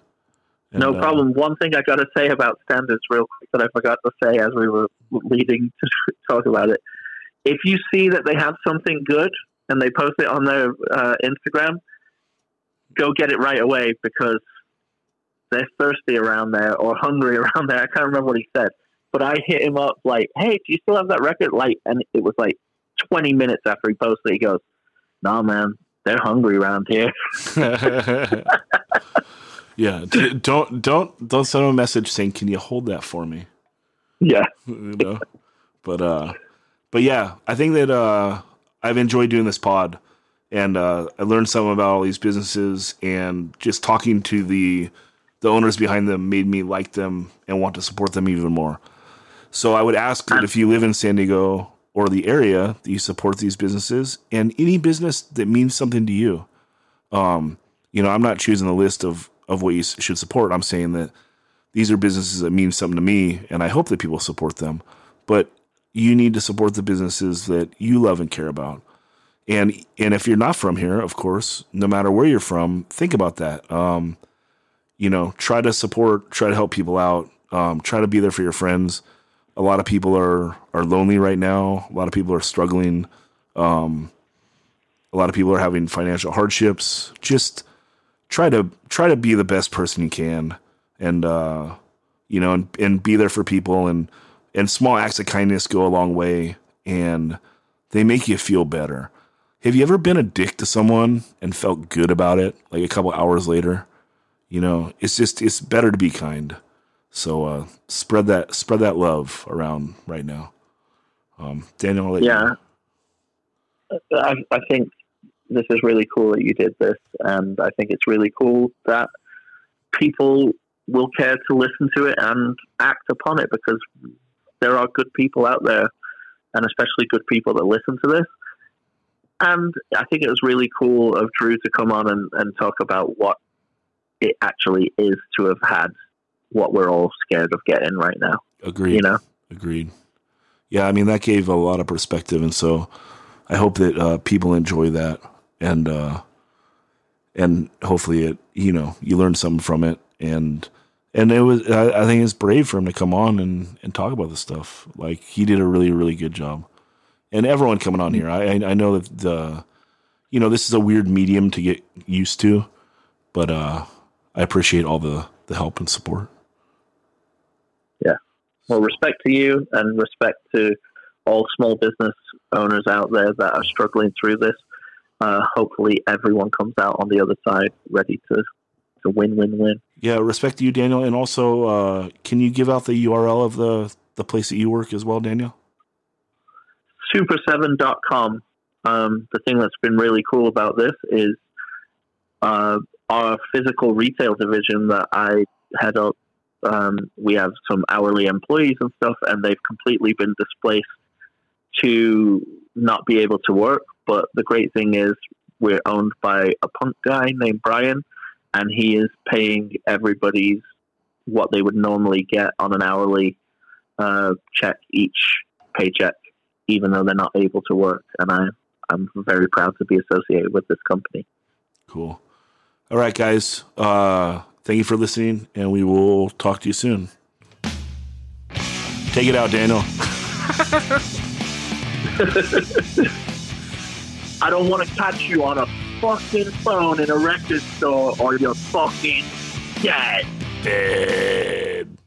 And, No uh, problem. One thing I got to say about standards, real quick, that I forgot to say as we were leading to talk about it. If you see that they have something good and they post it on their uh, Instagram, go get it right away because they're thirsty around there or hungry around there. I can't remember what he said, but I hit him up like, "Hey, do you still have that record?" Like, and it was like 20 minutes after he posted. it, He goes, "Nah, man, they're hungry around here." yeah, don't don't don't send him a message saying, "Can you hold that for me?" Yeah. you know. But uh, but yeah, I think that uh, I've enjoyed doing this pod, and uh, I learned something about all these businesses, and just talking to the the owners behind them made me like them and want to support them even more. So I would ask that if you live in San Diego or the area, that you support these businesses and any business that means something to you. Um, you know, I'm not choosing the list of of what you should support. I'm saying that these are businesses that mean something to me, and I hope that people support them. But you need to support the businesses that you love and care about. And and if you're not from here, of course, no matter where you're from, think about that. Um, you know, try to support, try to help people out, um, try to be there for your friends. A lot of people are are lonely right now. A lot of people are struggling. Um, a lot of people are having financial hardships. Just try to try to be the best person you can, and uh, you know, and, and be there for people. And and small acts of kindness go a long way, and they make you feel better. Have you ever been a dick to someone and felt good about it, like a couple hours later? You know, it's just it's better to be kind. So uh, spread that spread that love around right now. Um, Daniel, I'll let you Yeah. I, I think this is really cool that you did this, and I think it's really cool that people will care to listen to it and act upon it because there are good people out there, and especially good people that listen to this. And I think it was really cool of Drew to come on and, and talk about what it actually is to have had what we're all scared of getting right now. Agreed. You know? Agreed. Yeah, I mean that gave a lot of perspective, and so I hope that uh, people enjoy that, and uh, and hopefully it, you know, you learn something from it, and and it was I, I think it's brave for him to come on and and talk about this stuff. Like he did a really really good job, and everyone coming on here, I I I know that the, you know, this is a weird medium to get used to, but uh, I appreciate all the the help and support. Yeah. Well, respect to you and respect to all small business owners out there that are struggling through this. Uh, hopefully, everyone comes out on the other side ready to, to win, win, win. Yeah, respect to you, Daniel. And also, uh, can you give out the URL of the, the place that you work as well, Daniel? Super7.com. Um, the thing that's been really cool about this is uh, our physical retail division that I head up. Um, we have some hourly employees and stuff, and they've completely been displaced to not be able to work. But the great thing is, we're owned by a punk guy named Brian, and he is paying everybody's what they would normally get on an hourly uh, check each paycheck, even though they're not able to work. And I, I'm very proud to be associated with this company. Cool. All right, guys. Uh, thank you for listening, and we will talk to you soon. Take it out, Daniel. I don't want to catch you on a fucking phone in a record store or you're fucking dead. Dead.